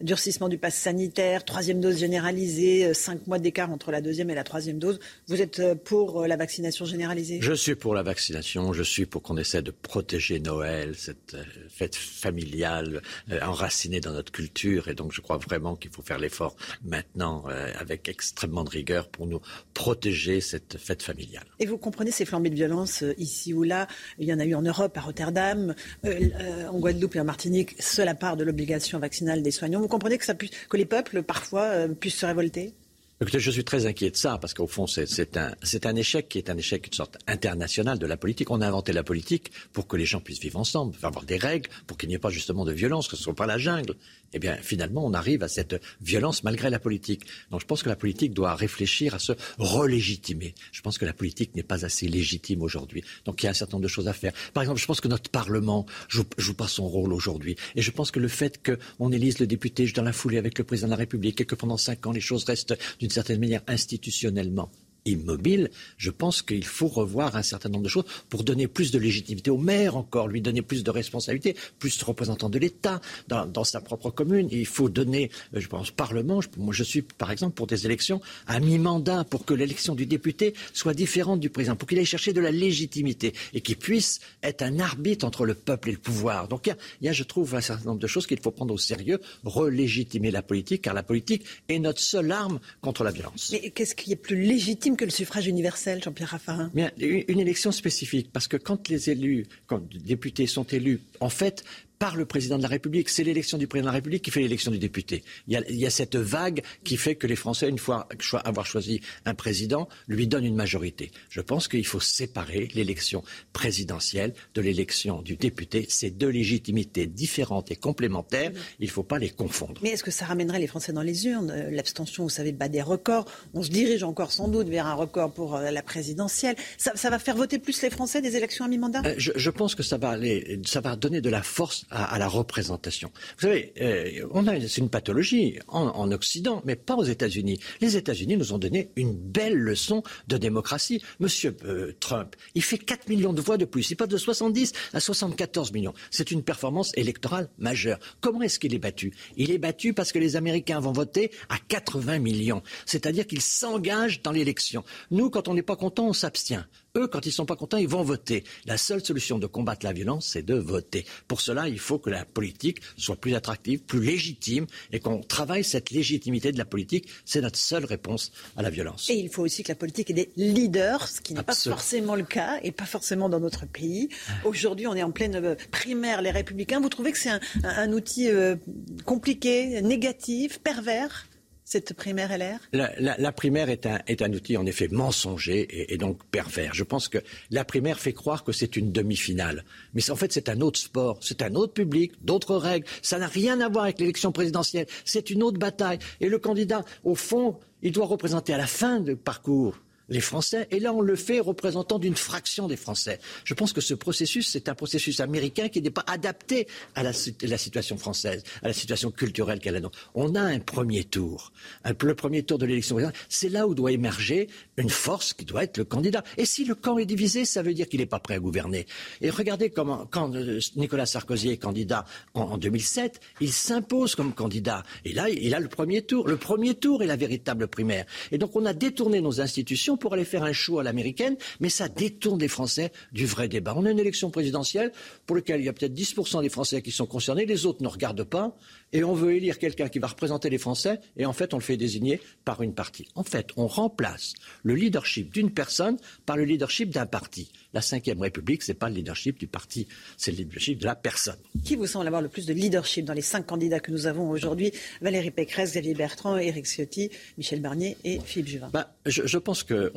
durcissement du pass sanitaire, troisième dose généralisée, cinq mois d'écart entre la deuxième et la troisième dose. Vous êtes pour la vaccination généralisée? Je suis pour la vaccination. Je suis pour qu'on essaie de protéger Noël, cette fête familiale enracinée dans notre culture. Et donc, je crois vraiment qu'il faut faire l'effort maintenant avec extrêmement de rigueur pour nous protéger cette fête familiale. Et vous comprenez ces flambées de violence ici ou là? Il y en a eu en Europe, à Rotterdam, euh, euh, en Guadeloupe et en Martinique, seule à part de l'obligation vaccinale des soignants. Vous comprenez que, ça que les peuples, parfois, euh, puissent se révolter? Écoutez, je suis très inquiet de ça, parce qu'au fond, c'est un, un, échec qui est un échec, une sorte international de la politique. On a inventé la politique pour que les gens puissent vivre ensemble, avoir des règles, pour qu'il n'y ait pas justement de violence, que ce ne soit pas la jungle eh bien, finalement, on arrive à cette violence malgré la politique. Donc, je pense que la politique doit réfléchir à se relégitimer. Je pense que la politique n'est pas assez légitime aujourd'hui. Donc, il y a un certain nombre de choses à faire. Par exemple, je pense que notre Parlement joue, joue pas son rôle aujourd'hui. Et je pense que le fait qu'on élise le député dans la foulée avec le président de la République et que pendant cinq ans, les choses restent d'une certaine manière institutionnellement immobile, je pense qu'il faut revoir un certain nombre de choses pour donner plus de légitimité au maire encore, lui donner plus de responsabilités, plus de représentants de l'État dans, sa propre commune. il faut donner, euh, je pense, Parlement. moi, je suis, par exemple, pour des élections à mi-mandat, pour que l'élection du député soit différente du président, pour qu'il aille chercher de la légitimité et qu'il puisse être un arbitre entre le peuple et le pouvoir. Donc, il y, a, je trouve, un certain nombre de choses qu'il faut prendre au sérieux, relégitimer la politique, car la politique est notre seule arme contre la violence. Mais qu'est-ce qui est plus légitime que le suffrage universel, Jean-Pierre Raffarin? Une élection spécifique, parce que quand les élus, quand les députés sont élus, en fait, par le président de la République. C'est l'élection du président de la République qui fait l'élection du député. Il y, a, cette vague qui fait que les Français, une fois avoir choisi un président, lui donnent une majorité. Je pense qu'il faut séparer l'élection présidentielle de l'élection du député. C'est deux légitimités différentes et complémentaires. Il ne faut pas les confondre. Mais est-ce que ça ramènerait les Français dans les urnes euh, L'abstention, vous savez, bat des records. On se dirige encore sans doute vers un record pour euh, la présidentielle. Ça, va faire voter plus les Français des élections à mi-mandat? Euh, je, pense que ça va, aller, ça va donner de la force à, la représentation. Vous savez, euh, on a, c'est une pathologie en, Occident, mais pas aux États-Unis. Les États-Unis nous ont donné une belle leçon de démocratie. Monsieur euh, Trump, il fait 4 millions de voix de plus. Il passe de 70 à 74 millions. C'est une performance électorale majeure. Comment est-ce qu'il est battu? Il est battu parce que les Américains vont voter à 80 millions. C'est-à-dire qu'ils s'engagent dans l'élection. Nous, quand on n'est pas content, on s'abstient. Eux, quand ils ne sont pas contents, ils vont voter. La seule solution de combattre la violence, c'est de voter. Pour cela, il faut que la politique soit plus attractive, plus légitime, et qu'on travaille cette légitimité de la politique. C'est notre seule réponse à la violence. Et il faut aussi que la politique ait des leaders, ce qui n'est pas forcément le cas, et pas forcément dans notre pays. Aujourd'hui, on est en pleine euh, primaire, les républicains. Vous trouvez que c'est un, outil euh, compliqué, négatif, pervers? Cette primaire LR la, la, primaire est un, est un, outil en effet mensonger et, donc pervers. Je pense que la primaire fait croire que c'est une demi-finale. Mais en fait, c'est un autre sport, c'est un autre public, d'autres règles. Ça n'a rien à voir avec l'élection présidentielle. C'est une autre bataille. Et le candidat, au fond, il doit représenter à la fin du parcours les Français, et là on le fait représentant d'une fraction des Français. Je pense que ce processus, c'est un processus américain qui n'est pas adapté à la, situation française, à la situation culturelle qu'elle a. On a un premier tour. le premier tour de l'élection c'est là où doit émerger une force qui doit être le candidat. Et si le camp est divisé, ça veut dire qu'il n'est pas prêt à gouverner. Et regardez comment, quand euh, Nicolas Sarkozy est candidat en 2007, il s'impose comme candidat. Et là, il a le premier tour. Le premier tour est la véritable primaire. Et donc on a détourné nos institutions pour aller faire un show à l'américaine, mais ça détourne les Français du vrai débat. On a une élection présidentielle pour laquelle il y a peut-être 10% des Français qui sont concernés, les autres ne regardent pas, et on veut élire quelqu'un qui va représenter les Français, et en fait, on le fait désigner par une partie. En fait, on remplace le leadership d'une personne par le leadership d'un parti. La Ve République, ce n'est pas le leadership du parti, c'est le leadership de la personne. Qui vous semble avoir le plus de leadership dans les cinq candidats que nous avons aujourd'hui? Valérie Pécresse, Xavier Bertrand, Éric Ciotti, Michel Barnier et Philippe Juvin. Bah, je, pense que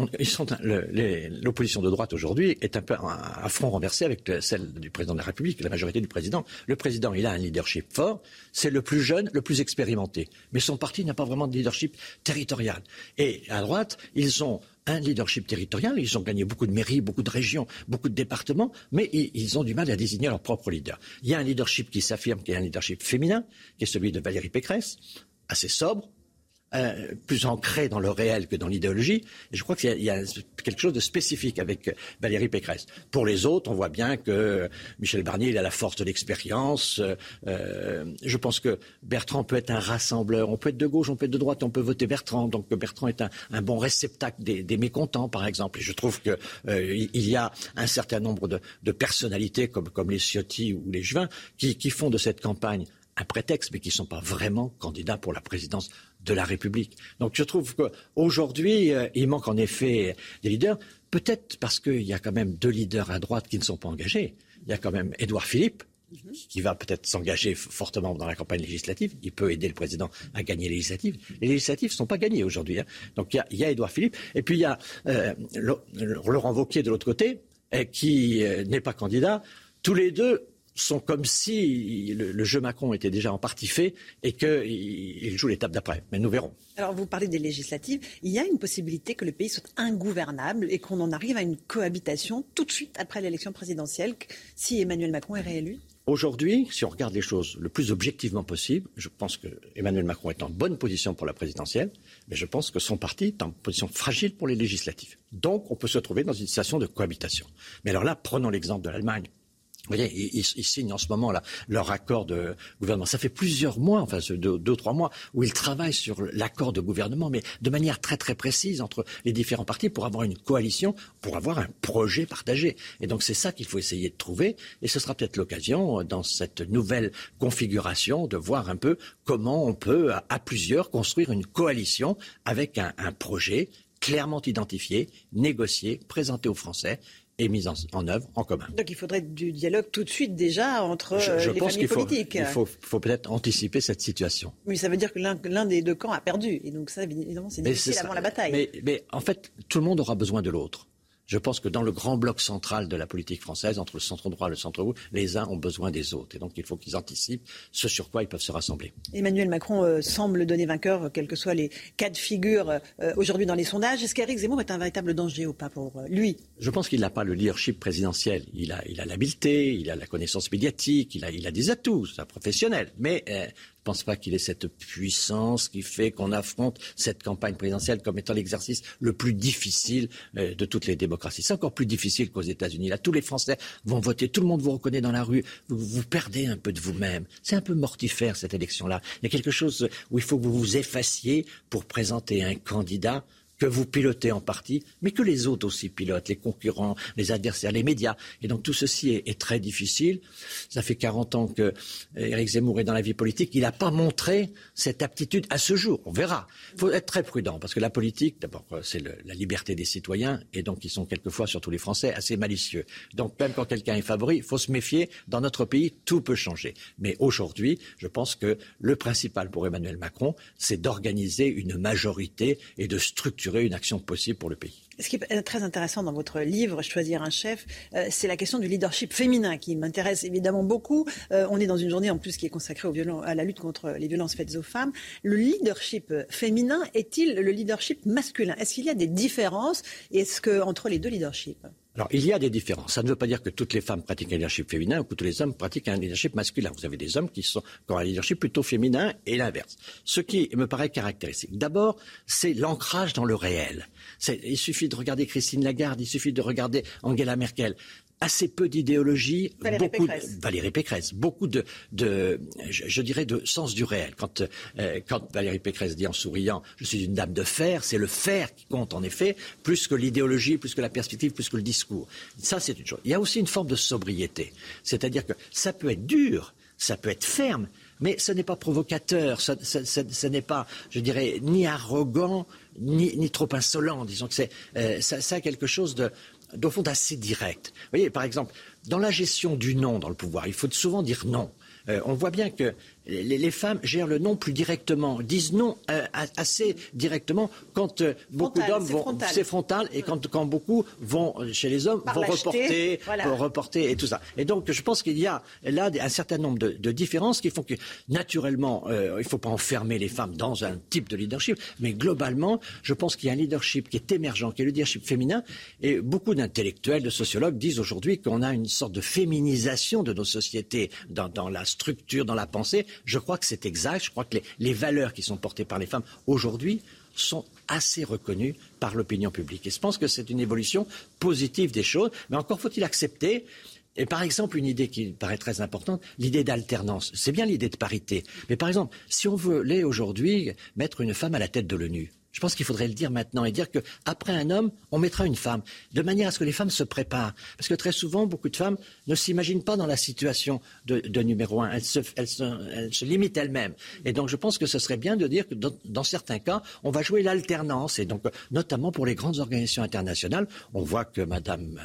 l'opposition de droite aujourd'hui est un peu un, front renversé avec celle du président de la République, la majorité du président. Le président, il a un leadership fort, c'est le plus jeune, le plus expérimenté. Mais son parti n'a pas vraiment de leadership territorial. Et à droite, ils ont un leadership territorial. Ils ont gagné beaucoup de mairies, beaucoup de régions, beaucoup de départements, mais ils, ont du mal à désigner leur propre leader. Il y a un leadership qui s'affirme, qui est un leadership féminin, qui est celui de Valérie Pécresse, assez sobre, euh, plus ancré dans le réel que dans l'idéologie. Et je crois qu'il y, a quelque chose de spécifique avec Valérie Pécresse. Pour les autres, on voit bien que Michel Barnier, il a la force de l'expérience. Euh, je pense que Bertrand peut être un rassembleur. On peut être de gauche, on peut être de droite, on peut voter Bertrand. Donc Bertrand est un, bon réceptacle des, mécontents, par exemple. Et je trouve qu'il euh, y a un certain nombre de, personnalités, comme, les Ciotti ou les Juvin, qui font de cette campagne un prétexte, mais qui ne sont pas vraiment candidats pour la présidence de la République. Donc je trouve qu'aujourd'hui, euh, il manque en effet des leaders, peut-être parce qu'il y a quand même deux leaders à droite qui ne sont pas engagés. Il y a quand même Édouard Philippe, qui va peut-être s'engager fortement dans la campagne législative. Il peut aider le président à gagner les législatives. Les législatives ne sont pas gagnées aujourd'hui. Hein. Donc il y, a, Édouard Philippe. Et puis il y a euh, Laurent Wauquiez de l'autre côté, euh, qui n'est pas candidat. Tous les deux sont comme si le, jeu Macron était déjà en partie fait et qu'il joue l'étape d'après. Mais nous verrons. Alors, vous parlez des législatives. Il y a une possibilité que le pays soit ingouvernable et qu'on en arrive à une cohabitation tout de suite après l'élection présidentielle si Emmanuel Macron est réélu? Aujourd'hui, si on regarde les choses le plus objectivement possible, je pense que Emmanuel Macron est en bonne position pour la présidentielle, mais je pense que son parti est en position fragile pour les législatives. Donc, on peut se trouver dans une situation de cohabitation. Mais alors là, prenons l'exemple de l'Allemagne. Vous voyez, ils, signent en ce moment leur accord de gouvernement. Ça fait plusieurs mois, enfin deux, deux trois mois, où ils travaillent sur l'accord de gouvernement, mais de manière très très précise entre les différents partis pour avoir une coalition, pour avoir un projet partagé. Et donc c'est ça qu'il faut essayer de trouver. Et ce sera peut-être l'occasion, dans cette nouvelle configuration, de voir un peu comment on peut, à, plusieurs, construire une coalition avec un projet clairement identifié, négocié, présenté aux Français et mise en, œuvre en commun. Donc il faudrait du dialogue tout de suite déjà entre je, je euh, les pense familles politiques. Il faut, faut peut-être anticiper cette situation. Oui, ça veut dire que l'un des deux camps a perdu. Et donc ça, évidemment, c'est difficile avant la bataille. Mais, mais en fait, tout le monde aura besoin de l'autre. Je pense que dans le grand bloc central de la politique française, entre le centre droit et le centre gauche, les uns ont besoin des autres. Et donc il faut qu'ils anticipent ce sur quoi ils peuvent se rassembler. Emmanuel Macron euh, semble donner vainqueur, euh, quels que soient les cas de figure euh, aujourd'hui dans les sondages. Est-ce qu'Éric Zemmour est un véritable danger ou pas pour lui? Je pense qu'il n'a pas le leadership présidentiel. Il a, il a l'habileté, il a la connaissance médiatique, il a, il a des atouts, c'est un professionnel. Mais ne pense pas qu'il ait cette puissance qui fait qu'on affronte cette campagne présidentielle comme étant l'exercice le plus difficile euh, de toutes les démocraties. C'est encore plus difficile qu'aux États-Unis. Là, tous les Français vont voter, tout le monde vous reconnaît dans la rue. Vous, vous perdez un peu de vous-même. C'est un peu mortifère cette élection-là. Il y a quelque chose où il faut que vous vous effaciez pour présenter un candidat que vous pilotez en partie, mais que les autres aussi pilotent, les concurrents, les adversaires, les médias. Et donc tout ceci est, très difficile. Ça fait 40 ans que Éric Zemmour est dans la vie politique. Il n'a pas montré cette aptitude à ce jour. On verra. Il faut être très prudent parce que la politique, d'abord, c'est la liberté des citoyens et donc ils sont quelquefois, surtout les Français, assez malicieux. Donc même quand quelqu'un est favori, il faut se méfier. Dans notre pays, tout peut changer. Mais aujourd'hui, je pense que le principal pour Emmanuel Macron, c'est d'organiser une majorité et de structurer une action possible pour le pays. Ce qui est très intéressant dans votre livre, Choisir un chef, euh, c'est la question du leadership féminin qui m'intéresse évidemment beaucoup. Euh, on est dans une journée en plus qui est consacrée à la lutte contre les violences faites aux femmes. Le leadership féminin est-il le leadership masculin? Est-ce qu'il y a des différences? Est-ce que, entre les deux leaderships? Alors, il y a des différences. Ça ne veut pas dire que toutes les femmes pratiquent un leadership féminin ou que tous les hommes pratiquent un leadership masculin. Vous avez des hommes qui, sont, qui ont un leadership plutôt féminin et l'inverse. Ce qui me paraît caractéristique. D'abord, c'est l'ancrage dans le réel. Il suffit de regarder Christine Lagarde, il suffit de regarder Angela Merkel assez peu d'idéologie, beaucoup Pécresse. De, Valérie Pécresse, beaucoup de, de je, dirais, de sens du réel. Quand, euh, quand Valérie Pécresse dit en souriant, je suis une dame de fer, c'est le fer qui compte en effet, plus que l'idéologie, plus que la perspective, plus que le discours. Ça, c'est une chose. Il y a aussi une forme de sobriété, c'est-à-dire que ça peut être dur, ça peut être ferme, mais ce n'est pas provocateur, ce, ce, n'est pas, je dirais, ni arrogant, ni, ni trop insolent. Disons que c'est, euh, ça, ça a quelque chose de, de fond assez direct. Vous voyez, par exemple, dans la gestion du non dans le pouvoir, il faut souvent dire non. Euh, on voit bien que les, femmes gèrent le non plus directement, disent non euh, assez directement quand euh, beaucoup d'hommes vont. C'est frontal. Et quand, quand, beaucoup vont chez les hommes, vont reporter, reporter et tout ça. Et donc, je pense qu'il y a là un certain nombre de, différences qui font que, naturellement, il ne faut pas enfermer les femmes dans un type de leadership, mais globalement, je pense qu'il y a un leadership qui est émergent, qui est le leadership féminin. Et beaucoup d'intellectuels, de sociologues disent aujourd'hui qu'on a une sorte de féminisation de nos sociétés dans, dans la structure, dans la pensée. Je crois que c'est exact. Je crois que les, valeurs qui sont portées par les femmes aujourd'hui sont assez reconnues par l'opinion publique. Et je pense que c'est une évolution positive des choses. Mais encore faut-il accepter et par exemple, une idée qui paraît très importante, l'idée d'alternance. C'est bien l'idée de parité. Mais par exemple, si on voulait aujourd'hui mettre une femme à la tête de l'ONU, je pense qu'il faudrait le dire maintenant et dire qu'après un homme, on mettra une femme, de manière à ce que les femmes se préparent. Parce que très souvent, beaucoup de femmes ne s'imaginent pas dans la situation de, numéro un. Elles se, limitent elles-mêmes. Et donc, je pense que ce serait bien de dire que dans, certains cas, on va jouer l'alternance. Et donc, notamment pour les grandes organisations internationales, on voit que Madame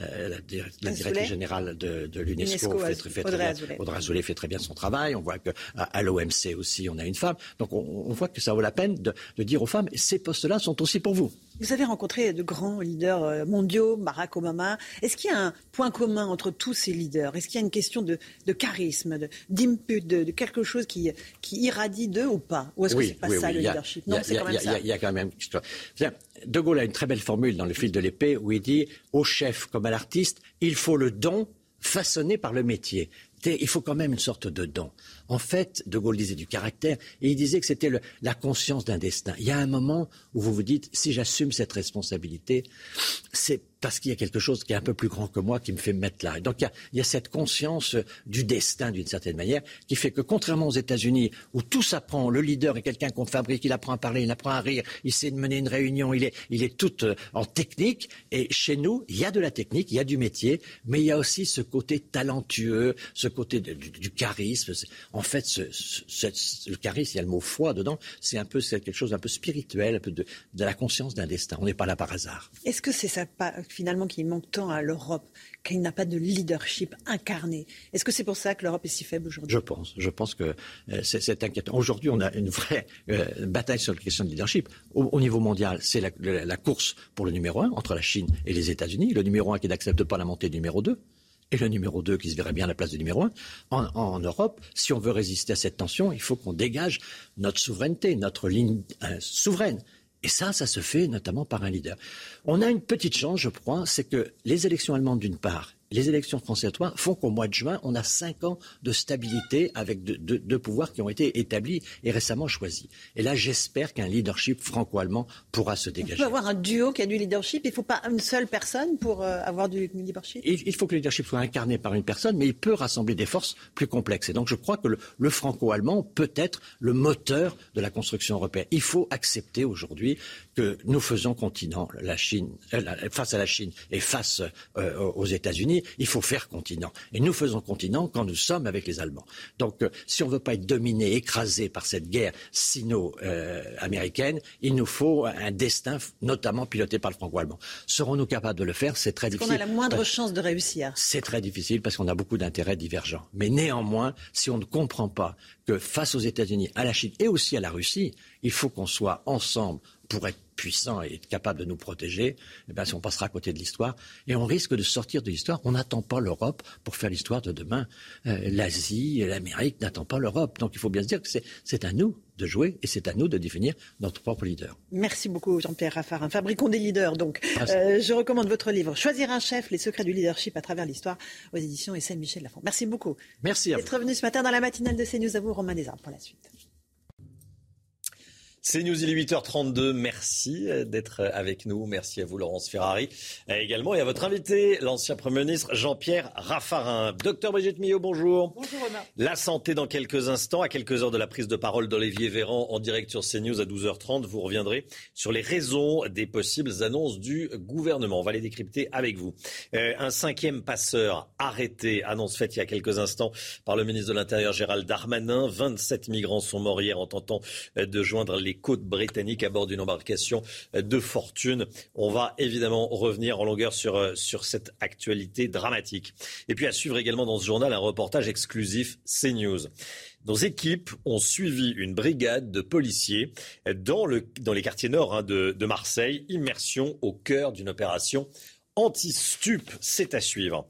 euh, euh, la, directrice générale de, l'UNESCO fait, fait, fait très bien son travail. On voit qu'à à, l'OMC aussi, on a une femme. Donc, on, voit que ça vaut la peine de dire aux femmes ces postes-là sont aussi pour vous. Vous avez rencontré de grands leaders euh, mondiaux, Barack Obama. Est-ce qu'il y a un point commun entre tous ces leaders? Est-ce qu'il y a une question de, charisme, d'input, de, quelque chose qui, irradie d'eux ou pas? Ou est-ce que c'est pas ça le leadership? Non, c'est quand même ça. Il y a quand même. De Gaulle a une très belle formule dans le fil de l'épée où il dit au chef comme à l'artiste, il faut le don façonné par le métier. Il faut quand même une sorte de don. En fait, De Gaulle disait du caractère et il disait que c'était la conscience d'un destin. Il y a un moment où vous vous dites, si j'assume cette responsabilité, c'est parce qu'il y a quelque chose qui est un peu plus grand que moi qui me fait me mettre là. donc il y, a, cette conscience du destin d'une certaine manière qui fait que contrairement aux États-Unis où tout s'apprend, le leader est quelqu'un qu'on fabrique, il apprend à parler, il apprend à rire, il sait mener une réunion, il est, tout euh, en technique. Et chez nous, il y a de la technique, il y a du métier, mais il y a aussi ce côté talentueux, ce côté du, charisme. Fait, le charisme, il y a le mot foi dedans, c'est un peu quelque chose d'un peu spirituel, un peu de, de la conscience d'un destin. On n'est pas là par hasard. Est-ce que c'est ça finalement qui manque tant à l'Europe, qu'il n'a pas de leadership incarné? Est-ce que c'est pour ça que l'Europe est si faible aujourd'hui? Je pense. Je pense que euh, c'est inquiétant. Aujourd'hui, on a une vraie euh, bataille sur la question de leadership. Au, niveau mondial, c'est la, course pour le numéro un entre la Chine et les États-Unis. Le numéro un qui n'accepte pas la montée du numéro 2 et le numéro 2 qui se verrait bien à la place du numéro 1. En, Europe, si on veut résister à cette tension, il faut qu'on dégage notre souveraineté, notre ligne euh, souveraine. Et ça, ça se fait notamment par un leader. On a une petite chance, je crois, c'est que les élections allemandes, d'une part, les élections françaises font qu'au mois de juin, on a cinq ans de stabilité avec deux, pouvoirs qui ont été établis et récemment choisis. Et là, j'espère qu'un leadership franco-allemand pourra se dégager. On peut avoir un duo qui a du leadership. Il ne faut pas une seule personne pour euh, avoir du leadership? Il, faut que le leadership soit incarné par une personne, mais il peut rassembler des forces plus complexes. Et donc, je crois que le, franco-allemand peut être le moteur de la construction européenne. Il faut accepter aujourd'hui que nous faisons continent, la Chine, euh, face à la Chine et face euh, aux États-Unis il faut faire continent. Et nous faisons continent quand nous sommes avec les Allemands. Donc, euh, si on ne veut pas être dominé, écrasé par cette guerre sino-américaine, il nous faut un destin, notamment piloté par le franco-allemand. Serons-nous capables de le faire? C'est très difficile. On a la moindre chance de réussir. C'est très difficile parce qu'on a beaucoup d'intérêts divergents. Mais néanmoins, si on ne comprend pas que face aux États-Unis, à la Chine et aussi à la Russie, il faut qu'on soit ensemble pour être puissant et capable de nous protéger, eh bien, si on passera à côté de l'histoire, et on risque de sortir de l'histoire. On n'attend pas l'Europe pour faire l'histoire de demain. Euh, L'Asie et l'Amérique n'attendent pas l'Europe. Donc il faut bien se dire que c'est à nous de jouer et c'est à nous de définir notre propre leader. Merci beaucoup Jean-Pierre Raffarin. Fabricons des leaders donc. Euh, je recommande votre livre Choisir un chef, les secrets du leadership à travers l'histoire aux éditions Essai Michel Lafont. Merci beaucoup. Merci à vous. D'être revenu ce matin dans la matinale de CNews à vous Romain Desarmes pour la suite. C'est News, il est 8h32. Merci euh, d'être euh, avec nous. Merci à vous, Laurence Ferrari. Euh, également, et à votre invité, l'ancien Premier ministre Jean-Pierre Raffarin. Docteur Brigitte Millot, bonjour. Bonjour, Romain. La santé dans quelques instants, à quelques heures de la prise de parole d'Olivier Véran en direct sur CNews à 12h30. Vous reviendrez sur les raisons des possibles annonces du gouvernement. On va les décrypter avec vous. un cinquième passeur arrêté, annonce faite il y a quelques instants par le ministre de l'Intérieur Gérald Darmanin. 27 migrants sont morts hier en tentant de joindre les côtes britanniques à bord d'une embarcation de fortune. On va évidemment revenir en longueur sur, euh, sur cette actualité dramatique. Et puis à suivre également dans ce journal un reportage exclusif CNews. Nos équipes ont suivi une brigade de policiers dans, le, dans les quartiers nord hein, de, de Marseille, immersion au cœur d'une opération anti-stup. C'est à suivre.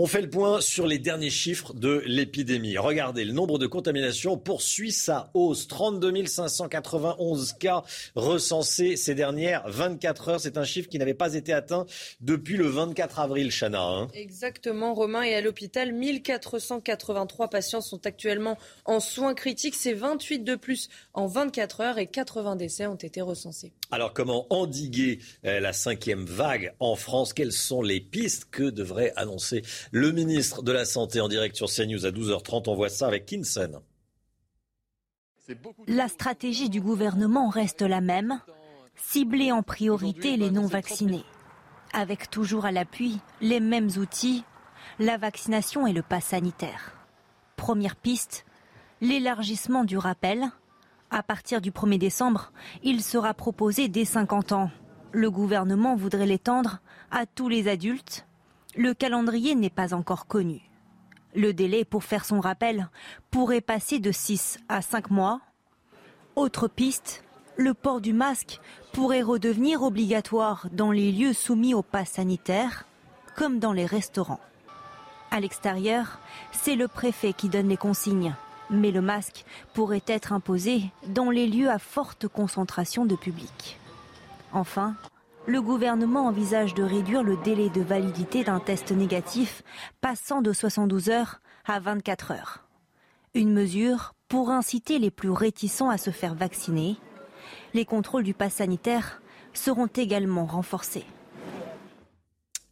On fait le point sur les derniers chiffres de l'épidémie. Regardez, le nombre de contaminations poursuit sa hausse. 32 591 cas recensés ces dernières 24 heures. C'est un chiffre qui n'avait pas été atteint depuis le 24 avril, Chana. Hein. Exactement, Romain. Et à l'hôpital, 1483 patients sont actuellement en soins critiques. C'est 28 de plus en 24 heures et 80 décès ont été recensés. Alors, comment endiguer euh, la cinquième vague en France? Quelles sont les pistes? Que devrait annoncer le ministre de la Santé en direct sur CNews à 12h30, on voit ça avec Kinson. La stratégie du gouvernement reste la même, cibler en priorité les non-vaccinés, avec toujours à l'appui les mêmes outils, la vaccination et le pass sanitaire. Première piste, l'élargissement du rappel. À partir du 1er décembre, il sera proposé dès 50 ans. Le gouvernement voudrait l'étendre à tous les adultes le calendrier n'est pas encore connu. Le délai pour faire son rappel pourrait passer de 6 à 5 mois. Autre piste, le port du masque pourrait redevenir obligatoire dans les lieux soumis au pass sanitaire, comme dans les restaurants. À l'extérieur, c'est le préfet qui donne les consignes, mais le masque pourrait être imposé dans les lieux à forte concentration de public. Enfin, le gouvernement envisage de réduire le délai de validité d'un test négatif, passant de 72 heures à 24 heures. Une mesure pour inciter les plus réticents à se faire vacciner. Les contrôles du pass sanitaire seront également renforcés.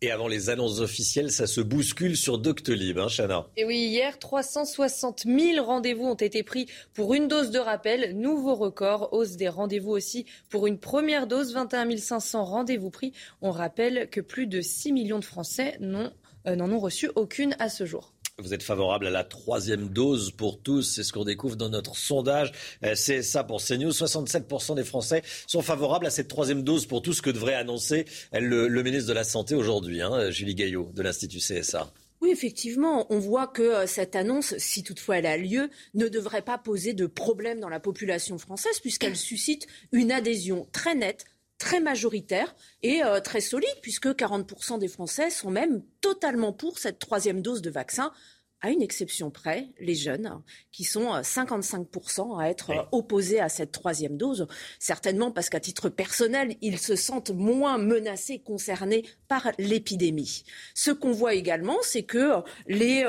Et avant les annonces officielles, ça se bouscule sur Doctolib, hein, Chana. Et oui, hier, 360 000 rendez-vous ont été pris pour une dose de rappel. Nouveau record, hausse des rendez-vous aussi pour une première dose, 21 500 rendez-vous pris. On rappelle que plus de 6 millions de Français euh, n'en ont reçu aucune à ce jour. Vous êtes favorable à la troisième dose pour tous, c'est ce qu'on découvre dans notre sondage. Euh, c'est ça pour CNews. 67% des Français sont favorables à cette troisième dose pour tous, que devrait annoncer le, ministre de la Santé aujourd'hui, hein, Julie Gaillot de l'Institut CSA. Oui, effectivement, on voit que euh, cette annonce, si toutefois elle a lieu, ne devrait pas poser de problème dans la population française puisqu'elle suscite une adhésion très nette très majoritaire et euh, très solide, puisque 40% des Français sont même totalement pour cette troisième dose de vaccin, à une exception près, les jeunes, qui sont 55% euh, à être euh, opposés à cette troisième dose, certainement parce qu'à titre personnel, ils se sentent moins menacés, concernés par l'épidémie. Ce qu'on voit également, c'est que les,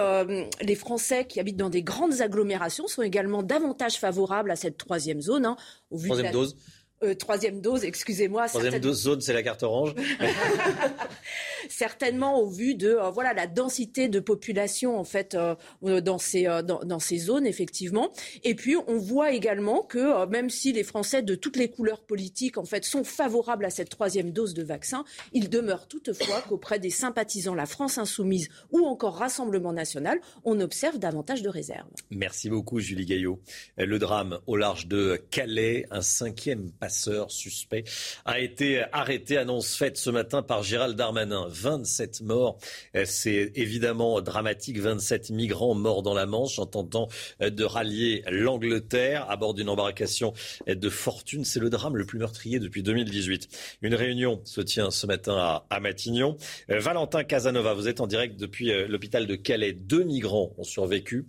les Français qui habitent dans des grandes agglomérations sont également davantage favorables à cette troisième zone. Hein, au vu troisième dose euh, troisième dose, excusez-moi. Troisième dose zone, c'est la carte orange. [laughs] [laughs] Certainement au vu de euh, voilà la densité de population en fait euh, dans ces dans, dans, ces zones effectivement. Et puis on voit également que même si les Français de toutes les couleurs politiques en fait sont favorables à cette troisième dose de vaccin, il demeure toutefois qu'auprès des sympathisants La France insoumise ou encore Rassemblement national, on observe davantage de réserves. Merci beaucoup Julie Gaillot. Le drame au large de Calais, un cinquième passeur suspect a été arrêté. Annonce faite ce matin par Gérald Darmanin. 27 morts. C'est évidemment dramatique. 27 migrants morts dans la Manche en tentant de rallier l'Angleterre à bord d'une embarcation de fortune. C'est le drame le plus meurtrier depuis 2018. Une réunion se tient ce matin à, Matignon. Valentin Casanova, vous êtes en direct depuis euh, l'hôpital de Calais. Deux migrants ont survécu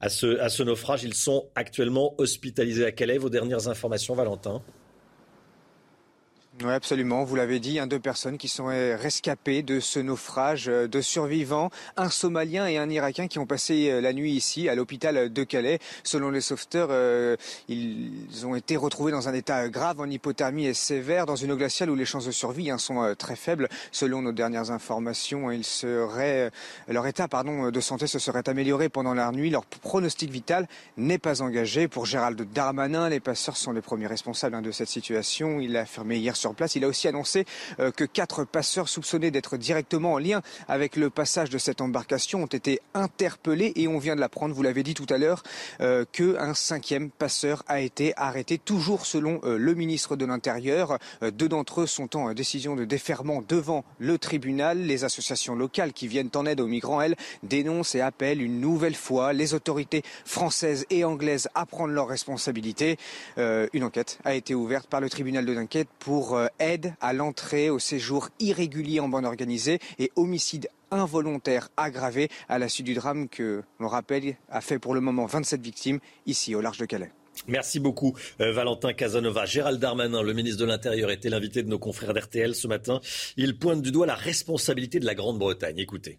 à ce naufrage. Ils sont actuellement hospitalisés à Calais. Vos dernières informations, Valentin? Oui, absolument. Vous l'avez dit, hein, deux personnes qui sont rescapées de ce naufrage, euh, de survivants, un Somalien et un Irakien qui ont passé euh, la nuit ici à l'hôpital de Calais. Selon les sauveteurs, euh, ils ont été retrouvés dans un état grave en hypothermie et sévère dans une eau glaciale où les chances de survie hein, sont très faibles. Selon nos dernières informations, ils seraient, leur état pardon, de santé se serait amélioré pendant la nuit. Leur pronostic vital n'est pas engagé. Pour Gérald Darmanin, les passeurs sont les premiers responsables hein, de cette situation. Il a affirmé hier Il a aussi annoncé euh, que quatre passeurs soupçonnés d'être directement en lien avec le passage de cette embarcation ont été interpellés et on vient de l'apprendre, vous l'avez dit tout à l'heure, euh, qu'un cinquième passeur a été arrêté, toujours selon euh, le ministre de l'Intérieur. Deux d'entre eux sont en décision de déferment devant le tribunal. Les associations locales qui viennent en aide aux migrants, elles, dénoncent et appellent une nouvelle fois les autorités françaises et anglaises à prendre leurs responsabilités. une enquête a été ouverte par le tribunal de Dunquette pour euh, aide à l'entrée au séjour irrégulier en bande organisée et homicide involontaire aggravé à la suite du drame que, l'on rappelle, a fait pour le moment 27 victimes ici au large de Calais. Merci beaucoup, euh, Valentin Casanova. Gérald Darmanin, le ministre de l'Intérieur, était l'invité de nos confrères d'RTL ce matin. Il pointe du doigt la responsabilité de la Grande-Bretagne. Écoutez.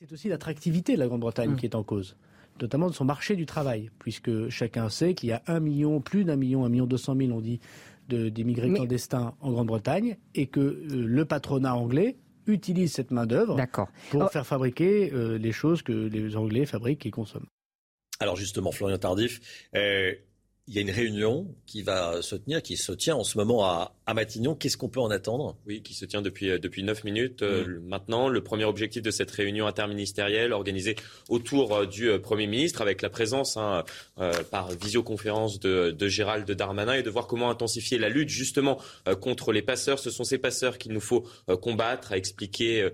C'est aussi l'attractivité de la Grande-Bretagne mmh. qui est en cause notamment de son marché du travail, puisque chacun sait qu'il y a un million, plus d'un million, un million deux cent mille, on dit, d'immigrés clandestins en Grande-Bretagne et que euh, le patronat anglais utilise cette main-d'œuvre pour oh. faire fabriquer euh, les choses que les Anglais fabriquent et consomment. Alors justement, Florian Tardif, euh, il y a une réunion qui va se tenir, qui se tient en ce moment à, à Matignon. Qu'est-ce qu'on peut en attendre? Oui, qui se tient depuis euh, depuis neuf minutes euh, mmh. maintenant. Le premier objectif de cette réunion interministérielle organisée autour euh, du Premier ministre, avec la présence hein, par visioconférence de, de Gérald Darmanin, et de voir comment intensifier la lutte justement contre les passeurs. Ce sont ces passeurs qu'il nous faut combattre, a expliqué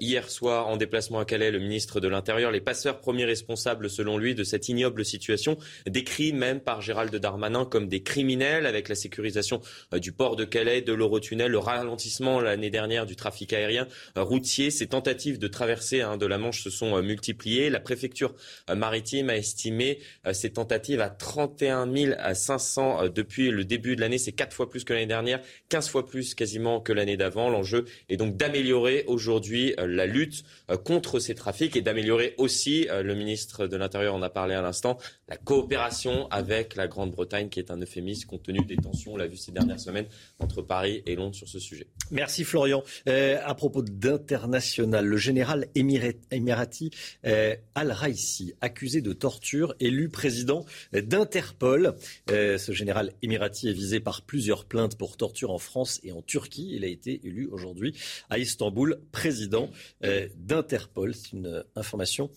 hier soir en déplacement à Calais le ministre de l'Intérieur. Les passeurs premiers responsables, selon lui, de cette ignoble situation, décrit même par Gérald Darmanin comme des criminels avec la sécurisation du port de Calais, de l'Eurotunnel, le ralentissement l'année dernière du trafic aérien euh, routier. Ces tentatives de traversée hein, de la Manche se sont euh, multipliées. La préfecture maritime a estimé ces tentatives à 31 500 depuis le début de l'année. C'est quatre fois plus que l'année dernière, 15 fois plus quasiment que l'année d'avant. L'enjeu est donc d'améliorer aujourd'hui la lutte contre ces trafics et d'améliorer aussi, le ministre de l'Intérieur en a parlé à l'instant, la coopération avec la Grande-Bretagne, qui est un euphémisme compte tenu des tensions, on l'a vu ces dernières semaines, entre Paris et Londres sur ce sujet. Merci Florian. Euh, à propos d'international, le général émirati euh, Al-Raisi, accusé de torture, élu président d'Interpol. Euh, ce général émirati est visé par plusieurs plaintes pour torture en France et en Turquie. Il a été élu aujourd'hui à Istanbul président d'Interpol. C'est une information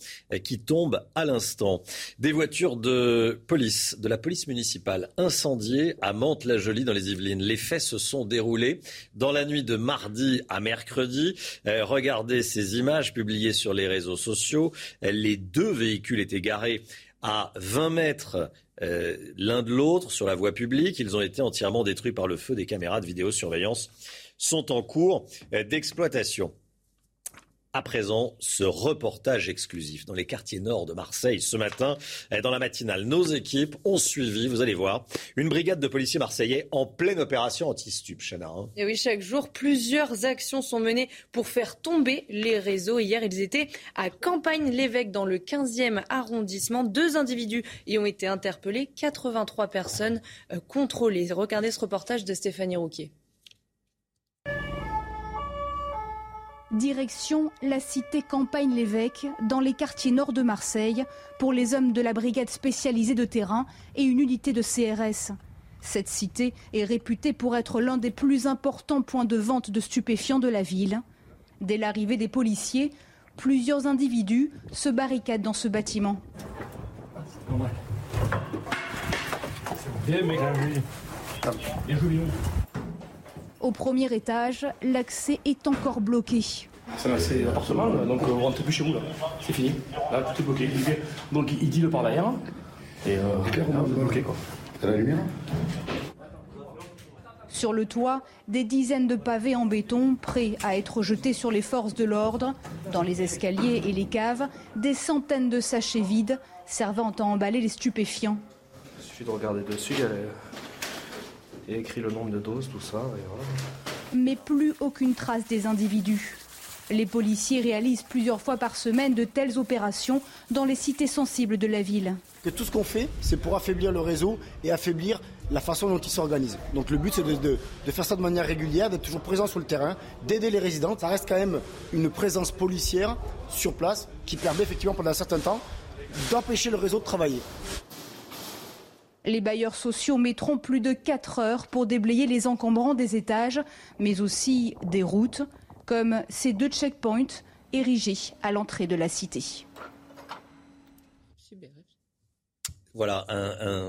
qui tombe à l'instant. Des voitures de police, de la police municipale incendiées à Mantes-la-Jolie dans les Yvelines. Les faits sont déroulés dans la nuit de mardi à mercredi. Euh, regardez ces images publiées sur les réseaux sociaux. Les deux véhicules étaient garés à 20 mètres euh, l'un de l'autre sur la voie publique. Ils ont été entièrement détruits par le feu des caméras de vidéosurveillance sont en cours euh, d'exploitation. À présent, ce reportage exclusif dans les quartiers nord de Marseille ce matin, dans la matinale, nos équipes ont suivi, vous allez voir, une brigade de policiers marseillais en pleine opération anti-stup, hein. Et oui, chaque jour, plusieurs actions sont menées pour faire tomber les réseaux. Hier, ils étaient à Campagne-l'Évêque dans le 15e arrondissement. Deux individus y ont été interpellés, 83 personnes euh, contrôlées. Regardez ce reportage de Stéphanie Rouquier. Direction la cité Campagne-l'Évêque, dans les quartiers nord de Marseille, pour les hommes de la brigade spécialisée de terrain et une unité de CRS. Cette cité est réputée pour être l'un des plus importants points de vente de stupéfiants de la ville. Dès l'arrivée des policiers, plusieurs individus se barricadent dans ce bâtiment. Au premier étage, l'accès est encore bloqué. C'est un appartement, donc on rentre plus chez vous là. C'est fini. Là, tout est bloqué. Donc il dit le par derrière. Et euh, clairement bloqué quoi. T'as la lumière sur le toit, des dizaines de pavés en béton prêts à être jetés sur les forces de l'ordre. Dans les escaliers et les caves, des centaines de sachets vides servant à emballer les stupéfiants. Il suffit de regarder dessus, il y a écrit le nombre de doses, tout ça. Mais plus aucune trace des individus. Les policiers réalisent plusieurs fois par semaine de telles opérations dans les cités sensibles de la ville. tout ce qu'on fait, c'est pour affaiblir le réseau et affaiblir la façon dont il s'organise. Donc le but, c'est de, faire ça de manière régulière, d'être toujours présent sur le terrain, d'aider les résidents. Ça reste quand même une présence policière sur place qui permet effectivement pendant un certain temps d'empêcher le réseau de travailler. Les bailleurs sociaux mettront plus de 4 heures pour déblayer les encombrants des étages, mais aussi des routes comme ces deux checkpoints érigés à l'entrée de la cité. Voilà,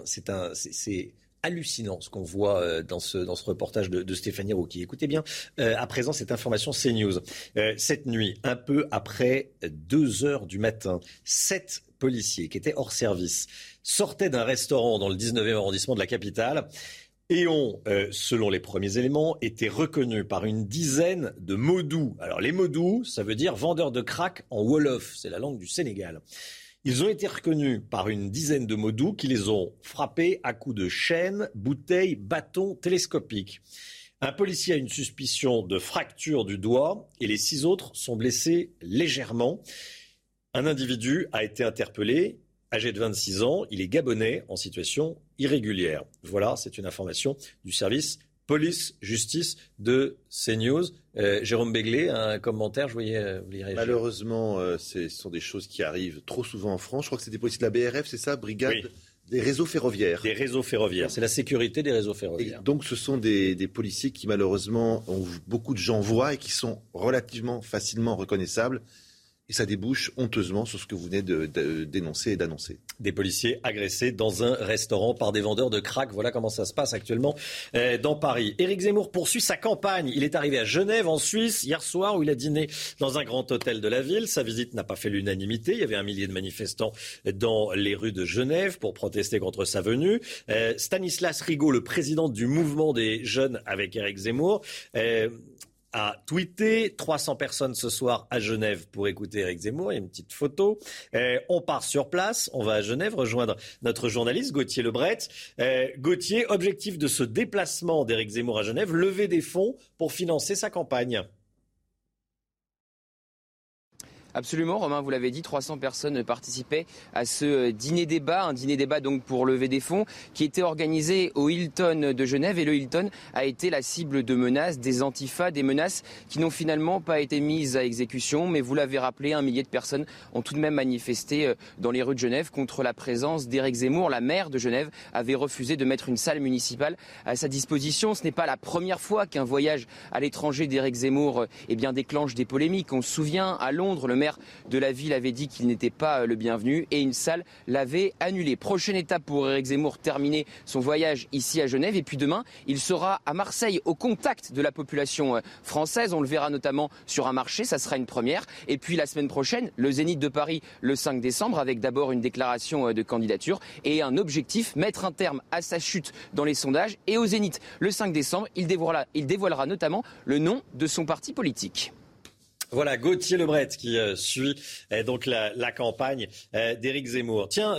c'est hallucinant ce qu'on voit euh, dans ce, dans ce reportage de, Stéphanie Rouki. Écoutez bien, euh, à présent, cette information CNews. Euh, cette nuit, un peu après 2 heures du matin, sept policiers qui étaient hors service sortaient d'un restaurant dans le 19e arrondissement de la capitale et ont, euh, selon les premiers éléments, été reconnus par une dizaine de modous. Alors les modous, ça veut dire vendeurs de crack en Wolof, c'est la langue du Sénégal. Ils ont été reconnus par une dizaine de modous qui les ont frappés à coups de chaînes, bouteilles, bâtons télescopiques. Un policier a une suspicion de fracture du doigt et les six autres sont blessés légèrement. Un individu a été interpellé âgé de 26 ans. Il est gabonais en situation irrégulière. Voilà, c'est une information du service police-justice de CNews. Euh, Jérôme Béglé, un commentaire, je voyais, euh, Malheureusement, euh, ce sont des choses qui arrivent trop souvent en France. Je crois que c'est des policiers de la BRF, c'est ça Brigade Des réseaux ferroviaires. Des réseaux ferroviaires. C'est la sécurité des réseaux ferroviaires. donc, ce sont des, des, policiers qui, malheureusement, ont, beaucoup de gens voient et qui sont relativement facilement reconnaissables et ça débouche honteusement sur ce que vous venez de, dénoncer et d'annoncer. Des policiers agressés dans un restaurant par des vendeurs de crack. Voilà comment ça se passe actuellement euh, dans Paris. Éric Zemmour poursuit sa campagne. Il est arrivé à Genève, en Suisse, hier soir, où il a dîné dans un grand hôtel de la ville. Sa visite n'a pas fait l'unanimité. Il y avait un millier de manifestants dans les rues de Genève pour protester contre sa venue. Euh, Stanislas Rigaud, le président du mouvement des jeunes avec Éric Zemmour, euh, a tweeté 300 personnes ce soir à Genève pour écouter Eric Zemmour. Il y a une petite photo. Euh, on part sur place. On va à Genève rejoindre notre journaliste Gauthier Lebret. Euh, Gauthier, objectif de ce déplacement d'Eric Zemmour à Genève, lever des fonds pour financer sa campagne. Absolument, Romain, vous l'avez dit, 300 personnes participaient à ce euh, dîner-débat, un dîner-débat donc pour lever des fonds, qui était organisé au Hilton de Genève. Et le Hilton a été la cible de menaces, des antifas, des menaces qui n'ont finalement pas été mises à exécution. Mais vous l'avez rappelé, un millier de personnes ont tout de même manifesté euh, dans les rues de Genève contre la présence d'Éric Zemmour. La maire de Genève avait refusé de mettre une salle municipale à sa disposition. Ce n'est pas la première fois qu'un voyage à l'étranger d'Éric Zemmour euh, eh déclenche des polémiques. On se souvient, à Londres, le maire de la ville avait dit qu'il n'était pas euh, le bienvenu et une salle l'avait annulé. Prochaine étape pour Eric Zemmour, terminer son voyage ici à Genève. Et puis demain, il sera à Marseille au contact de la population euh, française. On le verra notamment sur un marché, ça sera une première. Et puis la semaine prochaine, le Zénith de Paris le 5 décembre avec d'abord une déclaration euh, de candidature et un objectif, mettre un terme à sa chute dans les sondages. Et au Zénith, le 5 décembre, il dévoilera, il dévoilera notamment le nom de son parti politique. Voilà, Gauthier Lebret qui euh, suit euh, donc la, campagne euh, d'Éric Zemmour. Tiens,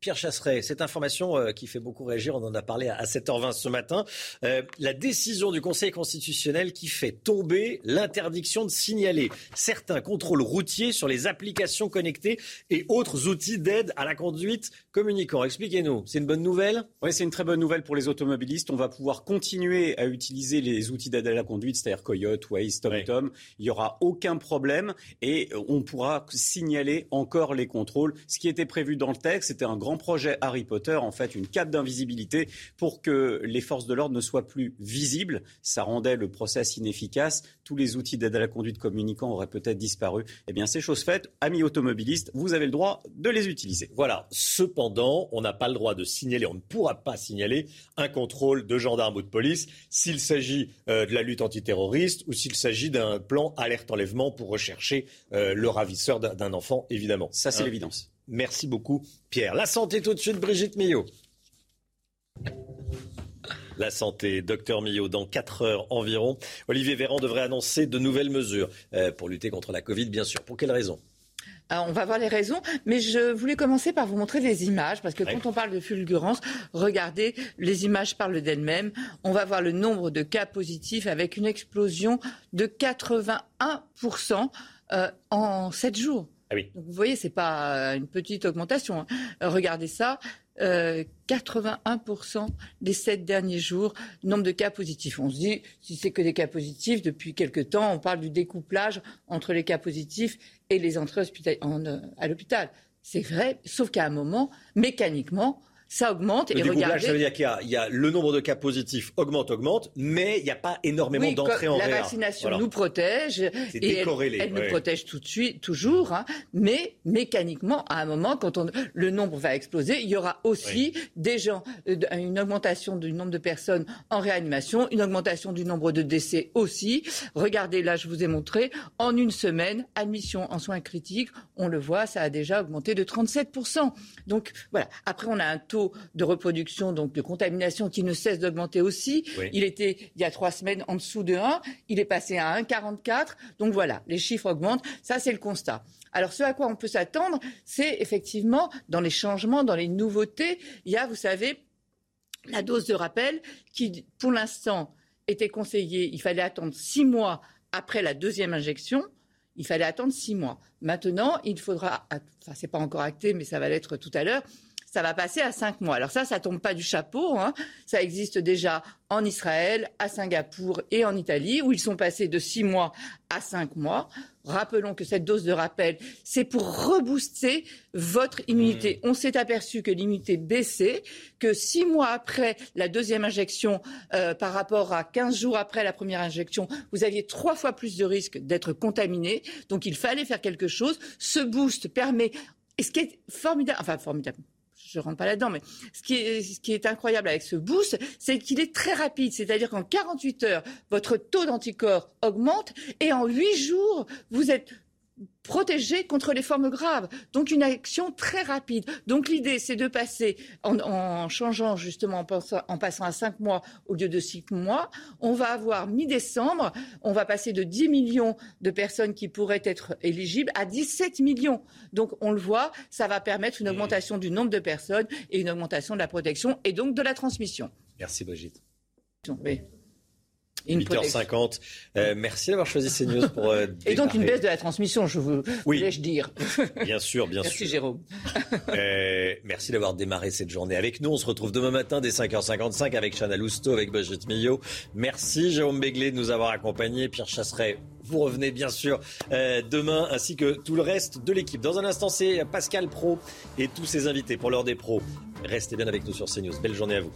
Pierre Chasseret, cette information euh, qui fait beaucoup réagir, on en a parlé à 7h20 ce matin, euh, la décision du Conseil constitutionnel qui fait tomber l'interdiction de signaler certains contrôles routiers sur les applications connectées et autres outils d'aide à la conduite communicants. Expliquez-nous, c'est une bonne nouvelle? Oui, c'est une très bonne nouvelle pour les automobilistes. On va pouvoir continuer à utiliser les outils d'aide à la conduite, c'est-à-dire Coyote, Waze, TomTom. Il n'y aura aucun problème et on pourra signaler encore les contrôles. Ce qui était prévu dans le texte, c'était un grand grand projet Harry Potter, en fait, une cape d'invisibilité pour que les forces de l'ordre ne soient plus visibles. Ça rendait le process inefficace. Tous les outils d'aide à la conduite communicant auraient peut-être disparu. Eh bien, c'est chose faite. Amis automobilistes, vous avez le droit de les utiliser. Voilà. Cependant, on n'a pas le droit de signaler, on ne pourra pas signaler un contrôle de gendarme ou de police s'il s'agit euh, de la lutte antiterroriste ou s'il s'agit d'un plan alerte enlèvement pour rechercher euh, le ravisseur d'un enfant, évidemment. Ça, c'est hein? l'évidence. Merci beaucoup, Pierre. La santé tout de suite, Brigitte Millot. La santé, docteur Millot, dans 4 heures environ, Olivier Véran devrait annoncer de nouvelles mesures euh, pour lutter contre la Covid, bien sûr. Pour quelles raisons? On va voir les raisons, mais je voulais commencer par vous montrer des images, parce que quand on parle de fulgurance, regardez, les images parlent d'elles-mêmes. On va voir le nombre de cas positifs avec une explosion de 81% euh, en 7 jours. Ah vous voyez, c'est pas une petite augmentation. Hein. regardez ça, 81% euh, des sept derniers jours, nombre de cas positifs. On se dit, si c'est que des cas positifs, depuis quelque temps, on parle du découplage entre les cas positifs et les entrées euh, à l'hôpital. C'est vrai, sauf qu'à un moment, mécaniquement, ça augmente. Le et regardez... ça veut dire qu'il y, a le nombre de cas positifs augmente, augmente, mais il n'y a pas énormément d'entrées en La vaccination nous protège et elle, nous protège tout de suite, toujours, hein, mais mécaniquement, à un moment, quand on, le nombre va exploser, il y aura aussi des gens, euh, une augmentation du nombre de personnes en réanimation, une augmentation du nombre de décès aussi. Regardez, là, je vous ai montré, en une semaine, admission en soins critiques, on le voit, ça a déjà augmenté de 37%. Donc voilà. Après, on a un taux de reproduction, donc de contamination, qui ne cesse d'augmenter aussi. Il était, il y a trois semaines, en dessous de 1. Il est passé à 1,44. Donc voilà, les chiffres augmentent. Ça, c'est le constat. Alors, ce à quoi on peut s'attendre, c'est effectivement, dans les changements, dans les nouveautés, il y a, vous savez, la dose de rappel qui, pour l'instant, était conseillée. Il fallait attendre six mois après la deuxième injection. Il fallait attendre six mois. Maintenant, il faudra, enfin, c'est pas encore acté, mais ça va l'être tout à l'heure, ça va passer à cinq mois. Alors ça, ça tombe pas du chapeau. Hein. Ça existe déjà en Israël, à Singapour et en Italie, où ils sont passés de six mois à cinq mois. Rappelons que cette dose de rappel, c'est pour rebooster votre immunité. Mmh. On s'est aperçu que l'immunité baissait, que six mois après la deuxième injection, euh, par rapport à quinze jours après la première injection, vous aviez trois fois plus de risques d'être contaminé. Donc il fallait faire quelque chose. Ce boost permet, et ce qui est formidable, enfin formidable, je ne rentre pas là-dedans, mais ce qui, est, ce qui est incroyable avec ce boost, c'est qu'il est très rapide. C'est-à-dire qu'en 48 heures, votre taux d'anticorps augmente et en 8 jours, vous êtes protéger contre les formes graves. Donc une action très rapide. Donc l'idée, c'est de passer, en, changeant justement, en, passant à 5 mois au lieu de 6 mois, on va avoir mi-décembre, on va passer de 10 millions de personnes qui pourraient être éligibles à 17 millions. Donc on le voit, ça va permettre une augmentation du nombre de personnes et une augmentation de la protection et donc de la transmission. Merci Brigitte. 8h50. Euh, merci d'avoir choisi CNews pour. Euh, et donc une baisse de la transmission, je vous voulais-je dire. Bien sûr, bien sûr. Merci Jérôme. Euh, merci d'avoir démarré cette journée avec nous. On se retrouve demain matin dès 5h55 avec Chana Lousteau, avec Brigitte Millot. Merci Jérôme Béglé de nous avoir accompagnés. Pierre Chasseret, vous revenez bien sûr demain ainsi que tout le reste de l'équipe. Dans un instant, c'est Pascal Pro et tous ses invités pour l'heure des pros. Restez bien avec nous sur CNews. Belle journée à vous.